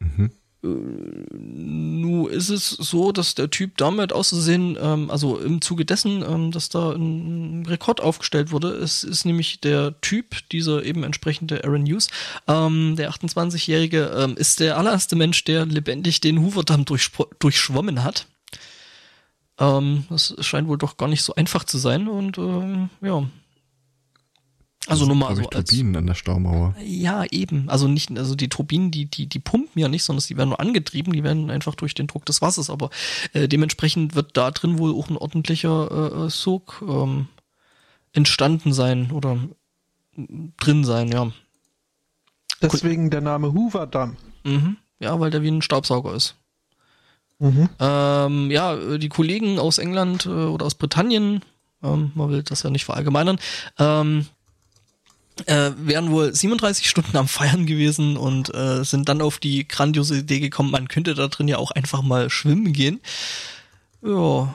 Mhm. Äh, nu ist es so, dass der Typ damit auszusehen, ähm, also im Zuge dessen, ähm, dass da ein Rekord aufgestellt wurde. Es ist nämlich der Typ, dieser eben entsprechende Aaron Hughes, ähm, der 28-Jährige, ähm, ist der allererste Mensch, der lebendig den Hoover-Damm durchschwommen hat. Ähm, das scheint wohl doch gar nicht so einfach zu sein und ähm, ja. Also nur mal so als Turbinen an der Staumauer. Ja, eben. Also nicht, also die Turbinen, die, die, die pumpen ja nicht, sondern die werden nur angetrieben, die werden einfach durch den Druck des Wassers. Aber äh, dementsprechend wird da drin wohl auch ein ordentlicher äh, Sog ähm, entstanden sein oder drin sein, ja. Deswegen der Name Hoover Damm. Mhm. Ja, weil der wie ein Staubsauger ist. Mhm. Ähm, ja, die Kollegen aus England äh, oder aus Britannien, ähm, man will das ja nicht verallgemeinern, ähm, äh, wären wohl 37 Stunden am Feiern gewesen und äh, sind dann auf die grandiose Idee gekommen, man könnte da drin ja auch einfach mal schwimmen gehen. Ja.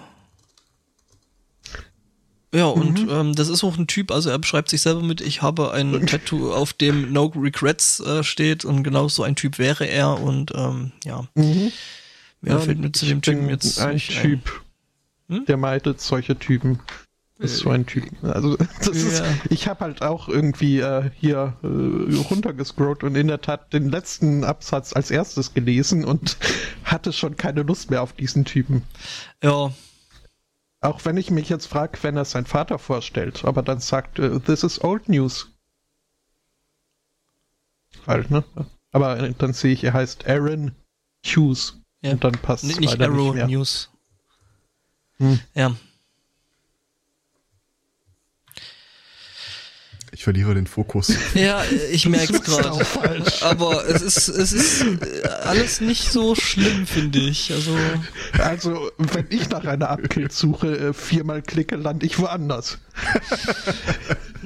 Ja, und mhm. ähm, das ist auch ein Typ, also er beschreibt sich selber mit, ich habe ein Tattoo, auf dem No Regrets äh, steht und genau so ein Typ wäre er und ähm, ja. Mhm. Wer ja, fällt mir zu dem Typen jetzt ein Typ? Hm? der meidet solche Typen. ist so ein Typ. Also das ist, ich habe halt auch irgendwie äh, hier äh, runtergescrollt und in der Tat den letzten Absatz als erstes gelesen und hatte schon keine Lust mehr auf diesen Typen. Ja. Auch wenn ich mich jetzt frage, wenn er sein Vater vorstellt, aber dann sagt, äh, this is old news. Halt, ne? Aber dann sehe ich, er heißt Aaron Hughes. Ja. Und dann passt es nicht Arrow nicht News. Hm. Ja. Ich verliere den Fokus. Ja, ich merke es gerade. Aber es ist, es ist äh, alles nicht so schlimm, finde ich. Also, also, wenn ich nach einer Abkill suche, äh, viermal klicke, lande ich woanders.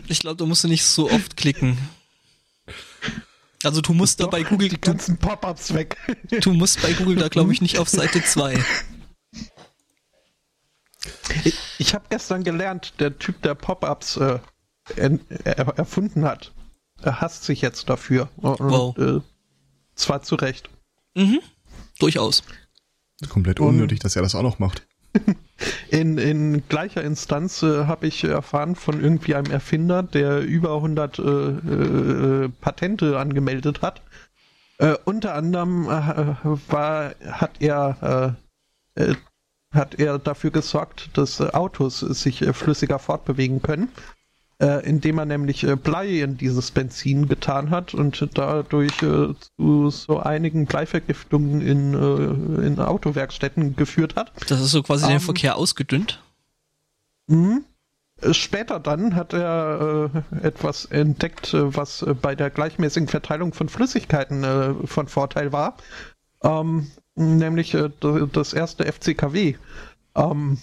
Ich glaube, du musst nicht so oft klicken. Also du musst da bei Google die ganzen Pop-ups weg. Du musst bei Google da glaube ich nicht auf Seite 2. Ich, ich habe gestern gelernt, der Typ, der Pop-ups äh, er, erfunden hat, er hasst sich jetzt dafür. Und, wow. Äh, zwar zu Recht. Mhm. Durchaus. Komplett unnötig, dass er das auch noch macht. In, in gleicher Instanz äh, habe ich erfahren von irgendwie einem Erfinder, der über 100 äh, äh, Patente angemeldet hat. Äh, unter anderem äh, war, hat er hat er dafür gesorgt, dass Autos sich flüssiger fortbewegen können. Äh, indem er nämlich äh, Blei in dieses Benzin getan hat und dadurch äh, zu so einigen Bleivergiftungen in, äh, in Autowerkstätten geführt hat. Das ist so quasi den Ähm, Verkehr ausgedünnt. Mhm. Äh, Später dann hat er äh, etwas entdeckt, äh, was äh, bei der gleichmäßigen Verteilung von Flüssigkeiten äh, von Vorteil war. Ähm, nämlich äh, das erste FCKW. Ähm,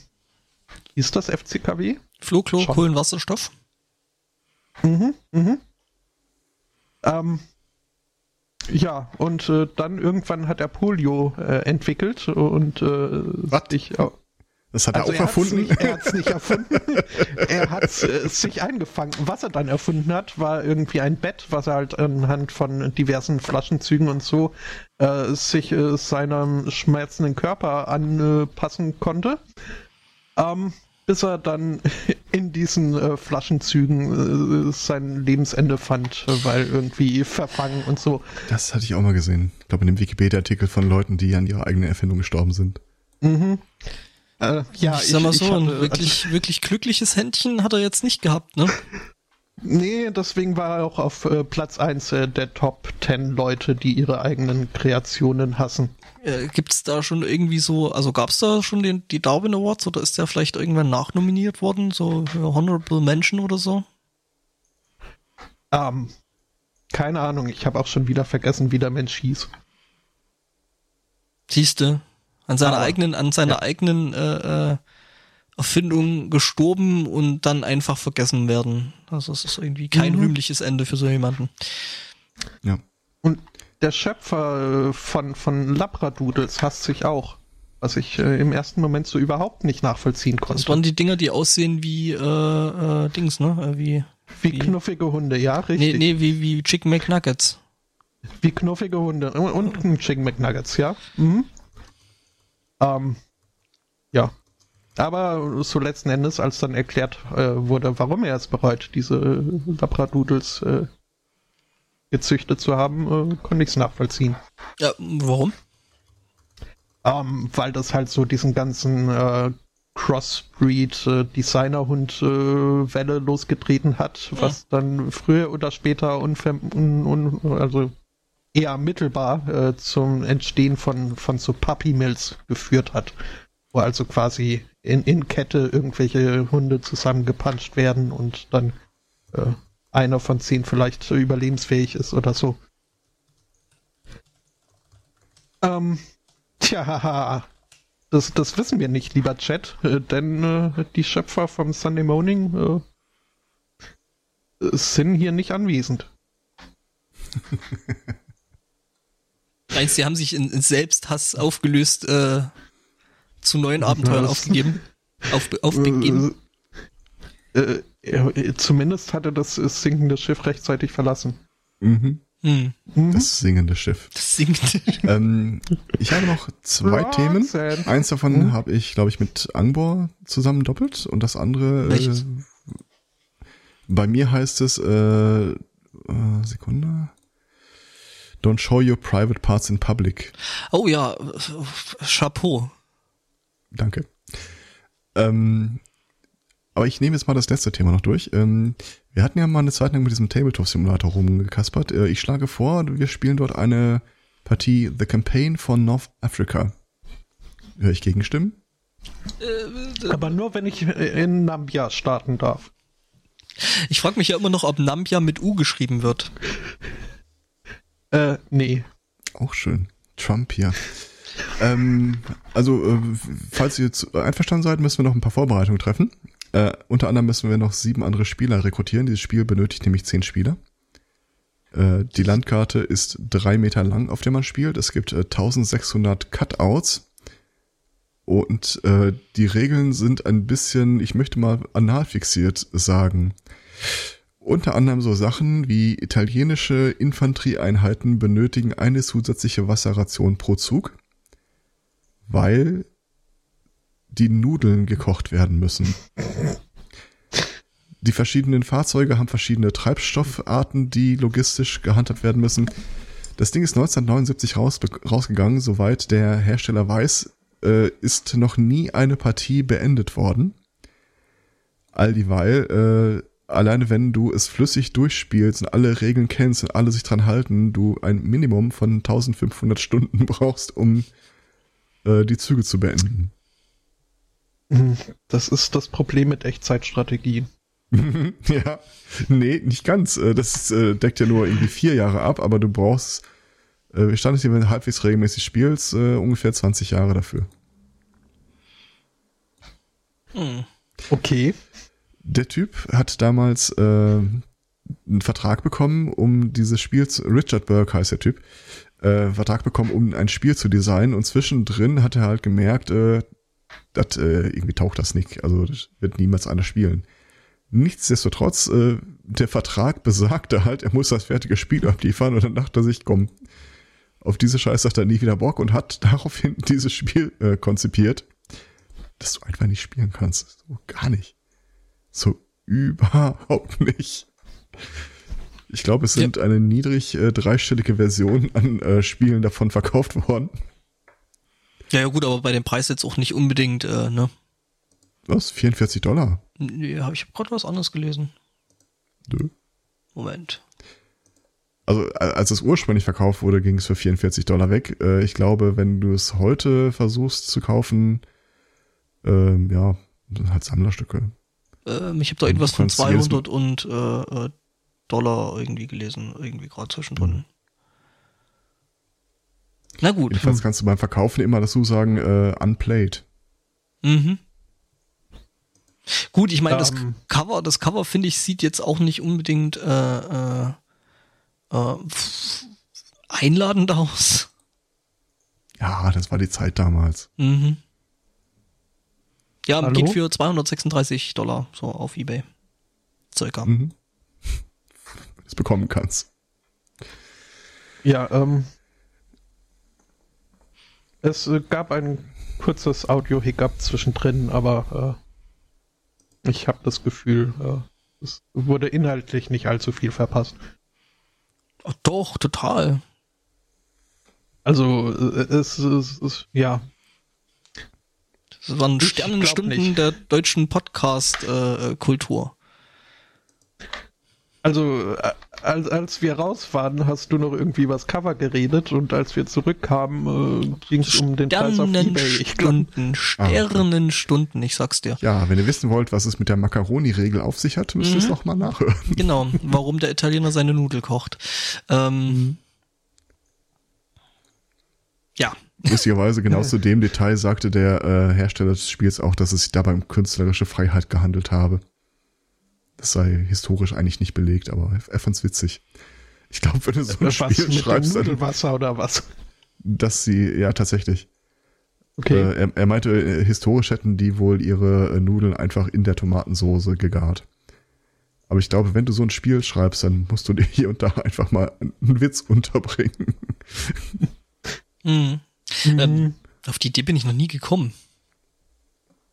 hieß das FCKW? Schon. Kohlenwasserstoff. Mhm, mhm. Ähm, ja, und äh, dann irgendwann hat er Polio äh, entwickelt und äh, Was? sich, äh, Das hat also er auch hat's erfunden. Nicht, er hat es nicht erfunden. er hat äh, sich eingefangen. Was er dann erfunden hat, war irgendwie ein Bett, was er halt anhand von diversen Flaschenzügen und so äh, sich äh, seinem schmerzenden Körper anpassen konnte. Ähm, bis er dann in diesen äh, Flaschenzügen äh, sein Lebensende fand, äh, weil irgendwie verfangen und so. Das hatte ich auch mal gesehen. Ich glaube in dem Wikipedia-Artikel von Leuten, die an ihrer eigenen Erfindung gestorben sind. Mhm. Äh, ja, ich sag mal ich so, ein hatte- wirklich, wirklich glückliches Händchen hat er jetzt nicht gehabt, ne? Nee, deswegen war er auch auf äh, Platz 1 äh, der Top 10 Leute, die ihre eigenen Kreationen hassen. Äh, gibt's da schon irgendwie so, also gab's da schon den, die Darwin Awards oder ist der vielleicht irgendwann nachnominiert worden, so für Honorable Mention oder so? Ähm, keine Ahnung, ich habe auch schon wieder vergessen, wie der Mensch hieß. Siehste, an seiner Aber- eigenen, an seiner ja. eigenen äh, äh, Erfindung gestorben und dann einfach vergessen werden. Also es ist irgendwie kein Mhm. rühmliches Ende für so jemanden. Ja. Und der Schöpfer äh, von, von Labradoodles hasst sich auch, was ich äh, im ersten Moment so überhaupt nicht nachvollziehen Das konnte. waren die Dinger, die aussehen wie äh, äh, Dings, ne? Äh, Wie Wie wie- knuffige Hunde, ja, nee, richtig. nee, wie wie Chicken McNuggets. Wie knuffige Hunde. Und, und ein Chicken McNuggets, ja. Mhm. Ähm, ja. Aber so letzten Endes, als dann erklärt äh, wurde, warum er es bereut, diese Labradoodles äh, gezüchtet zu haben, äh, konnte ich es nachvollziehen. Ja, warum? Ähm, weil das halt so diesen ganzen äh, Crossbreed äh, äh, Welle losgetreten hat, was dann früher oder später unver un, un, also eher mittelbar äh, zum Entstehen von von so Puppy Mills geführt hat, wo also quasi in, in Kette irgendwelche Hunde zusammengepanscht werden und dann äh, einer von zehn vielleicht überlebensfähig ist oder so. Ähm, tja, das, das wissen wir nicht, lieber Chat, äh, denn äh, die Schöpfer vom Sunday Morning äh, sind hier nicht anwesend. Meinst die haben sich in, in Selbsthass aufgelöst, äh, zu neuen Abenteuern Das- aufgegeben? Auf, aufgegeben? Äh, äh, zumindest hatte das äh, sinkende Schiff rechtzeitig verlassen. Mhm. Hm, Mhm. Das singende Schiff. das singt. ähm, ich habe noch zwei Themen. Eins davon Mhm. habe ich, glaube ich, mit Angbor zusammen doppelt und das andere. Äh, bei mir heißt es, äh, äh, Sekunde. Don't show your private parts in public. Oh ja, äh, Chapeau. Danke. Ähm, aber ich nehme jetzt mal das letzte Thema noch durch. Ähm, wir hatten ja mal eine Zeit lang mit diesem Tabletop-Simulator rumgekaspert. Äh, ich schlage vor, wir spielen dort eine Partie The Campaign von North Africa. Höre ich Gegenstimmen? Aber nur, wenn ich äh, in Nambia starten darf. Ich frage mich ja immer noch, ob Nambia mit U geschrieben wird. Äh, nee. Auch schön. Trump hier. Ähm, also, äh, falls ihr jetzt einverstanden seid, müssen wir noch ein paar Vorbereitungen treffen. Äh, unter anderem müssen wir noch sieben andere Spieler rekrutieren. Dieses Spiel benötigt nämlich zehn Spieler. Äh, die Landkarte ist drei Meter lang, auf der man spielt. Es gibt äh, 1600 Cutouts. Und äh, die Regeln sind ein bisschen, ich möchte mal anal fixiert sagen. Unter anderem so Sachen wie italienische Infanterieeinheiten benötigen eine zusätzliche Wasserration pro Zug, weil die Nudeln gekocht werden müssen. Die verschiedenen Fahrzeuge haben verschiedene Treibstoffarten, die logistisch gehandhabt werden müssen. Das Ding ist 1979 raus, rausgegangen, soweit der Hersteller weiß, äh, ist noch nie eine Partie beendet worden. All dieweil äh, alleine wenn du es flüssig durchspielst und alle Regeln kennst und alle sich dran halten, du ein Minimum von 1500 Stunden brauchst, um äh, die Züge zu beenden. Hm, Das ist das Problem mit Echtzeitstrategien. ja, nee, nicht ganz. Äh, Das äh, deckt ja nur irgendwie vier Jahre ab, aber du brauchst, wie stand es hier, wenn du halbwegs regelmäßig spielst, äh, ungefähr 20 Jahre dafür. Hm. Okay. Der Typ hat damals äh, einen Vertrag bekommen, um dieses Spiel zu, Richard Burke heißt der Typ, äh, Vertrag bekommen, um ein Spiel zu designen und zwischendrin hat er halt gemerkt, äh, dass äh, irgendwie taucht das nicht, also das wird niemals einer spielen. Nichtsdestotrotz, äh, der Vertrag besagte halt, er muss das fertige Spiel abliefern und dann dachte er sich, komm, auf diese Scheiße hat er nie wieder Bock und hat daraufhin dieses Spiel äh, konzipiert, dass du einfach nicht spielen kannst. So gar nicht. So überhaupt nicht. Ich glaube, es sind eine niedrig äh, dreistellige Version an äh, Spielen davon verkauft worden. Ja, ja gut, aber bei dem Preis jetzt auch nicht unbedingt, äh, ne? Was? 44 Dollar? Nee, hab ich habe gerade was anderes gelesen. Nö. Moment. Also als es ursprünglich verkauft wurde, ging es für 44 Dollar weg. Äh, ich glaube, wenn du es heute versuchst zu kaufen, ähm, ja, sind halt Sammlerstücke. Ähm, ich habe da irgendwas von kannst jedes 200 und äh, äh, Dollar irgendwie gelesen, irgendwie gerade zwischendrin. Na gut. Jedenfalls kannst du beim Verkaufen immer dazu sagen, äh, unplayed. Mhm. Gut, ich meine, das Ähm. Cover, das Cover finde ich sieht jetzt auch nicht unbedingt äh, äh, äh, einladend aus. Ja, das war die Zeit damals. Mhm. Ja, Hallo? geht für 236 Dollar so auf eBay. Circa. Mhm. Es bekommen kannst. Ja, ähm. Es äh, gab ein kurzes Audio-Hiccup zwischendrin, aber äh, ich habe das Gefühl, äh, es wurde inhaltlich nicht allzu viel verpasst. Ach, doch, total. Also, äh, es ist, ja, Das waren Sternenstunden der deutschen Podcast-Kultur. Also äh, als, als wir raus waren, hast du noch irgendwie übers Cover geredet und als wir zurückkamen, äh, ging es um den Preis auf Ebay. Ich glaub, Sternenstunden, Sternenstunden, ich sag's dir. Ja, wenn ihr wissen wollt, was es mit der Macaroni-Regel auf sich hat, müsst ihr es Mhm. noch mal nachhören. Genau, warum der Italiener seine Nudel kocht. Ähm, ja, Lustigerweise genau zu dem Detail sagte der äh, Hersteller des Spiels auch, dass es sich dabei um künstlerische Freiheit gehandelt habe. Das sei historisch eigentlich nicht belegt, aber er fand's witzig. Ich glaube, wenn du so ein was Spiel mit dem schreibst, dann, Nudelwasser oder was? dass sie, ja tatsächlich. Okay. Äh, er, er meinte, äh, historisch hätten die wohl ihre äh, Nudeln einfach in der Tomatensoße gegart. Aber ich glaube, wenn du so ein Spiel schreibst, dann musst du dir hier und da einfach mal einen Witz unterbringen. mhm. Mhm. ähm, auf die Idee bin ich noch nie gekommen.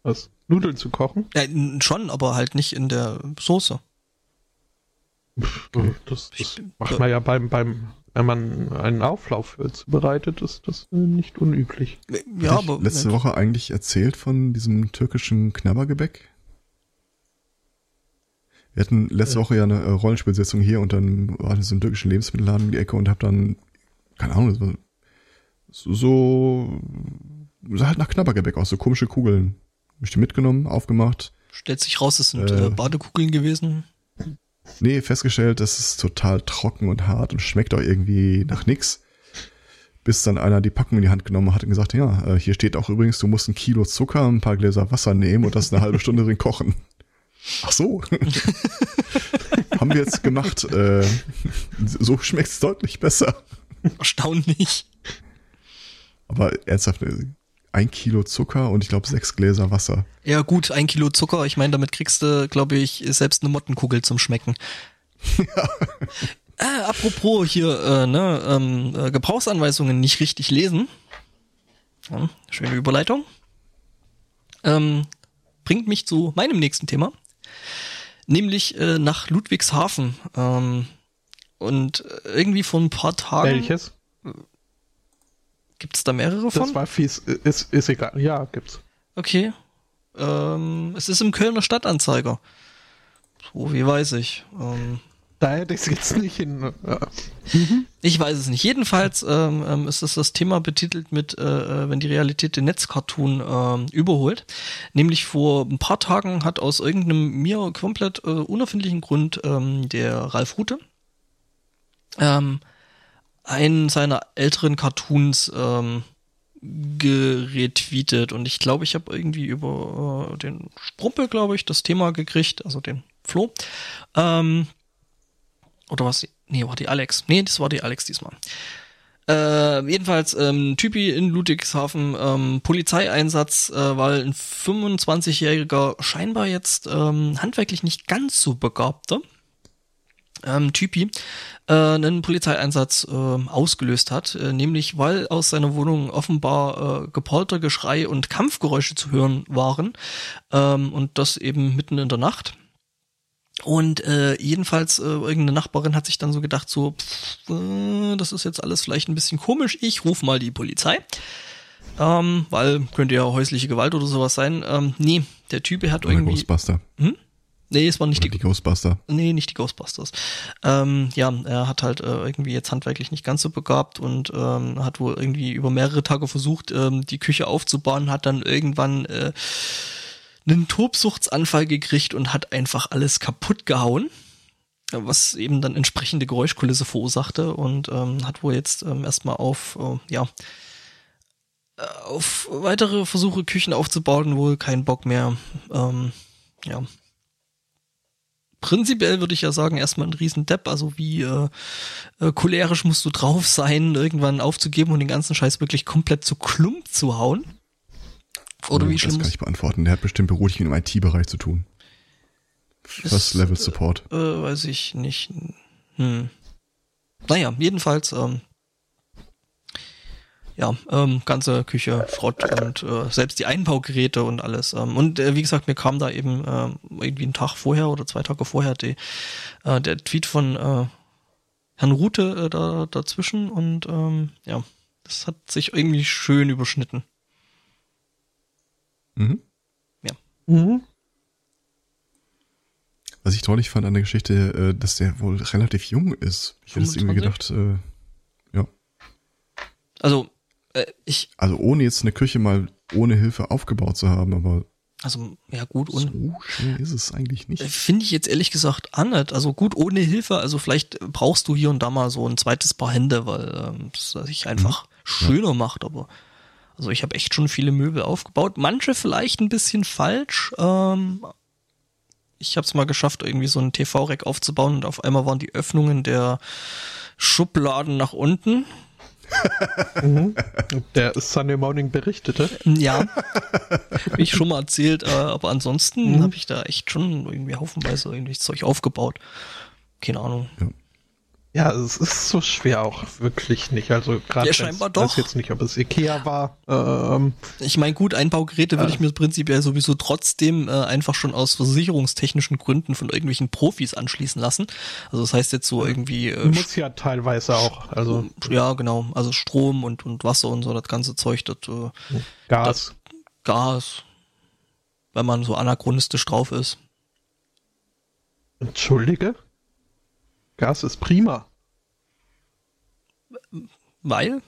was? Nudeln zu kochen? Ja, schon, aber halt nicht in der Soße. Das, das macht man ja beim, beim, wenn man einen Auflauf zubereitet, ist das äh, nicht unüblich. Ja, aber letzte Woche eigentlich erzählt von diesem türkischen Knabbergebäck? Wir hatten letzte Äh. Woche ja eine äh, Rollenspielsitzung hier und dann war das so ein türkischen Lebensmittelladen um die Ecke und hab dann, keine Ahnung, so, so sah halt nach Knabbergebäck aus, so komische Kugeln. Hab ich die mitgenommen, aufgemacht. stellt sich raus, es sind Äh. äh, Badekugeln gewesen. Nee, festgestellt, das ist total trocken und hart und schmeckt auch irgendwie nach nix. Bis dann einer die Packung in die Hand genommen hat und gesagt, ja, äh, hier steht auch übrigens, du musst ein Kilo Zucker, ein paar Gläser Wasser nehmen und das eine halbe Stunde drin kochen. Ach so. Haben wir jetzt gemacht. Äh, so schmeckt's deutlich besser. Erstaunlich. Aber ernsthaft, äh, ein Kilo Zucker und ich glaube sechs Gläser Wasser. Ja gut, ein Kilo Zucker, ich meine, damit kriegst du, glaube ich, selbst eine Mottenkugel zum Schmecken. Äh, apropos hier, äh, ne, ähm, äh, Gebrauchsanweisungen nicht richtig lesen. Ja, schöne Überleitung. Ähm, bringt mich zu meinem nächsten Thema. Nämlich äh, nach Ludwigshafen. Ähm, und irgendwie vor ein paar Tagen Welches? Gibt es da mehrere Das von. war fies. Ist, ist egal. Ja, gibt's. Okay. Ähm, es ist im Kölner Stadtanzeiger. So wie weiß ich. Ähm, Da hätte ich es jetzt nicht hin. Äh, ich weiß es nicht. Jedenfalls ähm, ähm, ist das, das Thema betitelt mit, äh, äh, wenn die Realität den Netzcartoon ähm, überholt. Nämlich vor ein paar Tagen hat aus irgendeinem mir komplett äh, unerfindlichen Grund ähm, der Ralf Rute ähm, einen seiner älteren Cartoons ähm, geretweetet und ich glaube, ich habe irgendwie über äh, den Sprumpel, glaube ich, das Thema gekriegt, also den Flo. Ähm, oder was? Nee, war die Alex. Nee, das war die Alex diesmal. Äh, jedenfalls, ähm, Typi in Ludwigshafen, ähm, Polizeieinsatz, äh, weil ein 25-Jähriger scheinbar jetzt ähm, handwerklich nicht ganz so begabter ähm, Typi äh, einen Polizeieinsatz äh, ausgelöst hat, äh, nämlich weil aus seiner Wohnung offenbar äh, Gepolter, Geschrei und Kampfgeräusche zu hören waren ähm, und das eben mitten in der Nacht. Und äh, jedenfalls äh, irgendeine Nachbarin hat sich dann so gedacht, so, pff, äh, das ist jetzt alles vielleicht ein bisschen komisch, ich ruf mal die Polizei. Ähm, weil könnte ja häusliche Gewalt oder sowas sein. Ähm, nee, der Typ hat Oder irgendwie. Ghostbuster. Nee, es war nicht die die Ghostbuster. Nee, nicht die Ghostbusters. Ähm, ja, er hat halt äh, irgendwie jetzt handwerklich nicht ganz so begabt und ähm, hat wohl irgendwie über mehrere Tage versucht, ähm, die Küche aufzubauen, hat dann irgendwann äh, einen Tobsuchtsanfall gekriegt und hat einfach alles kaputt gehauen, was eben dann entsprechende Geräuschkulisse verursachte und ähm, hat wohl jetzt ähm, erstmal auf, äh, ja, auf weitere Versuche, Küchen aufzubauen, wohl keinen Bock mehr. Ähm, ja, prinzipiell würde ich ja sagen, erstmal ein Riesendepp, also wie äh, äh, cholerisch musst du drauf sein, irgendwann aufzugeben und den ganzen Scheiß wirklich komplett zu Klump zu hauen. Oder Oh, wie das schlimm kann muss, ich beantworten. Der hat bestimmt beruflich im IT-Bereich zu tun. First Level Support. äh, weiß ich nicht. Hm. Naja, jedenfalls, ähm, ja, ähm, ganze Küche, Schrott und äh, selbst die Einbaugeräte und alles. Ähm, und äh, wie gesagt, mir kam da eben ähm, irgendwie einen Tag vorher oder zwei Tage vorher die, äh, der Tweet von äh, Herrn Rute äh, da, dazwischen und ähm, ja, das hat sich irgendwie schön überschnitten. Mhm. mhm. Was ich traurig fand an der Geschichte, äh, dass der wohl relativ jung ist. Ich hätte es irgendwie 25? gedacht, äh, ja. Also, äh, ich, Also ohne jetzt eine Küche mal ohne Hilfe aufgebaut zu haben, aber also, ja gut, und so schwer ist es eigentlich Äh, nicht. Finde ich jetzt ehrlich gesagt nicht. Also gut, ohne Hilfe, also vielleicht brauchst du hier und da mal so ein zweites Paar Hände, weil ähm, das sich einfach schöner macht, aber also ich habe echt schon viele Möbel aufgebaut. Manche vielleicht ein bisschen falsch. Ähm, ich habe es mal geschafft, irgendwie so ein TV-Rack aufzubauen und auf einmal waren die Öffnungen der Schubladen nach unten. Mhm. Der Sunday Morning berichtete. Ja, hab ich schon mal erzählt, äh, aber ansonsten habe ich da echt schon irgendwie haufenweise irgendwie Zeug aufgebaut. Keine Ahnung. Ja, es ist so schwer auch wirklich nicht. Also gerade Ja, scheinbar ich weiß doch. jetzt nicht, ob es Ikea war. Ähm, Ich meine, gut, Einbaugeräte würde ich mir prinzipiell sowieso trotzdem äh, einfach schon aus versicherungstechnischen Gründen von irgendwelchen Profis anschließen lassen. Also das heißt jetzt so irgendwie äh, muss ja teilweise auch. Also ja genau, also Strom und und Wasser und so das ganze Zeug, das äh, Gas. Gas, wenn man so anachronistisch drauf ist. Entschuldige? Gas ist prima. Weil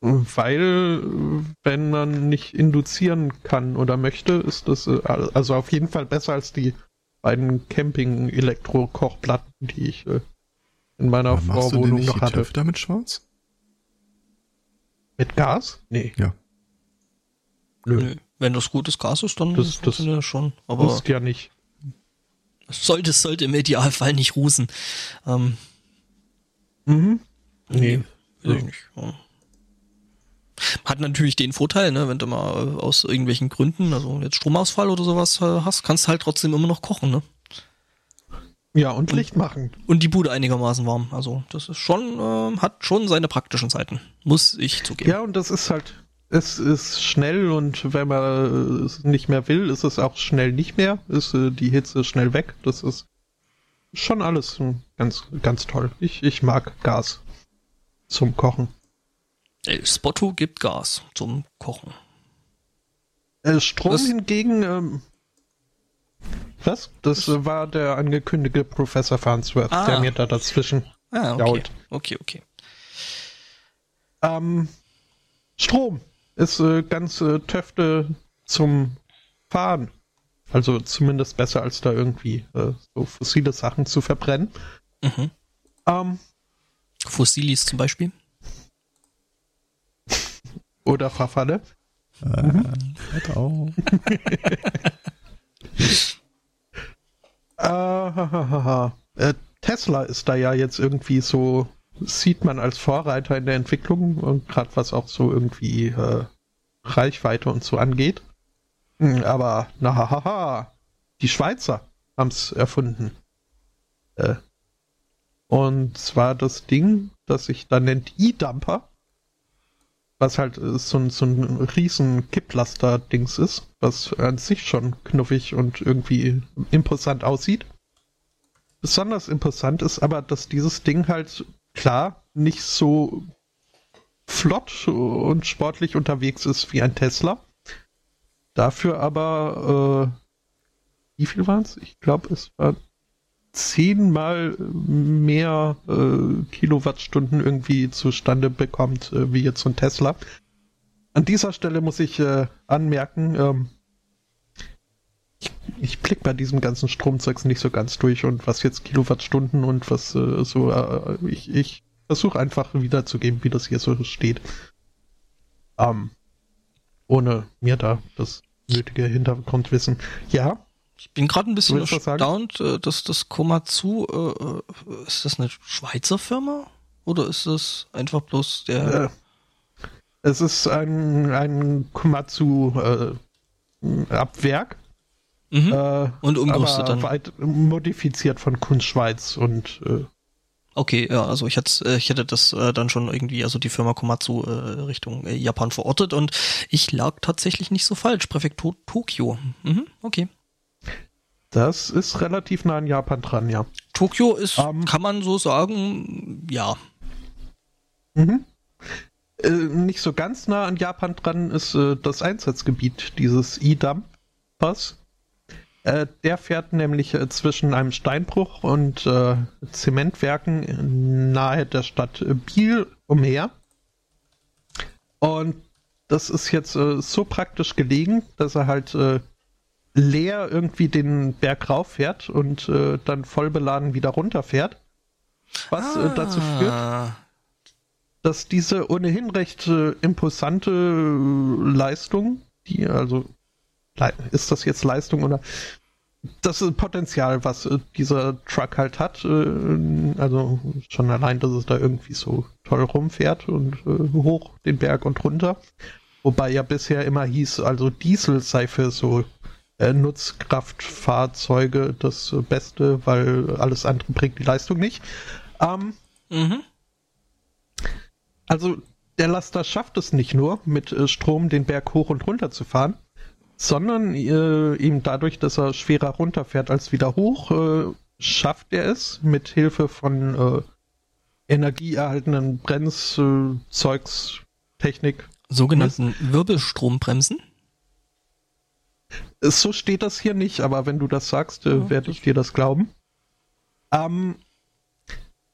Weil, wenn man nicht induzieren kann oder möchte, ist das also auf jeden Fall besser als die beiden Camping-Elektro-Kochplatten, die ich äh, in meiner machst du Vorwohnung nicht noch die hatte. Töpfe damit schwarz? Mit Gas? Nee. Ja. nö, wenn das gutes Gas ist, dann Das- das- funktioniert das schon. Aber Wusst ja nicht. Sollte, es sollte im Idealfall nicht rußen. Ähm, Mhm. Nee. Weiß ich nicht. Ja. Hat natürlich den Vorteil, ne, wenn du mal äh, aus irgendwelchen Gründen, also jetzt Stromausfall oder sowas äh, hast, kannst halt trotzdem immer noch kochen, ne? Ja, und Licht machen. Und die Bude einigermaßen warm. Also das ist schon, äh, hat schon seine praktischen Seiten. Muss ich zugeben. Ja, und das ist halt, es ist schnell und wenn man äh, es nicht mehr will, ist es auch schnell nicht mehr. Ist äh, die Hitze schnell weg. Das ist schon alles ganz, ganz toll. Ich, ich mag Gas zum Kochen. El Spotto gibt Gas zum Kochen. Äh, Strom Was? hingegen, ähm, Was? Das äh, war der angekündigte Professor Farnsworth, Ah. der mir da dazwischen Ah, okay. Jault. Okay, okay. Ähm, Strom ist äh, ganz äh, Töfte zum Fahren. Also zumindest besser als da irgendwie äh, so fossile Sachen zu verbrennen. Mhm. Ähm, Fossilis zum Beispiel. oder Verfalle. Hört auf. Äh, hahaha. äh, Tesla ist da ja jetzt irgendwie so, sieht man als Vorreiter in der Entwicklung und gerade was auch so irgendwie äh, Reichweite und so angeht. Hm, Aber na hahaha, die Schweizer haben es erfunden. Äh, und zwar das Ding, das sich da nennt E-Dumper, was halt äh, so ein, so ein riesen Kipplaster-Dings ist, was an sich schon knuffig und irgendwie imposant aussieht. Besonders imposant ist aber, dass dieses Ding halt klar nicht so flott und sportlich unterwegs ist wie ein Tesla. Dafür aber, äh, wie viel waren es? Ich glaube, es war zehnmal mehr äh, Kilowattstunden irgendwie zustande bekommt, äh, wie jetzt so ein Tesla. An dieser Stelle muss ich äh, anmerken, ähm, ich, ich blick bei diesem ganzen Stromzeugs nicht so ganz durch und was jetzt Kilowattstunden und was äh, so, äh, ich, ich versuche einfach wiederzugeben, wie das hier so steht. Ähm, ohne mir da das nötige Hintergrundwissen. Ja, Ich bin gerade ein bisschen erstaunt, äh, dass das Komatsu, äh, äh, ist das eine Schweizer Firma? Oder ist das einfach bloß der... Äh, es ist ein, ein Komatsu äh, Abwerk. Mhm. Äh, Und umgerüstet dann. weit modifiziert von Kunst Schweiz und äh, Okay, ja, also ich hätte, äh, ich hätte das äh, dann schon irgendwie, also die Firma Komatsu äh, Richtung äh, Japan verortet und ich lag tatsächlich nicht so falsch. Präfektur Tokio. Mhm, okay. das ist relativ nah an Japan dran, ja. Tokio ist, Ähm. kann man so sagen, ja. Mhm. Äh, nicht so ganz nah an Japan dran ist äh, das Einsatzgebiet dieses E-Dumpers. Äh, der fährt nämlich äh, zwischen einem Steinbruch und äh, Zementwerken nahe der Stadt Biel umher. Und das ist jetzt äh, so praktisch gelegen, dass er halt äh, leer irgendwie den Berg rauffährt und äh, dann voll beladen wieder runterfährt. Was äh, dazu führt, Ah, dass diese ohnehin recht imposante Leistung, die also ist das jetzt Leistung oder das ist Potenzial, was äh, dieser Truck halt hat, äh, also schon allein, dass es da irgendwie so toll rumfährt und äh, hoch den Berg und runter. Wobei ja bisher immer hieß, also Diesel sei für so Nutzkraftfahrzeuge das Beste, weil alles andere bringt die Leistung nicht. Ähm, Mhm. also der Laster schafft es nicht nur, mit Strom den Berg hoch und runter zu fahren, sondern äh, ihm dadurch, dass er schwerer runterfährt als wieder hoch, äh, schafft er es mit Hilfe von äh, energieerhaltenden Brenzzeugs, Technik. Sogenannten Wirbelstrombremsen. Äh, So steht das hier nicht, aber wenn du das sagst, äh, Ja, werde ich dir das glauben. Ähm,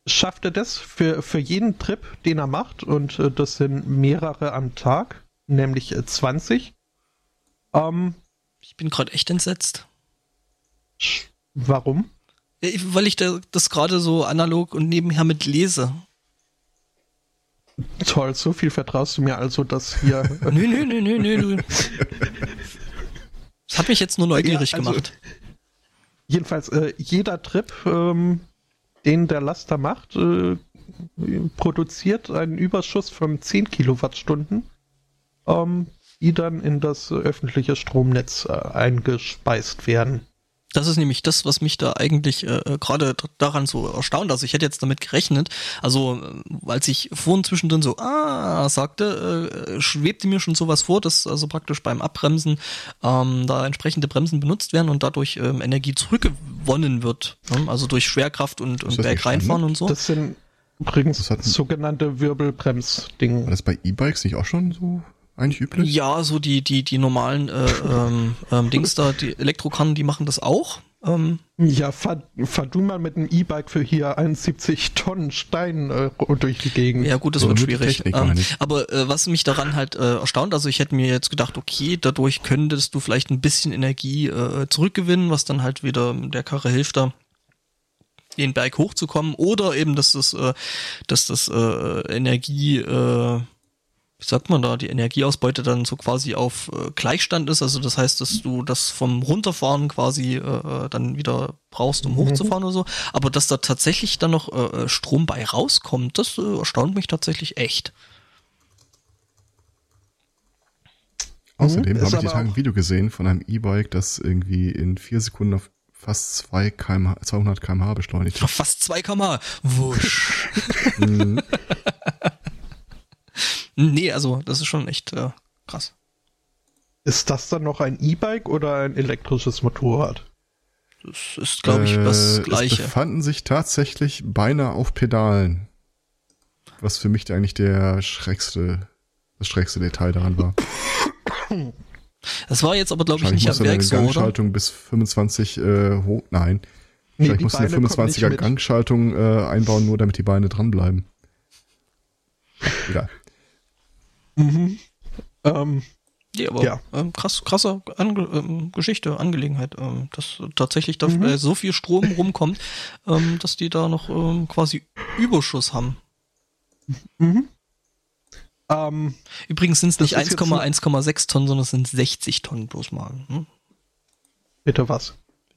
schafft er das für, für jeden Trip, den er macht, und äh, das sind mehrere am Tag, nämlich äh, 20. Ähm, Ich bin gerade echt entsetzt. warum? Weil ich da, das gerade so analog und nebenher mit lese. Toll, so viel vertraust du mir also, dass hier. Nö, nö, nö, nö, nö, nö. Das hat mich jetzt nur neugierig Ja, also- gemacht. Jedenfalls, äh, jeder Trip, ähm, den der Laster macht, äh, produziert einen Überschuss von 10 Kilowattstunden, ähm, die dann in das äh, öffentliche Stromnetz äh, eingespeist werden. Das ist nämlich das, was mich da eigentlich äh, äh, gerade daran so erstaunt. Also ich hätte jetzt damit gerechnet. Also äh, als ich vorhin zwischendrin so ah sagte, äh, schwebte mir schon sowas vor, dass also praktisch beim Abbremsen ähm, da entsprechende Bremsen benutzt werden und dadurch ähm, Energie zurückgewonnen wird. Ne? Also durch Schwerkraft und, und das Berg nicht reinfahren Standard? und so. Das sind übrigens Das hat- sogenannte War Wirbelbremsdinge. das bei E-Bikes nicht auch schon so eigentlich üblich? Ja, so die, die, die normalen äh, ähm, ähm, Dings da, die Elektrokannen, die machen das auch. Ähm, Ja, fahr, fahr du mal mit einem E-Bike für hier 71 Tonnen Stein äh, durch die Gegend. ja gut, das So, wird schwierig. Technik, ähm, aber äh, was mich daran halt äh, erstaunt, also ich hätte mir jetzt gedacht, okay, dadurch könntest du vielleicht ein bisschen Energie äh, zurückgewinnen, was dann halt wieder der Karre hilft da den Berg hochzukommen oder eben, dass das, äh, dass das äh, Energie, äh, wie sagt man da, die Energieausbeute dann so quasi auf äh, Gleichstand ist. Also das heißt, dass du das vom Runterfahren quasi äh, dann wieder brauchst, um hochzufahren oder so. Aber dass da tatsächlich dann noch äh, Strom bei rauskommt, das äh, erstaunt mich tatsächlich echt. Außerdem Mhm, habe ist ich die Tage ein Video gesehen von einem E-Bike, das irgendwie in vier Sekunden auf fast 2 km 200 km/h beschleunigt hat. Fast 2 km. Wusch. Nee, also das ist schon echt äh, krass. Ist das dann noch ein E-Bike oder ein elektrisches Motorrad? Das ist, glaube ich, das Äh, Es Gleiche. befanden sich tatsächlich Beine auf Pedalen. Was für mich eigentlich der schreckste, das schreckste Detail daran war. Das war jetzt aber, glaube ich, nicht am eine Werk so, oder? Gangschaltung bis 25 äh, hoch. Nein. Nee, Vielleicht die musste eine Beine kommen nicht 25er mit. Gangschaltung äh, einbauen, nur damit die Beine dranbleiben. Egal. Mhm. Ähm, Nee, aber Ja. ähm, krass, krasse Ange ähm, Geschichte, Angelegenheit, ähm, dass tatsächlich da Mhm. äh, so viel Strom rumkommt, ähm, dass die da noch ähm, quasi Überschuss haben. mhm. Ähm, Übrigens sind es nicht ist jetzt 1,1,6 Tonnen, sondern es sind 60 Tonnen bloß mal. Hm? bitte was?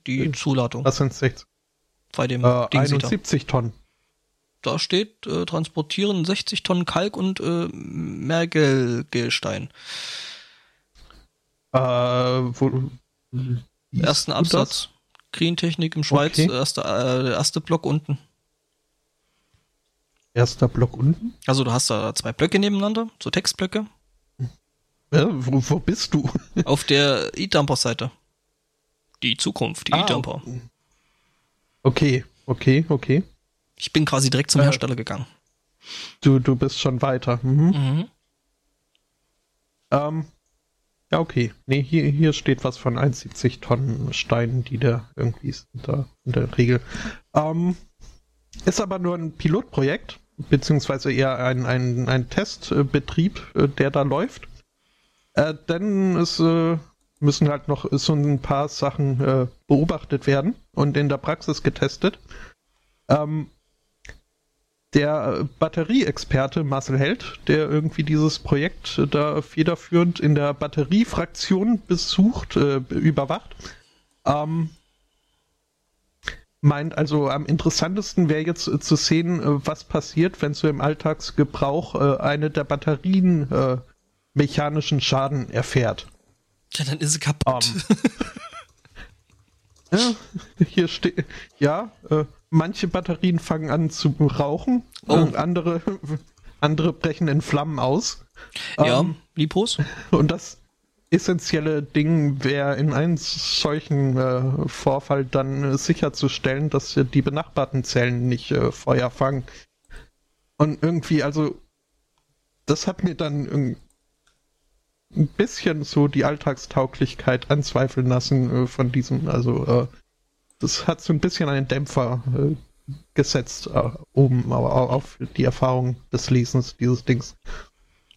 Die Zuladung Was sind 60? bei dem Äh, Ding sieht da. 71 Tonnen. Da steht, äh, transportieren 60 Tonnen Kalk und äh, Mergelgestein. Äh, wo, Ersten Absatz. Green Technik im Schweiz, Okay. erste, äh, der erste Block unten. Erster Block unten. Also du hast da zwei Blöcke nebeneinander, so Textblöcke, Äh, wo, wo bist du? auf der E-Dumper-Seite. Die Zukunft, die Ah, E-Dumper. Okay, okay, okay. Ich bin quasi direkt zum Äh. Hersteller gegangen. Du, du bist schon weiter. Mhm. Mhm. Ähm, ja, okay. Nee, hier, hier steht was von 71 Tonnen Steinen, die da irgendwie ist, da in der Regel. Ähm, ist aber nur ein Pilotprojekt, beziehungsweise eher ein, ein, ein Testbetrieb, äh, der da läuft. Äh, denn es äh, müssen halt noch so ein paar Sachen äh, beobachtet werden und in der Praxis getestet. Ähm, der äh, Batterieexperte Marcel Held, der irgendwie dieses Projekt äh, da federführend in der Batteriefraktion besucht, äh, überwacht, ähm, meint also am interessantesten wäre jetzt äh, zu sehen, äh, was passiert, wenn so im Alltagsgebrauch äh, eine der Batterien mechanischen Schaden erfährt. Ja, dann ist sie kaputt. Ähm, ja, hier steht, ja, äh, manche Batterien fangen an zu rauchen, Oh. äh, andere, andere brechen in Flammen aus. ja, Ähm, Lipos. und das essentielle Ding wäre in einem solchen äh, Vorfall dann äh, sicherzustellen, dass äh, die benachbarten Zellen nicht äh, Feuer fangen. Und irgendwie, also, das hat mir dann ein bisschen so die Alltagstauglichkeit anzweifeln lassen äh, von diesem, also, äh, das hat so ein bisschen einen Dämpfer äh, gesetzt, äh, oben aber au- auf die Erfahrung des Lesens dieses Dings.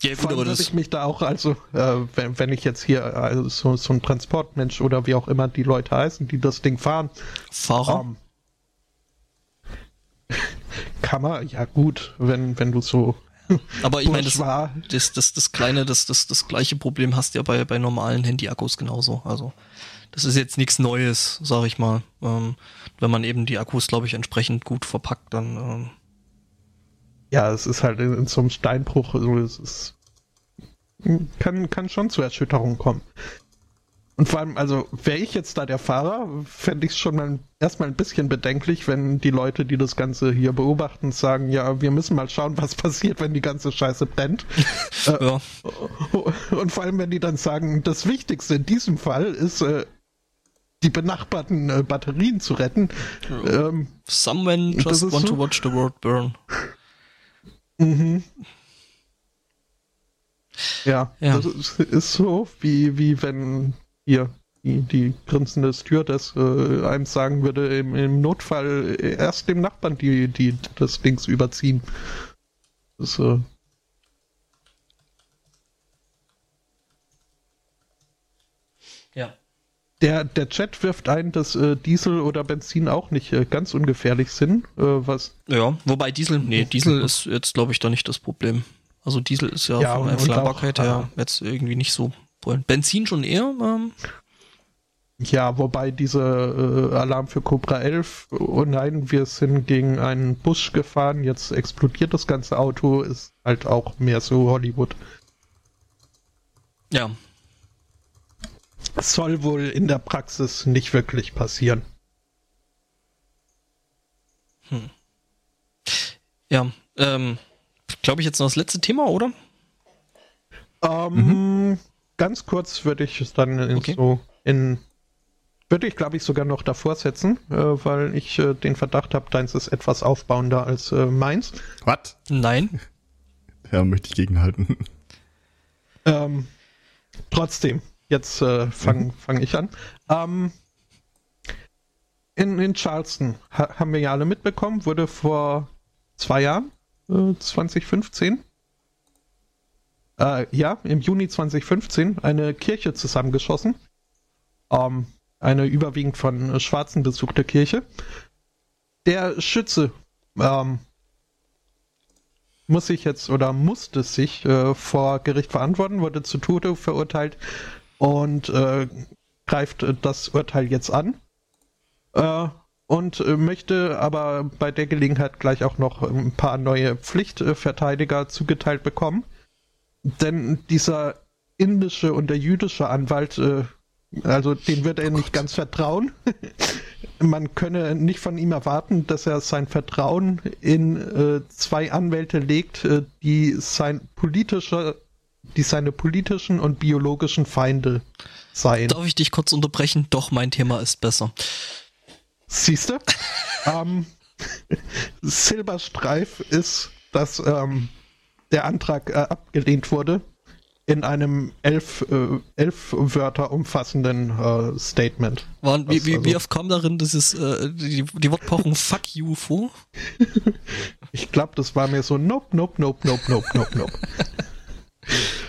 Ja, gut, aber das. ich mich da auch, also, äh, wenn, wenn ich jetzt hier also so, so ein Transportmensch oder wie auch immer die Leute heißen, die das Ding fahren, Fahrer. ähm, kann man, ja gut, wenn, wenn du so aber ich meine, das, das, das, das kleine, das, das, das gleiche Problem hast du ja bei, bei normalen Handy-Akkus genauso. Also, das ist jetzt nichts Neues, sag ich mal. Ähm, wenn man eben die Akkus, glaube ich, entsprechend gut verpackt, dann, ähm, ja, es ist halt in, in so einem Steinbruch, so, es ist, kann, kann schon zu Erschütterungen kommen. Und vor allem, also, wäre ich jetzt da der Fahrer, fände ich es schon mal erstmal ein bisschen bedenklich, wenn die Leute, die das Ganze hier beobachten, sagen, ja, wir müssen mal schauen, was passiert, wenn die ganze Scheiße brennt. ja. Und vor allem, wenn die dann sagen, das Wichtigste in diesem Fall ist, äh, die benachbarten äh, Batterien zu retten. Ähm, Someone just want so- to watch the world burn. mhm. Ja, Ja. das ist, ist so, wie, wie wenn hier die, die grinsende Stewardess äh, einem sagen würde, im, im Notfall erst dem Nachbarn die, die das Dings überziehen. Das, äh, Der, der Chat wirft ein, dass äh, Diesel oder Benzin auch nicht äh, ganz ungefährlich sind. Äh, was Ja, wobei Diesel, nee, Diesel ist jetzt, glaube ich, da nicht das Problem. Also Diesel ist ja, Ja, von der Flammbarkeit her jetzt irgendwie nicht so. Benzin schon eher. Ähm, Ja, wobei dieser äh, Alarm für Cobra 11, oh nein, wir sind gegen einen Busch gefahren, jetzt explodiert das ganze Auto, ist halt auch mehr so Hollywood. ja, Soll wohl in der Praxis nicht wirklich passieren. ja. Ähm, glaube ich jetzt noch das letzte Thema, oder? Ähm, Ganz kurz würde ich es dann in Okay. so in würde ich glaube ich sogar noch davor setzen, äh, weil ich äh, den Verdacht habe, deins ist etwas aufbauender als äh, meins. Was? Nein. Ja, möchte ich gegenhalten. Ähm, trotzdem, jetzt äh, fange fang ich an. Ähm, in, in Charleston ha haben wir ja alle mitbekommen, wurde vor zwei Jahren, äh, 2015, äh, ja, im Juni 2015 eine Kirche zusammengeschossen. Ähm, eine überwiegend von Schwarzen besuchte Kirche. Der Schütze ähm, muss sich jetzt oder musste sich äh, vor Gericht verantworten, wurde zu Tode verurteilt und äh, greift das Urteil jetzt an. Äh, und möchte aber bei der Gelegenheit gleich auch noch ein paar neue Pflichtverteidiger zugeteilt bekommen. Denn dieser indische und der jüdische Anwalt, äh, also den wird er nicht ganz vertrauen. Man könne nicht von ihm erwarten, dass er sein Vertrauen in äh, zwei Anwälte legt, die sein politischer, die seine politischen und biologischen Feinde seien. Darf ich dich kurz unterbrechen? Doch, mein Thema ist besser. Siehst du? ähm, Silberstreif ist, dass ähm, der Antrag äh, abgelehnt wurde in einem elf, äh, elf Wörter umfassenden äh, Statement. Waren, wie, wie, also- wie oft kam darin dieses, äh, die, die Wortpaarung Fuck you vor? Ich glaube, das war mir so nope, nope, nope, nope, nope, nope, nope.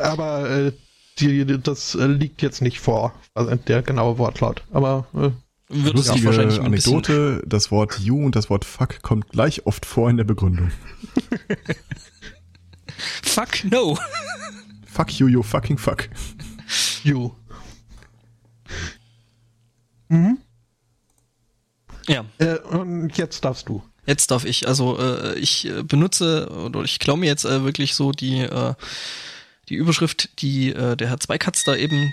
Aber äh, die, das äh, liegt jetzt nicht vor, also der genaue Wortlaut. Aber äh, Wird Lustige wahrscheinlich ein bisschen. Anekdote, das Wort you und das Wort fuck kommt gleich oft vor in der Begründung. Fuck no. Fuck you, you fucking fuck. you. Mhm. Ja. Äh, und jetzt darfst du. Jetzt darf ich, also äh, ich äh, benutze oder ich klaue mir jetzt äh, wirklich so die äh, die Überschrift, die äh, der Herr Zweikatz da eben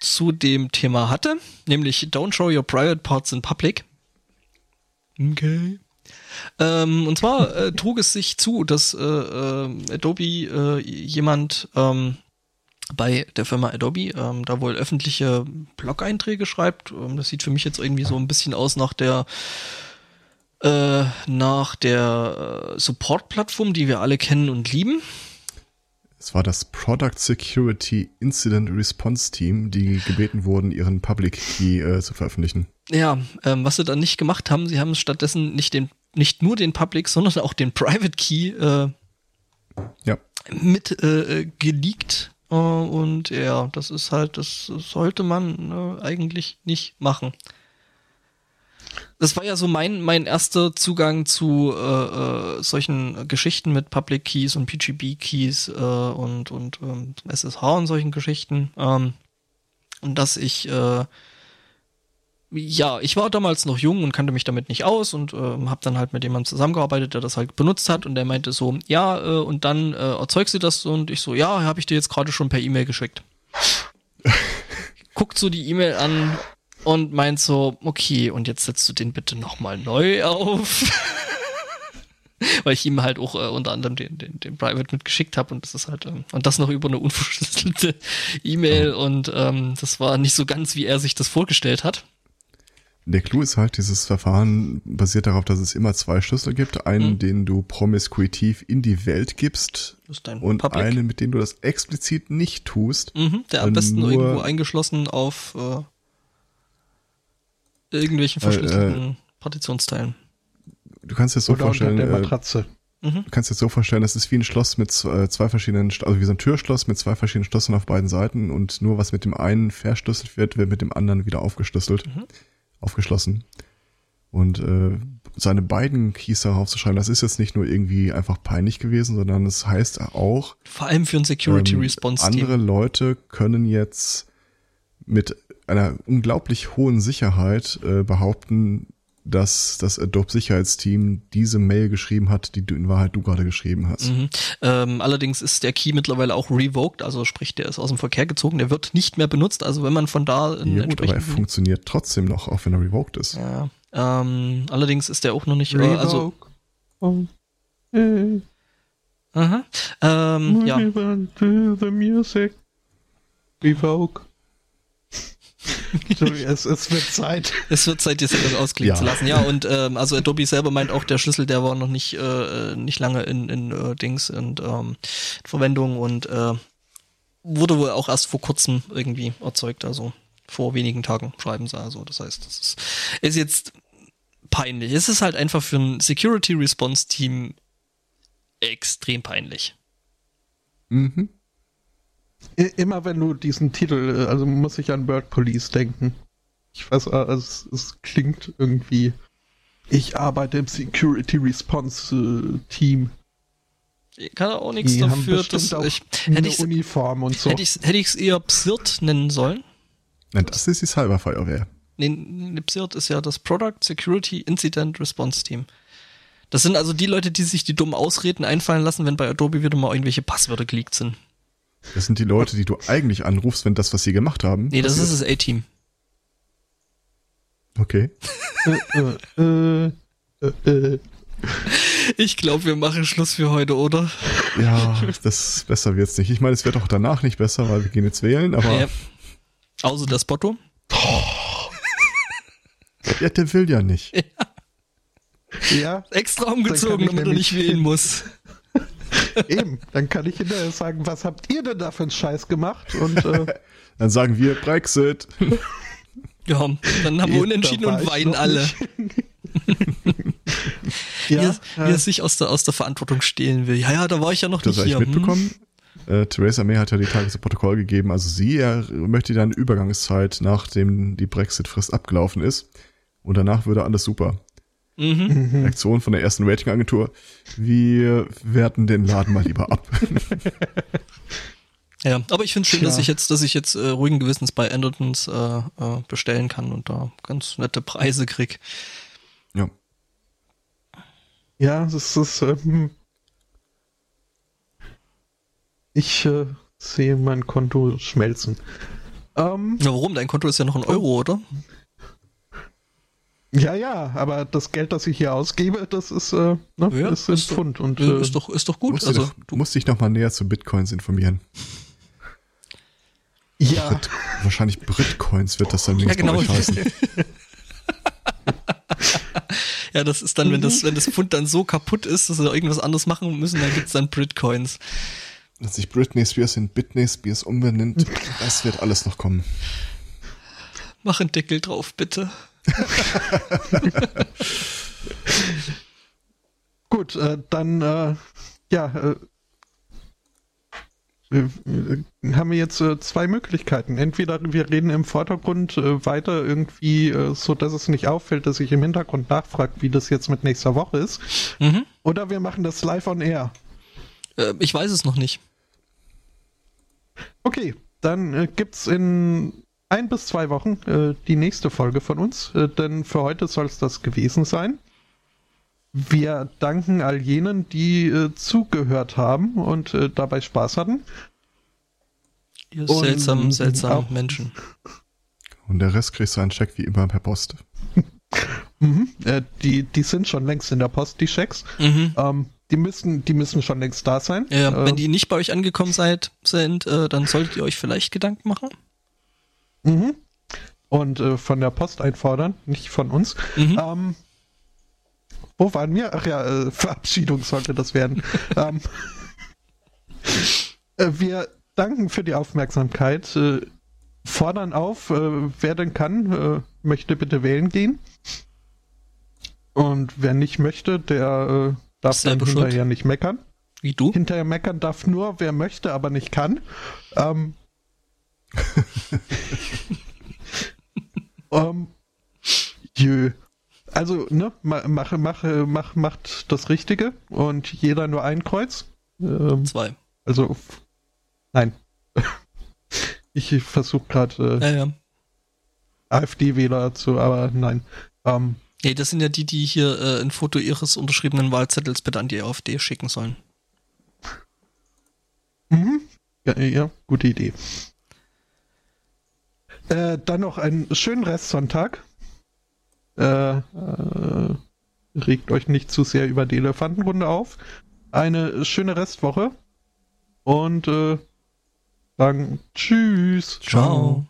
zu dem Thema hatte, nämlich Don't show your private parts in public. Okay. Ähm, und zwar äh, trug es sich zu, dass äh, äh, Adobe äh, jemand ähm, bei der Firma Adobe ähm, da wohl öffentliche Blog-Einträge schreibt. Ähm, das sieht für mich jetzt irgendwie so ein bisschen aus nach der äh, nach der äh, Support-Plattform, die wir alle kennen und lieben. Es war das Product Security Incident Response Team, die gebeten wurden, ihren Public Key äh, zu veröffentlichen. Ja, ähm, was sie dann nicht gemacht haben, sie haben stattdessen nicht den nicht nur den Public, sondern auch den Private Key äh, Ja. mit äh, geleakt. Äh, und ja, das ist halt, das sollte man äh, eigentlich nicht machen. Das war ja so mein, mein erster Zugang zu äh, äh, solchen Geschichten mit Public Keys und PGP Keys äh, und, und ähm, SSH und solchen Geschichten. Ähm, und dass ich äh, ja, ich war damals noch jung und kannte mich damit nicht aus und ähm, habe dann halt mit jemandem zusammengearbeitet, der das halt benutzt hat und der meinte so, ja, äh, und dann äh, erzeugst du das und ich so, ja, habe ich dir jetzt gerade schon per E-Mail geschickt. Guckt so die E-Mail an und meint so, okay, und jetzt setzt du den bitte nochmal neu auf. Weil ich ihm halt auch äh, unter anderem den, den, den Private mitgeschickt habe und das ist halt, ähm, und das noch über eine unverschlüsselte E-Mail und ähm, das war nicht so ganz, wie er sich das vorgestellt hat. Der Clou ist halt, dieses Verfahren basiert darauf, dass es immer zwei Schlüssel gibt. Einen, Mhm. den du promiskuitiv in die Welt gibst Das ist dein und Public. einen, mit dem du das explizit nicht tust. Mhm, der am besten nur- irgendwo eingeschlossen auf äh, irgendwelchen Äh, verschlüsselten Partitionsteilen. Du kannst dir das so Oder unter vorstellen, der äh, Matratze. Mhm. du kannst dir das so vorstellen, das ist wie ein Schloss mit zwei, zwei verschiedenen, Sch- also wie so ein Türschloss mit zwei verschiedenen Schlössern auf beiden Seiten und nur was mit dem einen verschlüsselt wird, wird mit dem anderen wieder aufgeschlüsselt, Mhm. aufgeschlossen. Und äh, seine beiden Keys darauf zu schreiben, das ist jetzt nicht nur irgendwie einfach peinlich gewesen, sondern es heißt auch, Vor allem für ein Security Ähm, Response Andere Team. Leute können jetzt mit einer unglaublich hohen Sicherheit äh, behaupten, dass das Adobe Sicherheitsteam diese Mail geschrieben hat, die du in Wahrheit du gerade geschrieben hast. Mhm. Ähm, allerdings ist der Key mittlerweile auch revoked, also sprich, der ist aus dem Verkehr gezogen, der wird nicht mehr benutzt. Also wenn man von da einen Ja gut, aber er funktioniert trotzdem noch, auch wenn er revoked ist. ja, ähm, allerdings ist der auch noch nicht, äh, also Revoke. Oh. Hey, aha, ähm, ja, on to the music. Revoke. es, es wird Zeit. Es wird Zeit, das etwas ausklingen Ja. zu lassen. Ja, und ähm, also Adobe selber meint auch, der Schlüssel, der war noch nicht äh, nicht lange in, in äh, Dings und ähm, Verwendung und äh, wurde wohl auch erst vor kurzem irgendwie erzeugt, also vor wenigen Tagen schreiben sie also. Das heißt, das ist, ist jetzt peinlich. Es ist halt einfach für ein Security Response Team extrem peinlich. Mhm. Immer wenn du diesen Titel, äh, also muss ich an Bird Police denken. Ich weiß, äh, es, es klingt irgendwie. Ich arbeite im Security Response äh, Team. Ich kann auch nichts Die dafür, dass auch ich hätte ich Uniform und so. hätte ich es eher Psirt nennen sollen. Nein, das ist die Cyberfeuerwehr. Nee, PSIRT ist ja das Product Security Incident Response Team. Das sind also die Leute, die sich die dummen Ausreden einfallen lassen, wenn bei Adobe wieder mal irgendwelche Passwörter geleakt sind. Das sind die Leute, die du eigentlich anrufst, wenn das, was sie gemacht haben. Nee, das passiert. ist das A-Team. Okay. Ich glaube, wir machen Schluss für heute, oder? Ja, das besser wird's nicht. Ich meine, es wird auch danach nicht besser, weil wir gehen jetzt wählen, aber Ja. Außer das Botto. ja, der will ja nicht. Ja, Extra umgezogen, damit er nicht wählen muss. eben. Dann kann ich hinterher sagen, was habt ihr denn da für einen Scheiß gemacht? Und äh, Dann sagen wir Brexit. Ja, dann haben wir unentschieden und weinen alle. Wie, ja, er, wie äh, er sich aus der, aus der Verantwortung stehlen will. Ja, ja, da war ich ja noch Das nicht habe ich hier. Hm? mitbekommen. Äh, Theresa May hat ja die Tage zu Protokoll gegeben. Also sie er möchte dann Übergangszeit, nachdem die Brexit-Frist abgelaufen ist. Und danach würde alles super. Mhm. Reaktion von der ersten Ratingagentur. Wir werten den Laden mal lieber ab. Ja, aber ich finde es schön, dass ich jetzt, dass ich jetzt äh, ruhigen Gewissens bei Andertons äh, äh, bestellen kann und da ganz nette Preise krieg. ja. ja, das ist. Ähm, ich äh, sehe mein Konto schmelzen. Ähm, Na, warum? Dein Konto ist ja noch ein Euro, oder? Ja, ja, aber das Geld, das ich hier ausgebe, das ist, äh, ne, Ja, ist ist doch- Pfund. Und, Äh, ist doch, ist doch gut. Musst, Also, doch, du musst dich noch mal näher zu Bitcoins informieren. ja, Brit, wahrscheinlich Britcoins wird das dann ja, wenigstens genau. bei euch heißen. ja, das ist dann, wenn das, wenn das Pfund dann so kaputt ist, dass sie irgendwas anderes machen müssen, dann gibt's dann Britcoins. Dass sich Britney Spears in Britney Spears umbenennt, das wird alles noch kommen. Mach einen Deckel drauf, bitte. gut, äh, dann, äh, ja, äh, haben wir jetzt äh, zwei Möglichkeiten. Entweder wir reden im Vordergrund äh, weiter irgendwie, äh, so dass es nicht auffällt, dass ich im Hintergrund nachfrage, wie das jetzt mit nächster Woche ist. Mhm. Oder wir machen das live on air. Ich weiß es noch nicht. Okay, dann äh, gibt's in ein bis zwei Wochen äh, die nächste Folge von uns, äh, denn für heute soll es das gewesen sein. Wir danken all jenen, die äh, zugehört haben und äh, dabei Spaß hatten. Ihr Und seltsamen, seltsamen auch- Menschen. Und der Rest kriegst du einen Check wie immer per Post. Mhm. Äh, die, die sind schon längst in der Post, die Schecks. Mhm. Ähm, die müssen, die müssen schon längst da sein. Ja, Äh, wenn die nicht bei euch angekommen seid, sind, äh, dann solltet ihr euch vielleicht Gedanken machen. Mhm. und äh, von der Post einfordern, nicht von uns. Mhm. Ähm, wo waren wir? Ach ja, äh, Verabschiedung sollte das werden. ähm, äh, wir danken für die Aufmerksamkeit, äh, fordern auf, äh, wer denn kann, äh, möchte bitte wählen gehen. Und wer nicht möchte, der darf dann hinterher schuld. nicht meckern. Wie du? Hinterher meckern darf nur, wer möchte, aber nicht kann. Ähm, ähm, jö. Also, ne, ma- mache, mache, mach, macht das Richtige und jeder nur ein Kreuz. Ähm, Zwei. also, nein. Ich versuche gerade äh, Ja, ja. AfD-Wähler zu, aber nein. Ähm, Nee, das sind ja die, die hier äh, ein Foto ihres unterschriebenen Wahlzettels bitte an die AfD schicken sollen. Mhm. Ja, ja, gute Idee. Äh, dann noch einen schönen Restsonntag. Äh, äh, regt euch nicht zu sehr über die Elefantenrunde auf. Eine schöne Restwoche. Und äh, sagen Tschüss. Ciao.